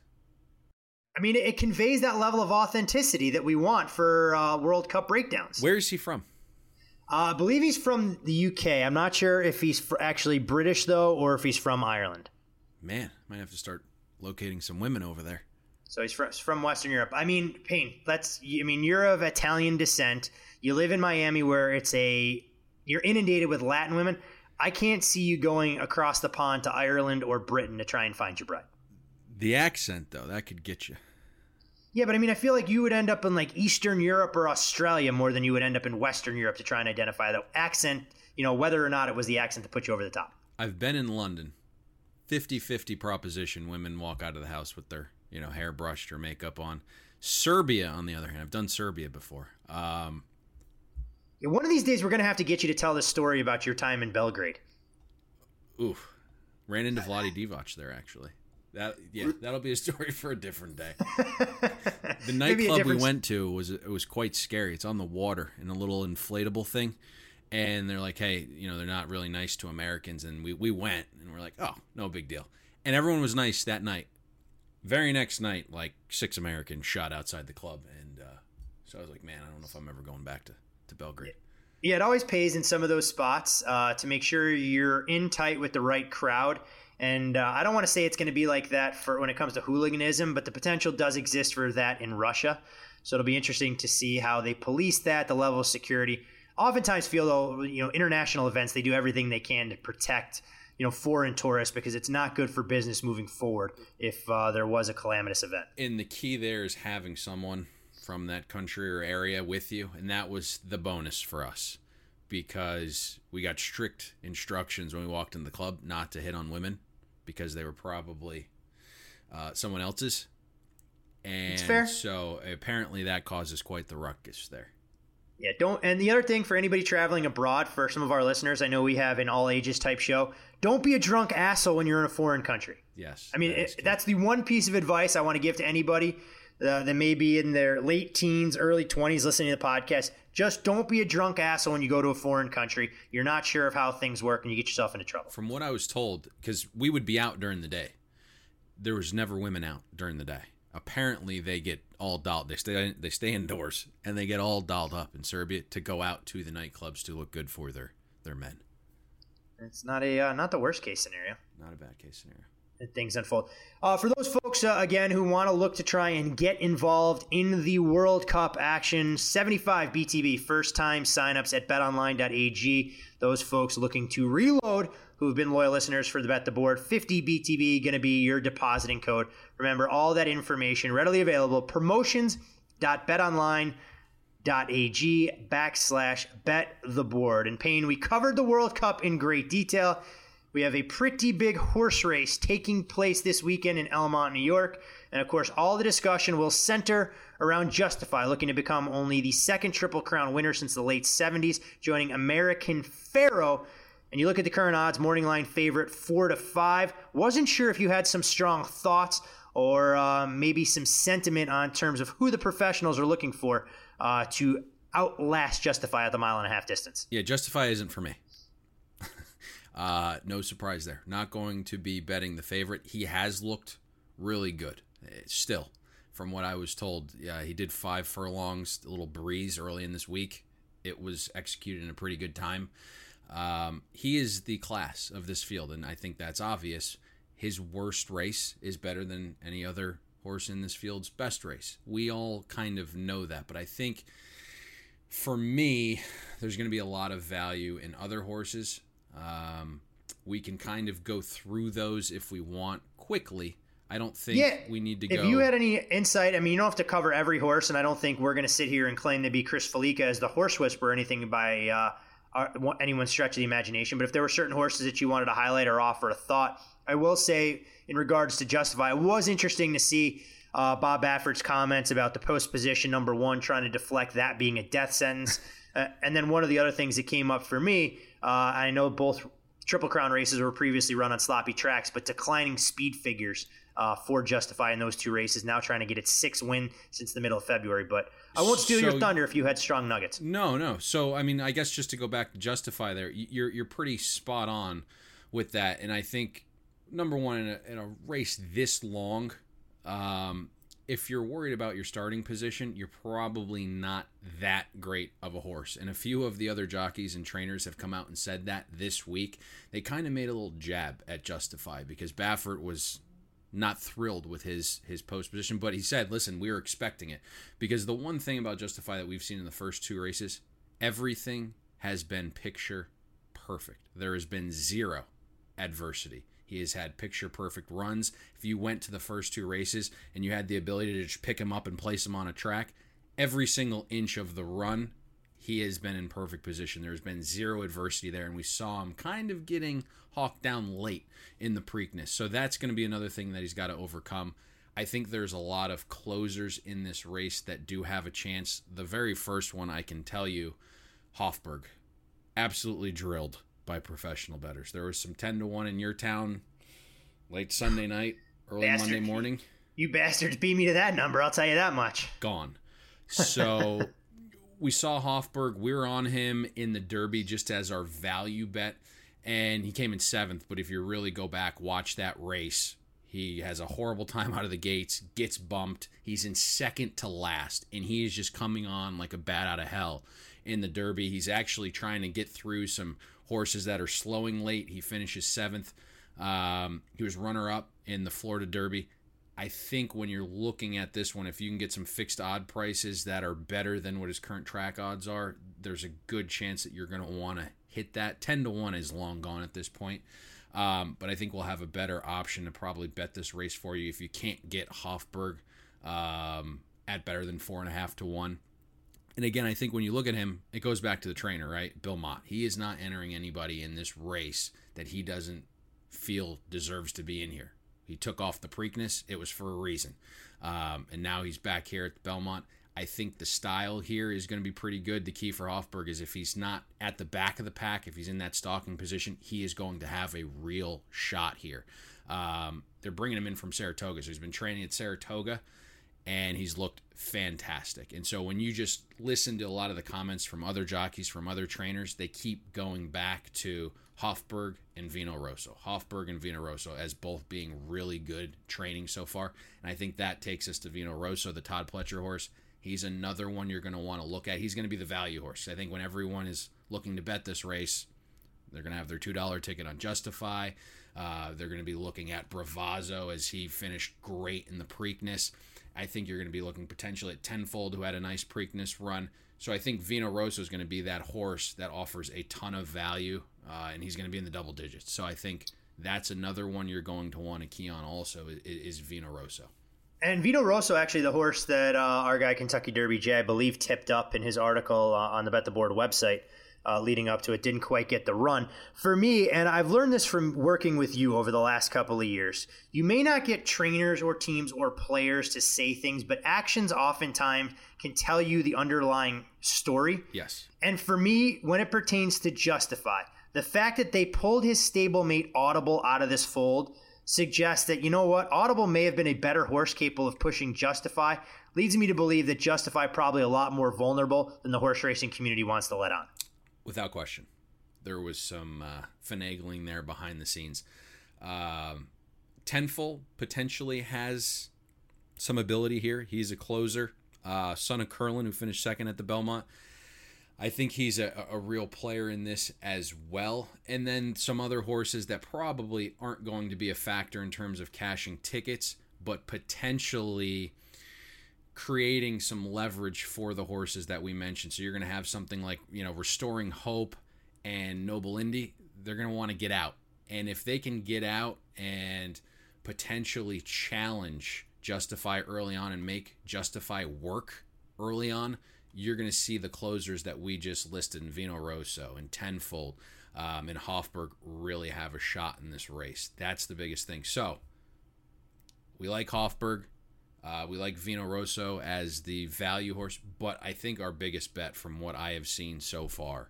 I mean, it conveys that level of authenticity that we want for uh, World Cup breakdowns. Where is he from? Uh, I believe he's from the UK. I'm not sure if he's actually British though, or if he's from Ireland. Man, might have to start locating some women over there. So he's from Western Europe. I mean, Payne, let's. I mean, you're of Italian descent. You live in Miami, where it's a you're inundated with Latin women. I can't see you going across the pond to Ireland or Britain to try and find your bride. The accent, though, that could get you. Yeah, but I mean, I feel like you would end up in like Eastern Europe or Australia more than you would end up in Western Europe to try and identify the accent, you know, whether or not it was the accent that put you over the top. I've been in London. 50 50 proposition. Women walk out of the house with their, you know, hair brushed or makeup on. Serbia, on the other hand, I've done Serbia before. Um, one of these days, we're going to have to get you to tell this story about your time in Belgrade. Oof. Ran into Vlade Divac there, actually. That yeah, that'll be a story for a different day. the nightclub we went to was it was quite scary. It's on the water in a little inflatable thing, and they're like, "Hey, you know, they're not really nice to Americans." And we we went, and we're like, "Oh, no big deal." And everyone was nice that night. Very next night, like six Americans shot outside the club, and uh, so I was like, "Man, I don't know if I'm ever going back to to Belgrade. Yeah, it always pays in some of those spots uh, to make sure you're in tight with the right crowd. And uh, I don't want to say it's going to be like that for when it comes to hooliganism, but the potential does exist for that in Russia. So it'll be interesting to see how they police that, the level of security. Oftentimes, feel though, you know, international events they do everything they can to protect you know foreign tourists because it's not good for business moving forward if uh, there was a calamitous event. And the key there is having someone from that country or area with you, and that was the bonus for us because we got strict instructions when we walked in the club not to hit on women because they were probably uh, someone else's. And so apparently that causes quite the ruckus there. Yeah, don't. And the other thing for anybody traveling abroad, for some of our listeners, I know we have an all ages type show. Don't be a drunk asshole when you're in a foreign country. Yes. I mean, that it, that's the one piece of advice I want to give to anybody uh, that may be in their late teens, early 20s listening to the podcast. Just don't be a drunk asshole when you go to a foreign country. You're not sure of how things work and you get yourself into trouble. From what I was told, because we would be out during the day, there was never women out during the day. Apparently, they get all dolled. They stay they stay indoors and they get all dolled up in Serbia to go out to the nightclubs to look good for their their men. It's not a uh, not the worst case scenario. Not a bad case scenario things unfold. Uh, for those folks, uh, again, who want to look to try and get involved in the World Cup action, 75 BTB first time signups at betonline.ag. Those folks looking to reload who have been loyal listeners for the Bet the Board, 50 BTB going to be your depositing code. Remember, all that information readily available. Promotions.betonline.ag backslash bet the board. And Payne, we covered the World Cup in great detail. We have a pretty big horse race taking place this weekend in Elmont, New York. And of course, all the discussion will center around Justify, looking to become only the second Triple Crown winner since the late 70s, joining American Pharoah. And you look at the current odds, morning line favorite, four to five. Wasn't sure if you had some strong thoughts or uh, maybe some sentiment on terms of who the professionals are looking for uh, to outlast Justify at the mile and a half distance. Yeah, Justify isn't for me. Uh, no surprise there. Not going to be betting the favorite. He has looked really good eh, still. From what I was told, yeah, he did five furlongs, a little breeze early in this week. It was executed in a pretty good time. Um, he is the class of this field, and I think that's obvious. His worst race is better than any other horse in this field's best race. We all kind of know that, but I think for me, there's going to be a lot of value in other horses um, we can kind of go through those if we want quickly. I don't think yeah, we need to if go. If you had any insight, I mean, you don't have to cover every horse, and I don't think we're going to sit here and claim to be Chris Felica as the horse whisperer or anything by uh, our, anyone's stretch of the imagination. But if there were certain horses that you wanted to highlight or offer a thought, I will say in regards to Justify, it was interesting to see uh, Bob Baffert's comments about the post position number one, trying to deflect that being a death sentence. uh, and then one of the other things that came up for me uh, I know both Triple Crown races were previously run on sloppy tracks, but declining speed figures uh, for Justify in those two races. Now trying to get its sixth win since the middle of February. But I won't steal so, your thunder if you had strong nuggets. No, no. So I mean, I guess just to go back to Justify, there, you're you're pretty spot on with that, and I think number one in a, in a race this long. Um, if you're worried about your starting position, you're probably not that great of a horse. And a few of the other jockeys and trainers have come out and said that this week. They kind of made a little jab at Justify because Baffert was not thrilled with his his post position, but he said, "Listen, we were expecting it." Because the one thing about Justify that we've seen in the first two races, everything has been picture perfect. There has been zero adversity. He has had picture perfect runs. If you went to the first two races and you had the ability to just pick him up and place him on a track, every single inch of the run, he has been in perfect position. There's been zero adversity there, and we saw him kind of getting hawked down late in the Preakness. So that's going to be another thing that he's got to overcome. I think there's a lot of closers in this race that do have a chance. The very first one, I can tell you, Hofburg, absolutely drilled by professional bettors. There was some 10 to 1 in your town late Sunday night, early Bastard. Monday morning. You bastards beat me to that number, I'll tell you that much. Gone. So we saw Hofburg. We were on him in the Derby just as our value bet, and he came in seventh. But if you really go back, watch that race. He has a horrible time out of the gates, gets bumped. He's in second to last, and he is just coming on like a bat out of hell in the Derby. He's actually trying to get through some horses that are slowing late. He finishes seventh. Um, he was runner up in the Florida Derby. I think when you're looking at this one, if you can get some fixed odd prices that are better than what his current track odds are, there's a good chance that you're going to want to hit that. 10 to 1 is long gone at this point. Um, but I think we'll have a better option to probably bet this race for you if you can't get Hofburg um, at better than four and a half to one. And again, I think when you look at him, it goes back to the trainer, right? Bill Mott. He is not entering anybody in this race that he doesn't feel deserves to be in here. He took off the Preakness. It was for a reason. Um, and now he's back here at Belmont. I think the style here is going to be pretty good. The key for Hofburg is if he's not at the back of the pack, if he's in that stalking position, he is going to have a real shot here. Um, they're bringing him in from Saratoga, so he's been training at Saratoga and he's looked fantastic. And so when you just listen to a lot of the comments from other jockeys, from other trainers, they keep going back to Hofburg and Vino Rosso. Hofburg and Vino Rosso as both being really good training so far. And I think that takes us to Vino Rosso, the Todd Pletcher horse. He's another one you're going to want to look at. He's going to be the value horse. I think when everyone is looking to bet this race, they're going to have their $2 ticket on Justify. Uh, they're going to be looking at Bravazzo as he finished great in the Preakness. I think you're going to be looking potentially at Tenfold, who had a nice Preakness run. So I think Vino Rosso is going to be that horse that offers a ton of value, uh, and he's going to be in the double digits. So I think that's another one you're going to want to key on also is, is Vino Rosso. And Vino Rosso, actually, the horse that uh, our guy Kentucky Derby Jay, I believe, tipped up in his article uh, on the Bet the Board website uh, leading up to it. Didn't quite get the run. For me, and I've learned this from working with you over the last couple of years, you may not get trainers or teams or players to say things, but actions oftentimes can tell you the underlying story. Yes. And for me, when it pertains to Justify, the fact that they pulled his stablemate Audible out of this fold suggests that, you know what, Audible may have been a better horse capable of pushing Justify, leads me to believe that Justify probably a lot more vulnerable than the horse racing community wants to let on without question. There was some uh, finagling there behind the scenes. Um, Tenfold potentially has some ability here. He's a closer. Uh, son of Curlin, who finished second at the Belmont. I think he's a, a real player in this as well. And then some other horses that probably aren't going to be a factor in terms of cashing tickets, but potentially creating some leverage for the horses that we mentioned. So you're going to have something like, you know, Restoring Hope and Noble Indy. They're going to want to get out. And if they can get out and potentially challenge Justify early on and make Justify work early on, you're going to see the closers that we just listed in Vino Rosso and Tenfold um, and Hofburg really have a shot in this race. That's the biggest thing. So we like Hofburg. Uh, we like Vino Rosso as the value horse, but I think our biggest bet from what I have seen so far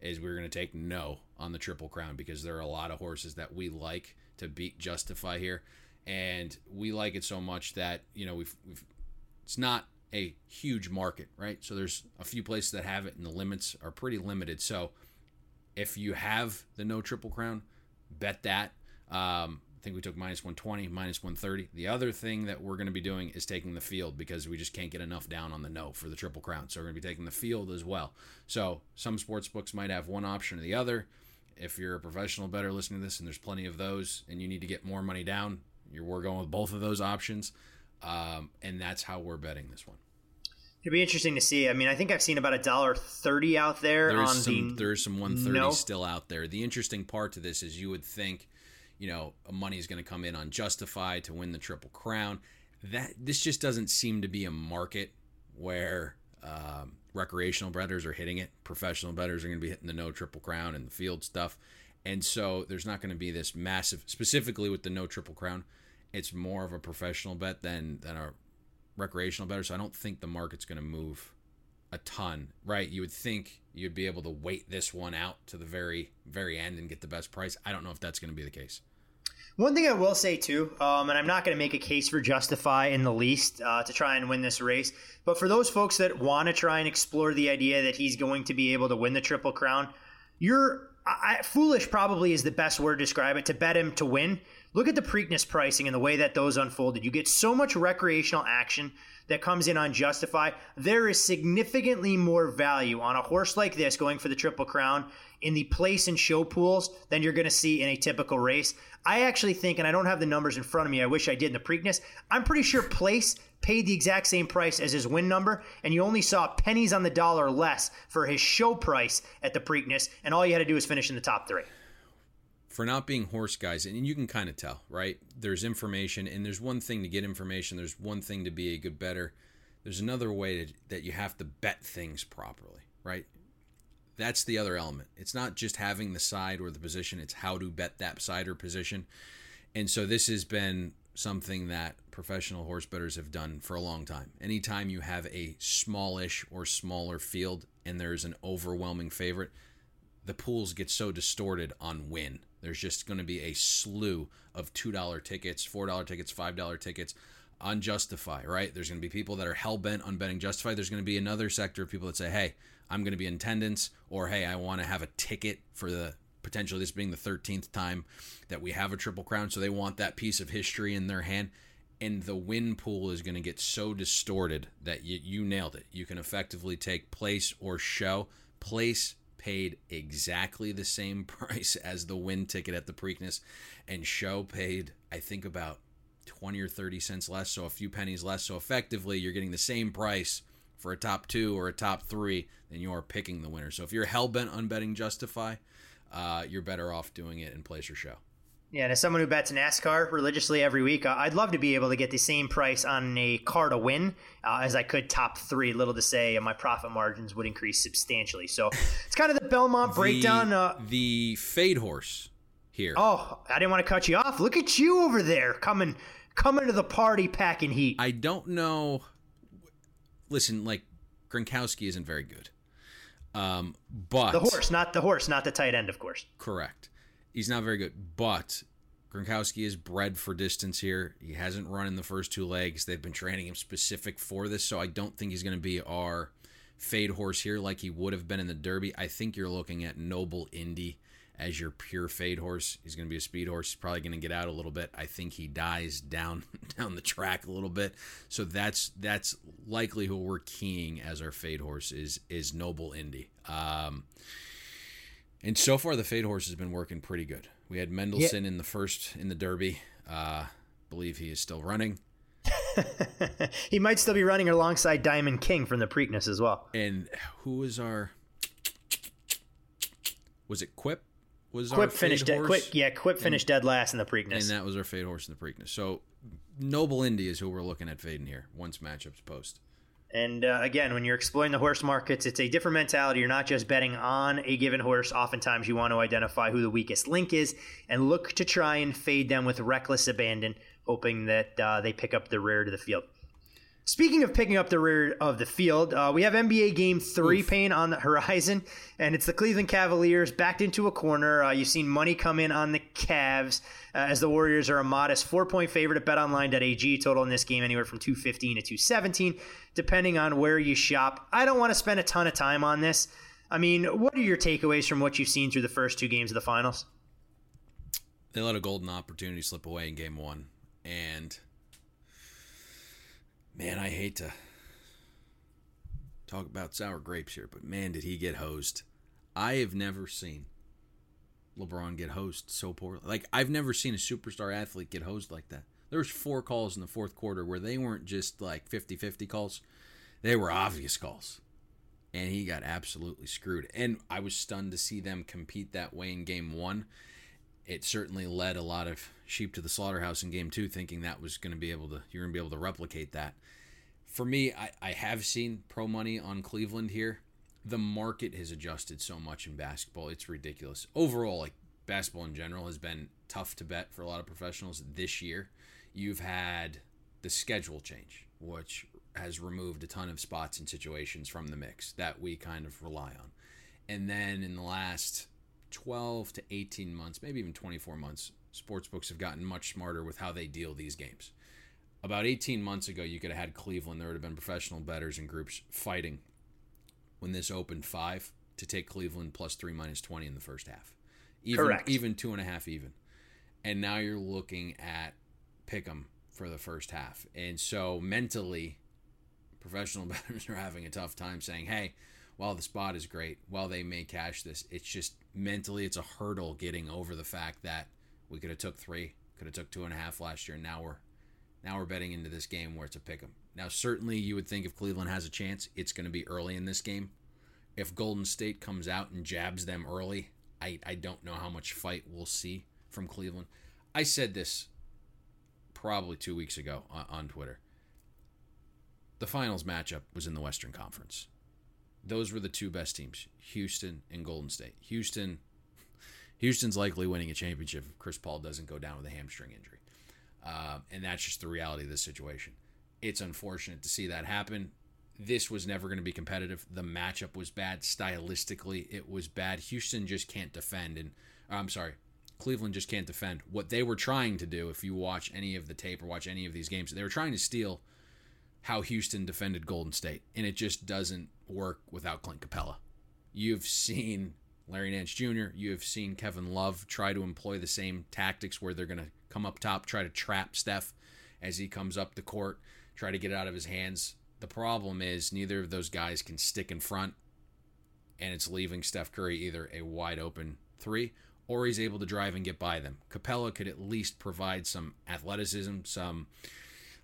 is we're going to take no on the Triple Crown because there are a lot of horses that we like to beat Justify here, and we like it so much that you know we've, we've it's not a huge market, right? So there's a few places that have it, and the limits are pretty limited. So if you have the no Triple Crown, bet that. Um, I think we took minus 120, minus 130. The other thing that we're going to be doing is taking the field because we just can't get enough down on the no for the Triple Crown. So we're going to be taking the field as well. So some sports books might have one option or the other. If you're a professional bettor listening to this, and there's plenty of those, and you need to get more money down, you're, we're going with both of those options. Um, and that's how we're betting this one. It'd be interesting to see. I mean, I think I've seen about a dollar thirty out there there's on some, the. There's some one thirty no. still out there. The interesting part to this is you would think you know, money is going to come in on Justify to win the Triple Crown. That this just doesn't seem to be a market where um, recreational bettors are hitting it. Professional bettors are going to be hitting the no Triple Crown and the field stuff, and so there's not going to be this massive. Specifically with the no Triple Crown, it's more of a professional bet than than a recreational bettor. So I don't think the market's going to move a ton, right? You would think you'd be able to wait this one out to the very very end and get the best price. I don't know if that's going to be the case. One thing I will say too, um, and I'm not going to make a case for Justify in the least uh, to try and win this race, but for those folks that want to try and explore the idea that he's going to be able to win the Triple Crown, you're I, foolish probably is the best word to describe it to bet him to win. Look at the Preakness pricing and the way that those unfolded. You get so much recreational action that comes in on Justify. There is significantly more value on a horse like this going for the Triple Crown in the place and show pools than you're going to see in a typical race. I actually think, and I don't have the numbers in front of me, I wish I did in the Preakness, I'm pretty sure place paid the exact same price as his win number, and you only saw pennies on the dollar less for his show price at the Preakness, and all you had to do was finish in the top three. For not being horse guys, and you can kind of tell, right? There's information, and there's one thing to get information. There's one thing to be a good bettor. There's another way to, that you have to bet things properly, right? That's the other element. It's not just having the side or the position; it's how to bet that side or position. And so this has been something that professional horse bettors have done for a long time. Anytime you have a smallish or smaller field and there's an overwhelming favorite, the pools get so distorted on win. There's just going to be a slew of $2 tickets, $4 tickets, $5 tickets on Justify, right? There's going to be people that are hell bent on betting Justify. There's going to be another sector of people that say, hey, I'm going to be in attendance, or hey, I want to have a ticket for the potentially this being the 13th time that we have a Triple Crown. So they want that piece of history in their hand. And the win pool is going to get so distorted that you, you nailed it. You can effectively take place or show. Place paid exactly the same price as the win ticket at the Preakness, and show paid, I think, about 20 or 30 cents less, so a few pennies less. So effectively, you're getting the same price for a top two or a top three than you are picking the winner. So if you're hell bent on betting Justify, uh, you're better off doing it in place or show. Yeah, and as someone who bets NASCAR religiously every week, uh, I'd love to be able to get the same price on a car to win uh, as I could top three. Little to say, and my profit margins would increase substantially. So it's kind of the Belmont breakdown. Uh, the fade horse here. Oh, I didn't want to cut you off. Look at you over there coming coming to the party packing heat. I don't know. Listen, like Gronkowski isn't very good. Um, but the horse, not the horse, not the tight end, of course. Correct. He's not very good, but Gronkowski is bred for distance here. He hasn't run in the first two legs. They've been training him specific for this, so I don't think he's going to be our fade horse here like he would have been in the Derby. I think you're looking at Noble Indy as your pure fade horse. He's going to be a speed horse. He's probably going to get out a little bit. I think he dies down down the track a little bit. So that's that's likely who we're keying as our fade horse is is Noble Indy. Um, and so far the fade horse has been working pretty good. We had Mendelssohn yeah. in the first in the Derby. Uh, believe he is still running. he might still be running alongside Diamond King from the Preakness as well. And who was our? Was it Quip? was Quip finished dead. Quip, yeah, Quip finished and, dead last in the Preakness, and that was our fade horse in the Preakness. So Noble Indy is who we're looking at fading here once matchups post. And uh, again, when you're exploring the horse markets, it's a different mentality. You're not just betting on a given horse. Oftentimes, you want to identify who the weakest link is and look to try and fade them with reckless abandon, hoping that uh, they pick up the rear to the field. Speaking of picking up the rear of the field, uh, we have NBA Game 3 Oof. pain on the horizon, and it's the Cleveland Cavaliers backed into a corner. Uh, you've seen money come in on the Cavs uh, as the Warriors are a modest four point favorite at betonline.ag. Total in this game anywhere from 215 to 217, depending on where you shop. I don't want to spend a ton of time on this. I mean, what are your takeaways from what you've seen through the first two games of the finals? They let a golden opportunity slip away in game one. And Man, I hate to talk about sour grapes here, but man, did he get hosed. I have never seen LeBron get hosed so poorly. Like I've never seen a superstar athlete get hosed like that. There was four calls in the fourth quarter where they weren't just like 50-50 calls. They were obvious calls. And he got absolutely screwed. And I was stunned to see them compete that way in game 1 it certainly led a lot of sheep to the slaughterhouse in game two, thinking that was going to be able to you're going to be able to replicate that. For me, I, I have seen pro money on Cleveland here. The market has adjusted so much in basketball; it's ridiculous. Overall, like basketball in general has been tough to bet for a lot of professionals this year. You've had the schedule change, which has removed a ton of spots and situations from the mix that we kind of rely on. And then in the last 12 to 18 months, maybe even 24 months, sportsbooks have gotten much smarter with how they deal these games. About 18 months ago, you could have had Cleveland. There would have been professional bettors and groups fighting when this opened five to take Cleveland plus three minus 20 in the first half. Even, Correct. Even two and a half even. And now you're looking at pick 'em for the first half. And so mentally, professional bettors are having a tough time saying, hey, while the spot is great, while they may cash this, it's just mentally it's a hurdle getting over the fact that we could have took three, could have took two and a half last year. And now we're now we're betting into this game where it's a pick 'em. Now certainly you would think if Cleveland has a chance, it's going to be early in this game. If Golden State comes out and jabs them early, I, I don't know how much fight we'll see from Cleveland. I said this probably two weeks ago on, on Twitter. The finals matchup was in the Western Conference. Those were the two best teams, Houston and Golden State. Houston, Houston's likely winning a championship if Chris Paul doesn't go down with a hamstring injury, uh, and that's just the reality of this situation. It's unfortunate to see that happen. This was never going to be competitive. The matchup was bad stylistically. It was bad. Houston just can't defend, and I'm sorry, Cleveland just can't defend. What they were trying to do, if you watch any of the tape or watch any of these games, they were trying to steal how Houston defended Golden State, and it just doesn't work without Clint Capela. You've seen Larry Nance Jr., you have seen Kevin Love try to employ the same tactics where they're going to come up top, try to trap Steph as he comes up the court, try to get it out of his hands. The problem is neither of those guys can stick in front, and it's leaving Steph Curry either a wide open three or he's able to drive and get by them. Capela could at least provide some athleticism, some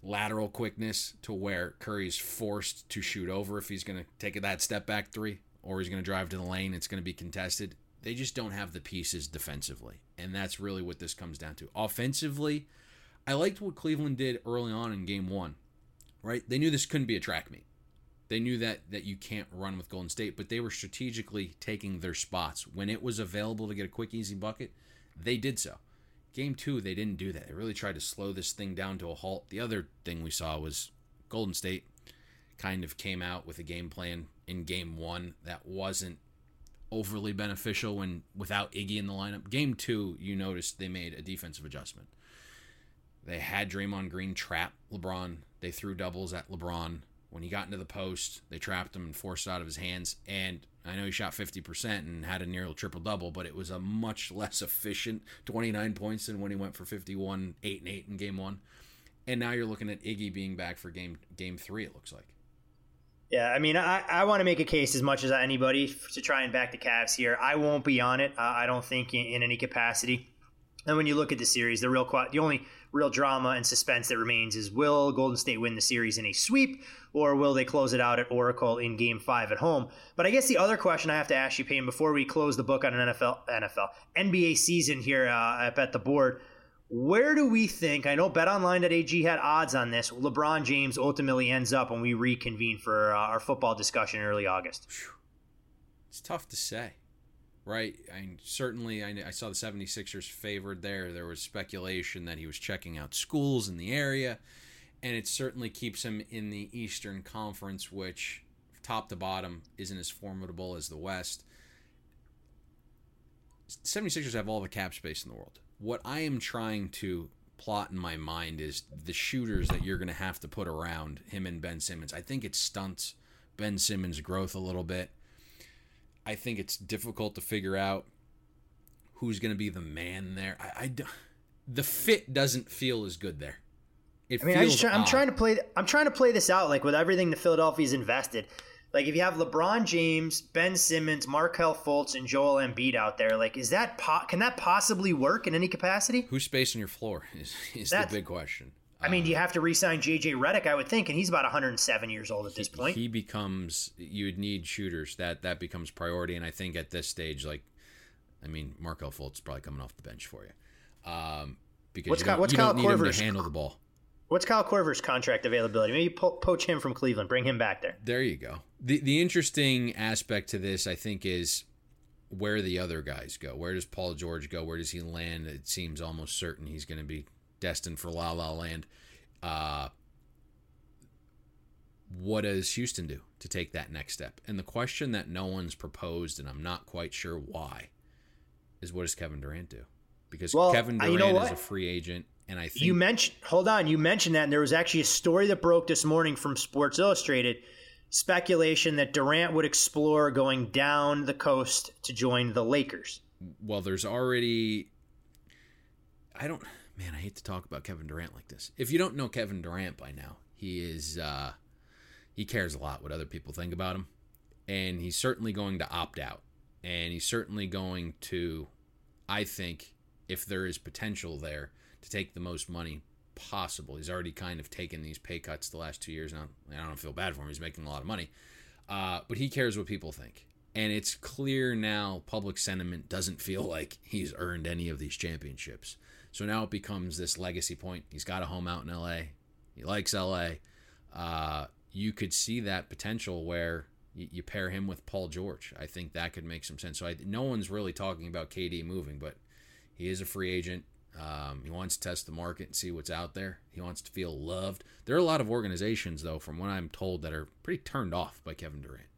lateral quickness to where Curry's forced to shoot over if he's going to take that step back three or he's going to drive to the lane. It's going to be contested. They just don't have the pieces defensively. And that's really what this comes down to. Offensively, I liked what Cleveland did early on in game one, right? They knew this couldn't be a track meet. They knew that that you can't run with Golden State, but they were strategically taking their spots. When it was available to get a quick, easy bucket, they did so. Game two, they didn't do that. They really tried to slow this thing down to a halt. The other thing we saw was Golden State kind of came out with a game plan in game one that wasn't overly beneficial when without Iggy in the lineup. Game two, you noticed they made a defensive adjustment. They had Draymond Green trap LeBron. They threw doubles at LeBron. When he got into the post, they trapped him and forced out of his hands. And I know he shot 50% and had a nearly triple double, but it was a much less efficient 29 points than when he went for 51, 8 and 8 in game one. And now you're looking at Iggy being back for game game three, it looks like. Yeah, I mean, I, I want to make a case as much as anybody to try and back the Cavs here. I won't be on it. I don't think in, in, any capacity. And when you look at the series, the real the only real drama and suspense that remains is will Golden State win the series in a sweep or will they close it out at Oracle in Game Five at home? But I guess the other question I have to ask you, Payne, before we close the book on an NFL NFL NBA season here uh, at the board where do we think? I know BetOnline.ag had odds on this. LeBron James ultimately ends up when we reconvene for uh, our football discussion in early August. It's tough to say, right? I mean, certainly, I, I saw the 76ers favored there. There was speculation that he was checking out schools in the area, and it certainly keeps him in the Eastern Conference, which, top to bottom, isn't as formidable as the West. 76ers have all the cap space in the world what I am trying to plot in my mind is the shooters that you're going to have to put around him and Ben Simmons. I think it stunts Ben Simmons' growth a little bit. I think it's difficult to figure out who's going to be the man there. I, I the fit doesn't feel as good there. It I mean, I I'm trying to play. I'm trying to play this out like with everything the Philadelphia's invested. Like if you have LeBron James, Ben Simmons, Markelle Fultz, and Joel Embiid out there, like is that po- can that possibly work in any capacity? Who's spacing your floor is, is the big question. I mean, do you have to re-sign JJ Redick? I would think, and he's about 107 years old at this he, point. He becomes you would need shooters that that becomes priority, and I think at this stage, like, I mean, Markelle Fultz is probably coming off the bench for you, um, because what's you don't, what's you don't need him to handle the ball. What's Kyle Korver's contract availability? Maybe po- poach him from Cleveland, bring him back there. There you go. The the interesting aspect to this, I think, is where the other guys go. Where does Paul George go? Where does he land? It seems almost certain he's going to be destined for La La Land. Uh, what does Houston do to take that next step? And the question that no one's proposed, and I'm not quite sure why, is what does Kevin Durant do? Because well, Kevin Durant you know is a free agent and I think you mentioned hold on, you mentioned that, and there was actually a story that broke this morning from Sports Illustrated. Speculation that Durant would explore going down the coast to join the Lakers. Well, there's already. I don't. Man, I hate to talk about Kevin Durant like this. If you don't know Kevin Durant by now, he is. uh He cares a lot what other people think about him, and he's certainly going to opt out, and he's certainly going to. I think if there is potential there to take the most money possible. He's already kind of taken these pay cuts the last two years now. I don't feel bad for him. He's making a lot of money. Uh, but he cares what people think. And it's clear now public sentiment doesn't feel like he's earned any of these championships. So now it becomes this legacy point. He's got a home out in LA. He likes LA. Uh, you could see that potential where you, you, pair him with Paul George. I think that could make some sense. So I, no one's really talking about KD moving, but he is a free agent. Um, he wants to test the market and see what's out there. He wants to feel loved. There are a lot of organizations, though, from what I'm told, that are pretty turned off by Kevin Durant.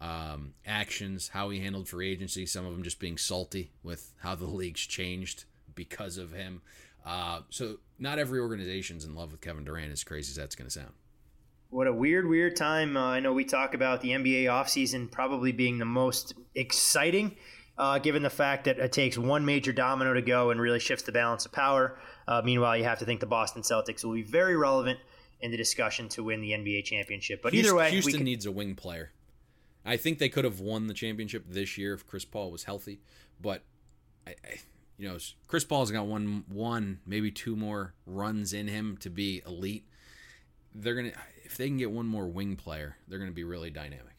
Um, actions, how he handled free agency, some of them just being salty with how the league's changed because of him. Uh, so not every organization's in love with Kevin Durant, as crazy as that's going to sound. What a weird, weird time. Uh, I know we talk about the NBA offseason probably being the most exciting uh, given the fact that it takes one major domino to go and really shifts the balance of power. Uh, meanwhile, you have to think the Boston Celtics will be very relevant in the discussion to win the NBA championship. But Houston, either way, Houston can... needs a wing player. I think they could have won the championship this year if Chris Paul was healthy, but I, I, you know, Chris Paul's got one, one, maybe two more runs in him to be elite. They're gonna, if they can get one more wing player, they're gonna be really dynamic.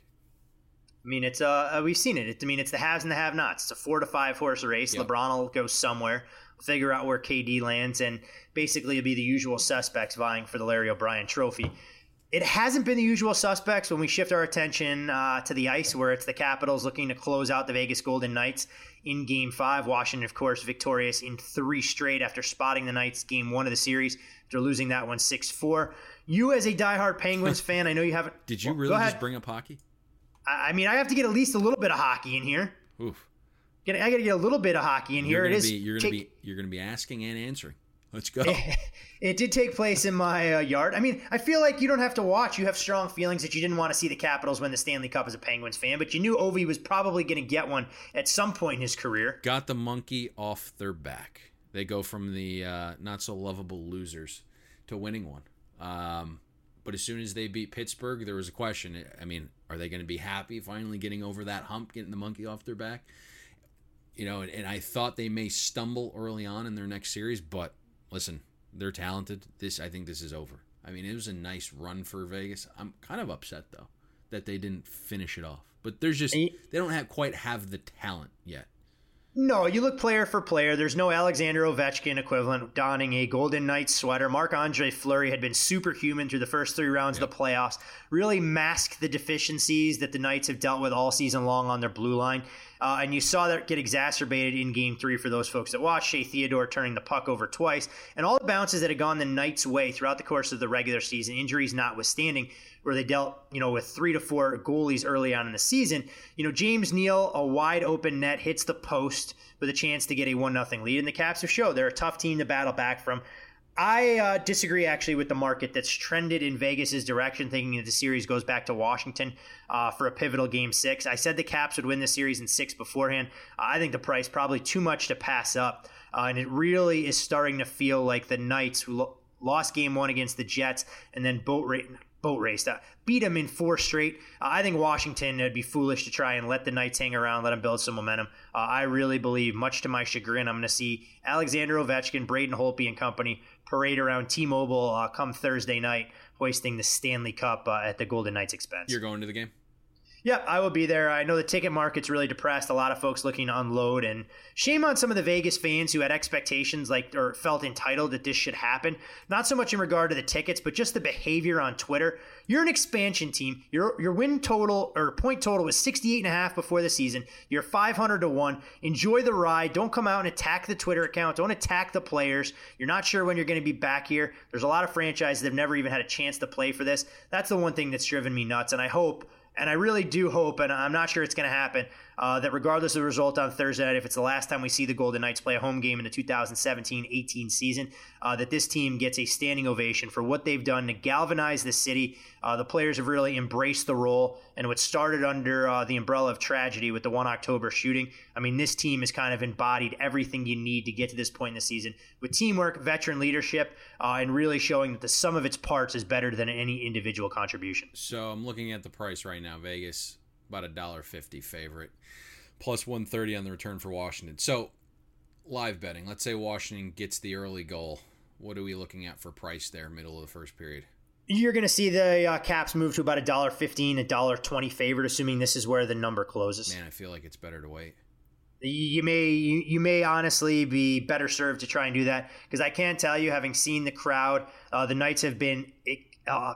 I mean, it's uh, uh, we've seen it. it. I mean, it's the haves and the have-nots. It's a four to five horse race. Yep. LeBron will go somewhere, figure out where KD lands, and basically it'll be the usual suspects vying for the Larry O'Brien Trophy. It hasn't been the usual suspects when we shift our attention uh, to the ice, where it's the Capitals looking to close out the Vegas Golden Knights in Game Five. Washington, of course, victorious in three straight after spotting the Knights Game One of the series. They're losing that one six four. You, as a diehard Penguins fan, I know you haven't. Did you really just bring up hockey? I mean, I have to get at least a little bit of hockey in here. Oof. I got to get a little bit of hockey in you're here. It is. Be, you're going to be. You're going to be asking and answering. Let's go. It, it did take place in my uh, yard. I mean, I feel like you don't have to watch. You have strong feelings that you didn't want to see the Capitals win the Stanley Cup as a Penguins fan, but you knew Ovi was probably going to get one at some point in his career. Got the monkey off their back. They go from the uh, not so lovable losers to winning one. Um, but as soon as they beat Pittsburgh, there was a question. I mean, are they going to be happy finally getting over that hump, getting the monkey off their back? You know, and, and I thought they may stumble early on in their next series, but listen, they're talented. This I think this is over. I mean, it was a nice run for Vegas. I'm kind of upset though that they didn't finish it off. But there's just they don't have quite have the talent yet. No, you look player for player. There's no Alexander Ovechkin equivalent donning a Golden Knights sweater. Marc Andre Fleury had been superhuman through the first three rounds yep. of the playoffs, really masked the deficiencies that the Knights have dealt with all season long on their blue line. Uh, and you saw that get exacerbated in game three for those folks that watched. Shea Theodore turning the puck over twice. And all the bounces that had gone the Knights' way throughout the course of the regular season, injuries notwithstanding, where they dealt, you know, with three to four goalies early on in the season. You know, James Neal, a wide open net, hits the post with a chance to get a 1 0 lead. And the Caps have showed they're a tough team to battle back from. I uh, disagree actually with the market that's trended in Vegas's direction, thinking that the series goes back to Washington uh, for a pivotal game six. I said the Caps would win the series in six beforehand. I think the price probably too much to pass up, uh, and it really is starting to feel like the Knights lo- lost game one against the Jets and then boat boat race. Uh, beat them in four straight. Uh, I think Washington would be foolish to try and let the Knights hang around, let them build some momentum. Uh, I really believe, much to my chagrin, I'm going to see Alexander Ovechkin, Braden Holtby, and company parade around T-Mobile uh, come Thursday night, hoisting the Stanley Cup uh, at the Golden Knights' expense. You're going to the game. Yep, I will be there. I know the ticket market's really depressed. A lot of folks looking to unload, and shame on some of the Vegas fans who had expectations like or felt entitled that this should happen. Not so much in regard to the tickets, but just the behavior on Twitter. You're an expansion team. Your your win total or point total was 68 and a half before the season. You're 500 to 1. Enjoy the ride. Don't come out and attack the Twitter account. Don't attack the players. You're not sure when you're going to be back here. There's a lot of franchises that have never even had a chance to play for this. That's the one thing that's driven me nuts and I hope and I really do hope, and I'm not sure it's going to happen, uh, that regardless of the result on Thursday night, if it's the last time we see the Golden Knights play a home game in the 2017-18 season, uh, that this team gets a standing ovation for what they've done to galvanize the city. Uh, the players have really embraced the role, and what started under uh, the umbrella of tragedy with the 1 October shooting, I mean, this team has kind of embodied everything you need to get to this point in the season with teamwork, veteran leadership, uh, and really showing that the sum of its parts is better than any individual contribution. So I'm looking at the price right now, Vegas about a dollar fifty favorite, plus one thirty on the return for Washington. So live betting. Let's say Washington gets the early goal. What are we looking at for price there, middle of the first period? You're going to see the uh, caps move to about a dollar fifteen, a dollar twenty favorite, assuming this is where the number closes. Man, I feel like it's better to wait. You may you, you may honestly be better served to try and do that because I can't tell you, having seen the crowd, uh, the Knights have been uh,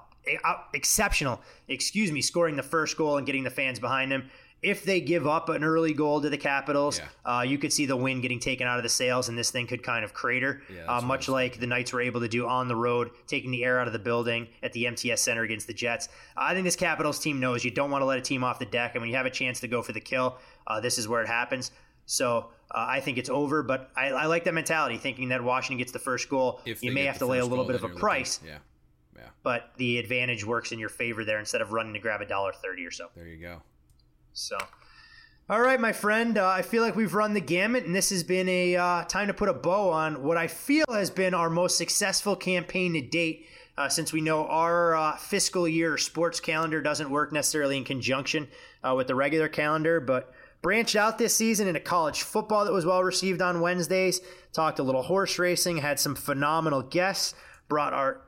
exceptional. Excuse me, scoring the first goal and getting the fans behind them if they give up an early goal to the Capitals, yeah. uh, you could see the wind getting taken out of the sails, and this thing could kind of crater. Yeah, uh, much like the Knights were able to do on the road, taking the air out of the building at the MTS Center against the Jets. I think this Capitals team knows you don't want to let a team off the deck, and when you have a chance to go for the kill, uh, this is where it happens. So uh, I think it's over, but I, I, like that mentality, thinking that Washington gets the first goal. If you may have to lay a little bit of a price. Yeah. Yeah. But the advantage works in your favor there instead of running to grab a dollar thirty or so. There you go. So all right, my friend. Uh, I feel like we've run the gamut, and this has been a uh, time to put a bow on what I feel has been our most successful campaign to date. Uh, since we know our uh, fiscal year sports calendar doesn't work necessarily in conjunction uh, with the regular calendar, but branched out this season into college football that was well received on Wednesdays. Talked a little horse racing, had some phenomenal guests, brought our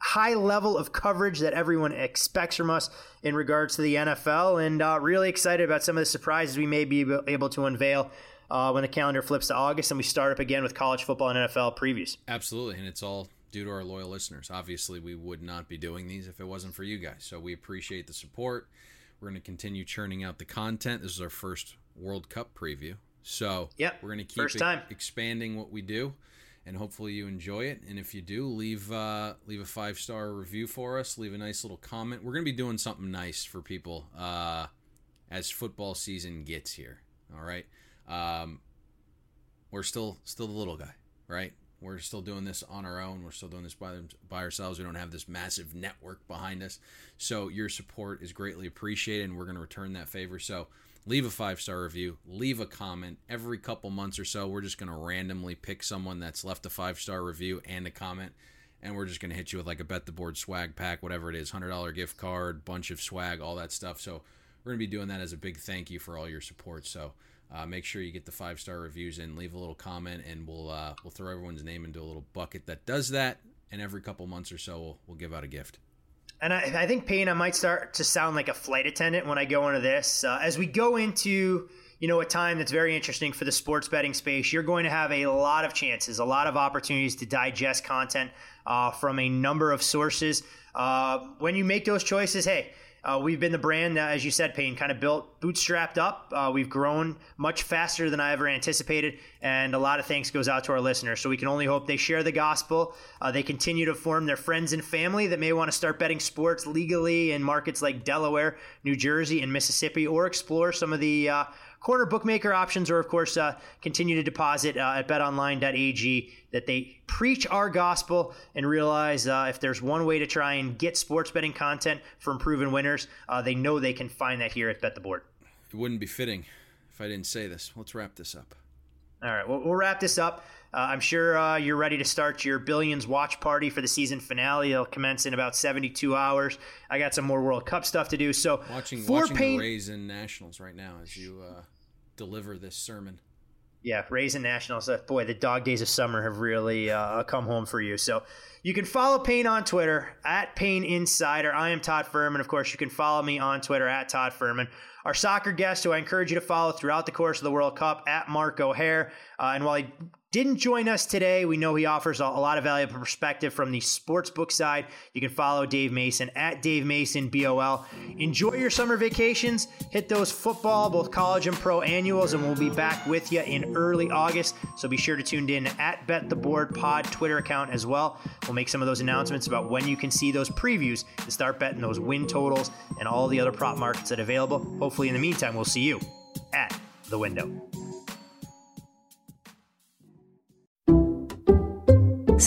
high level of coverage that everyone expects from us in regards to the NFL, and uh, really excited about some of the surprises we may be able to unveil uh, when the calendar flips to August and we start up again with college football and NFL previews. Absolutely, and it's all due to our loyal listeners. Obviously, we would not be doing these if it wasn't for you guys. So we appreciate the support. We're going to continue churning out the content. This is our first World Cup preview. So yep, we're going to keep expanding what we do and hopefully you enjoy it. And if you do, leave uh, leave a five star review for us. Leave a nice little comment. We're gonna be doing something nice for people uh, as football season gets here. All right, um, we're still still the little guy, right? We're still doing this on our own. We're still doing this by by ourselves. We don't have this massive network behind us. So your support is greatly appreciated, and we're to return that favor. So leave a five star review, leave a comment. Every couple months or so, we're just going to randomly pick someone that's left a five star review and a comment. And we're just going to hit you with like a bet the board swag pack, whatever it is $100 gift card, bunch of swag, all that stuff. So we're going to be doing that as a big thank you for all your support. So uh, make sure you get the five star reviews and leave a little comment, and we'll uh, we'll throw everyone's name into a little bucket that does that. And every couple months or so, we'll, we'll give out a gift. And I, I, think Payne, I might start to sound like a flight attendant when I go into this. Uh, as we go into you know a time that's very interesting for the sports betting space, you're going to have a lot of chances, a lot of opportunities to digest content uh, from a number of sources. Uh, when you make those choices, hey uh, we've been the brand, that, as you said, Payne, kind of built bootstrapped up. Uh, we've grown much faster than I ever anticipated, and a lot of thanks goes out to our listeners. So we can only hope they share the gospel. Uh, they continue to form their friends and family that may want to start betting sports legally in markets like Delaware, New Jersey, and Mississippi, or explore some of the uh, corner bookmaker options, or of course, uh, continue to deposit uh, at betonline.ag that they preach our gospel and realize uh, if there's one way to try and get sports betting content from proven winners, uh, they know they can find that here at Bet the Board. It wouldn't be fitting if I didn't say this. Let's wrap this up. All right, well, we'll wrap this up. Uh, I'm sure uh, you're ready to start your Billions watch party for the season finale. It'll commence in about 72 hours. I got some more World Cup stuff to do. So watching, watching pain- the Rays and Nationals right now as you uh, deliver this sermon. Yeah, Rays and Nationals. Uh, boy, the dog days of summer have really uh, come home for you. So you can follow Payne on Twitter at Payne Insider. I am Todd Fuhrman. Of course, you can follow me on Twitter at Todd Fuhrman. Our soccer guest, who I encourage you to follow throughout the course of the World Cup, at Mark O'Haire. Uh, and while he didn't join us today. We know he offers a, lot of valuable perspective from the sports book side. You can follow Dave Mason at Dave Mason BOL. Enjoy your summer vacations. Hit those football, both college and pro annuals, and we'll be back with you in early August. So be sure to tune in at Bet the Board Pod Twitter account as well. We'll make some of those announcements about when you can see those previews to start betting those win totals and all the other prop markets that are available. Hopefully, in the meantime, we'll see you at the window.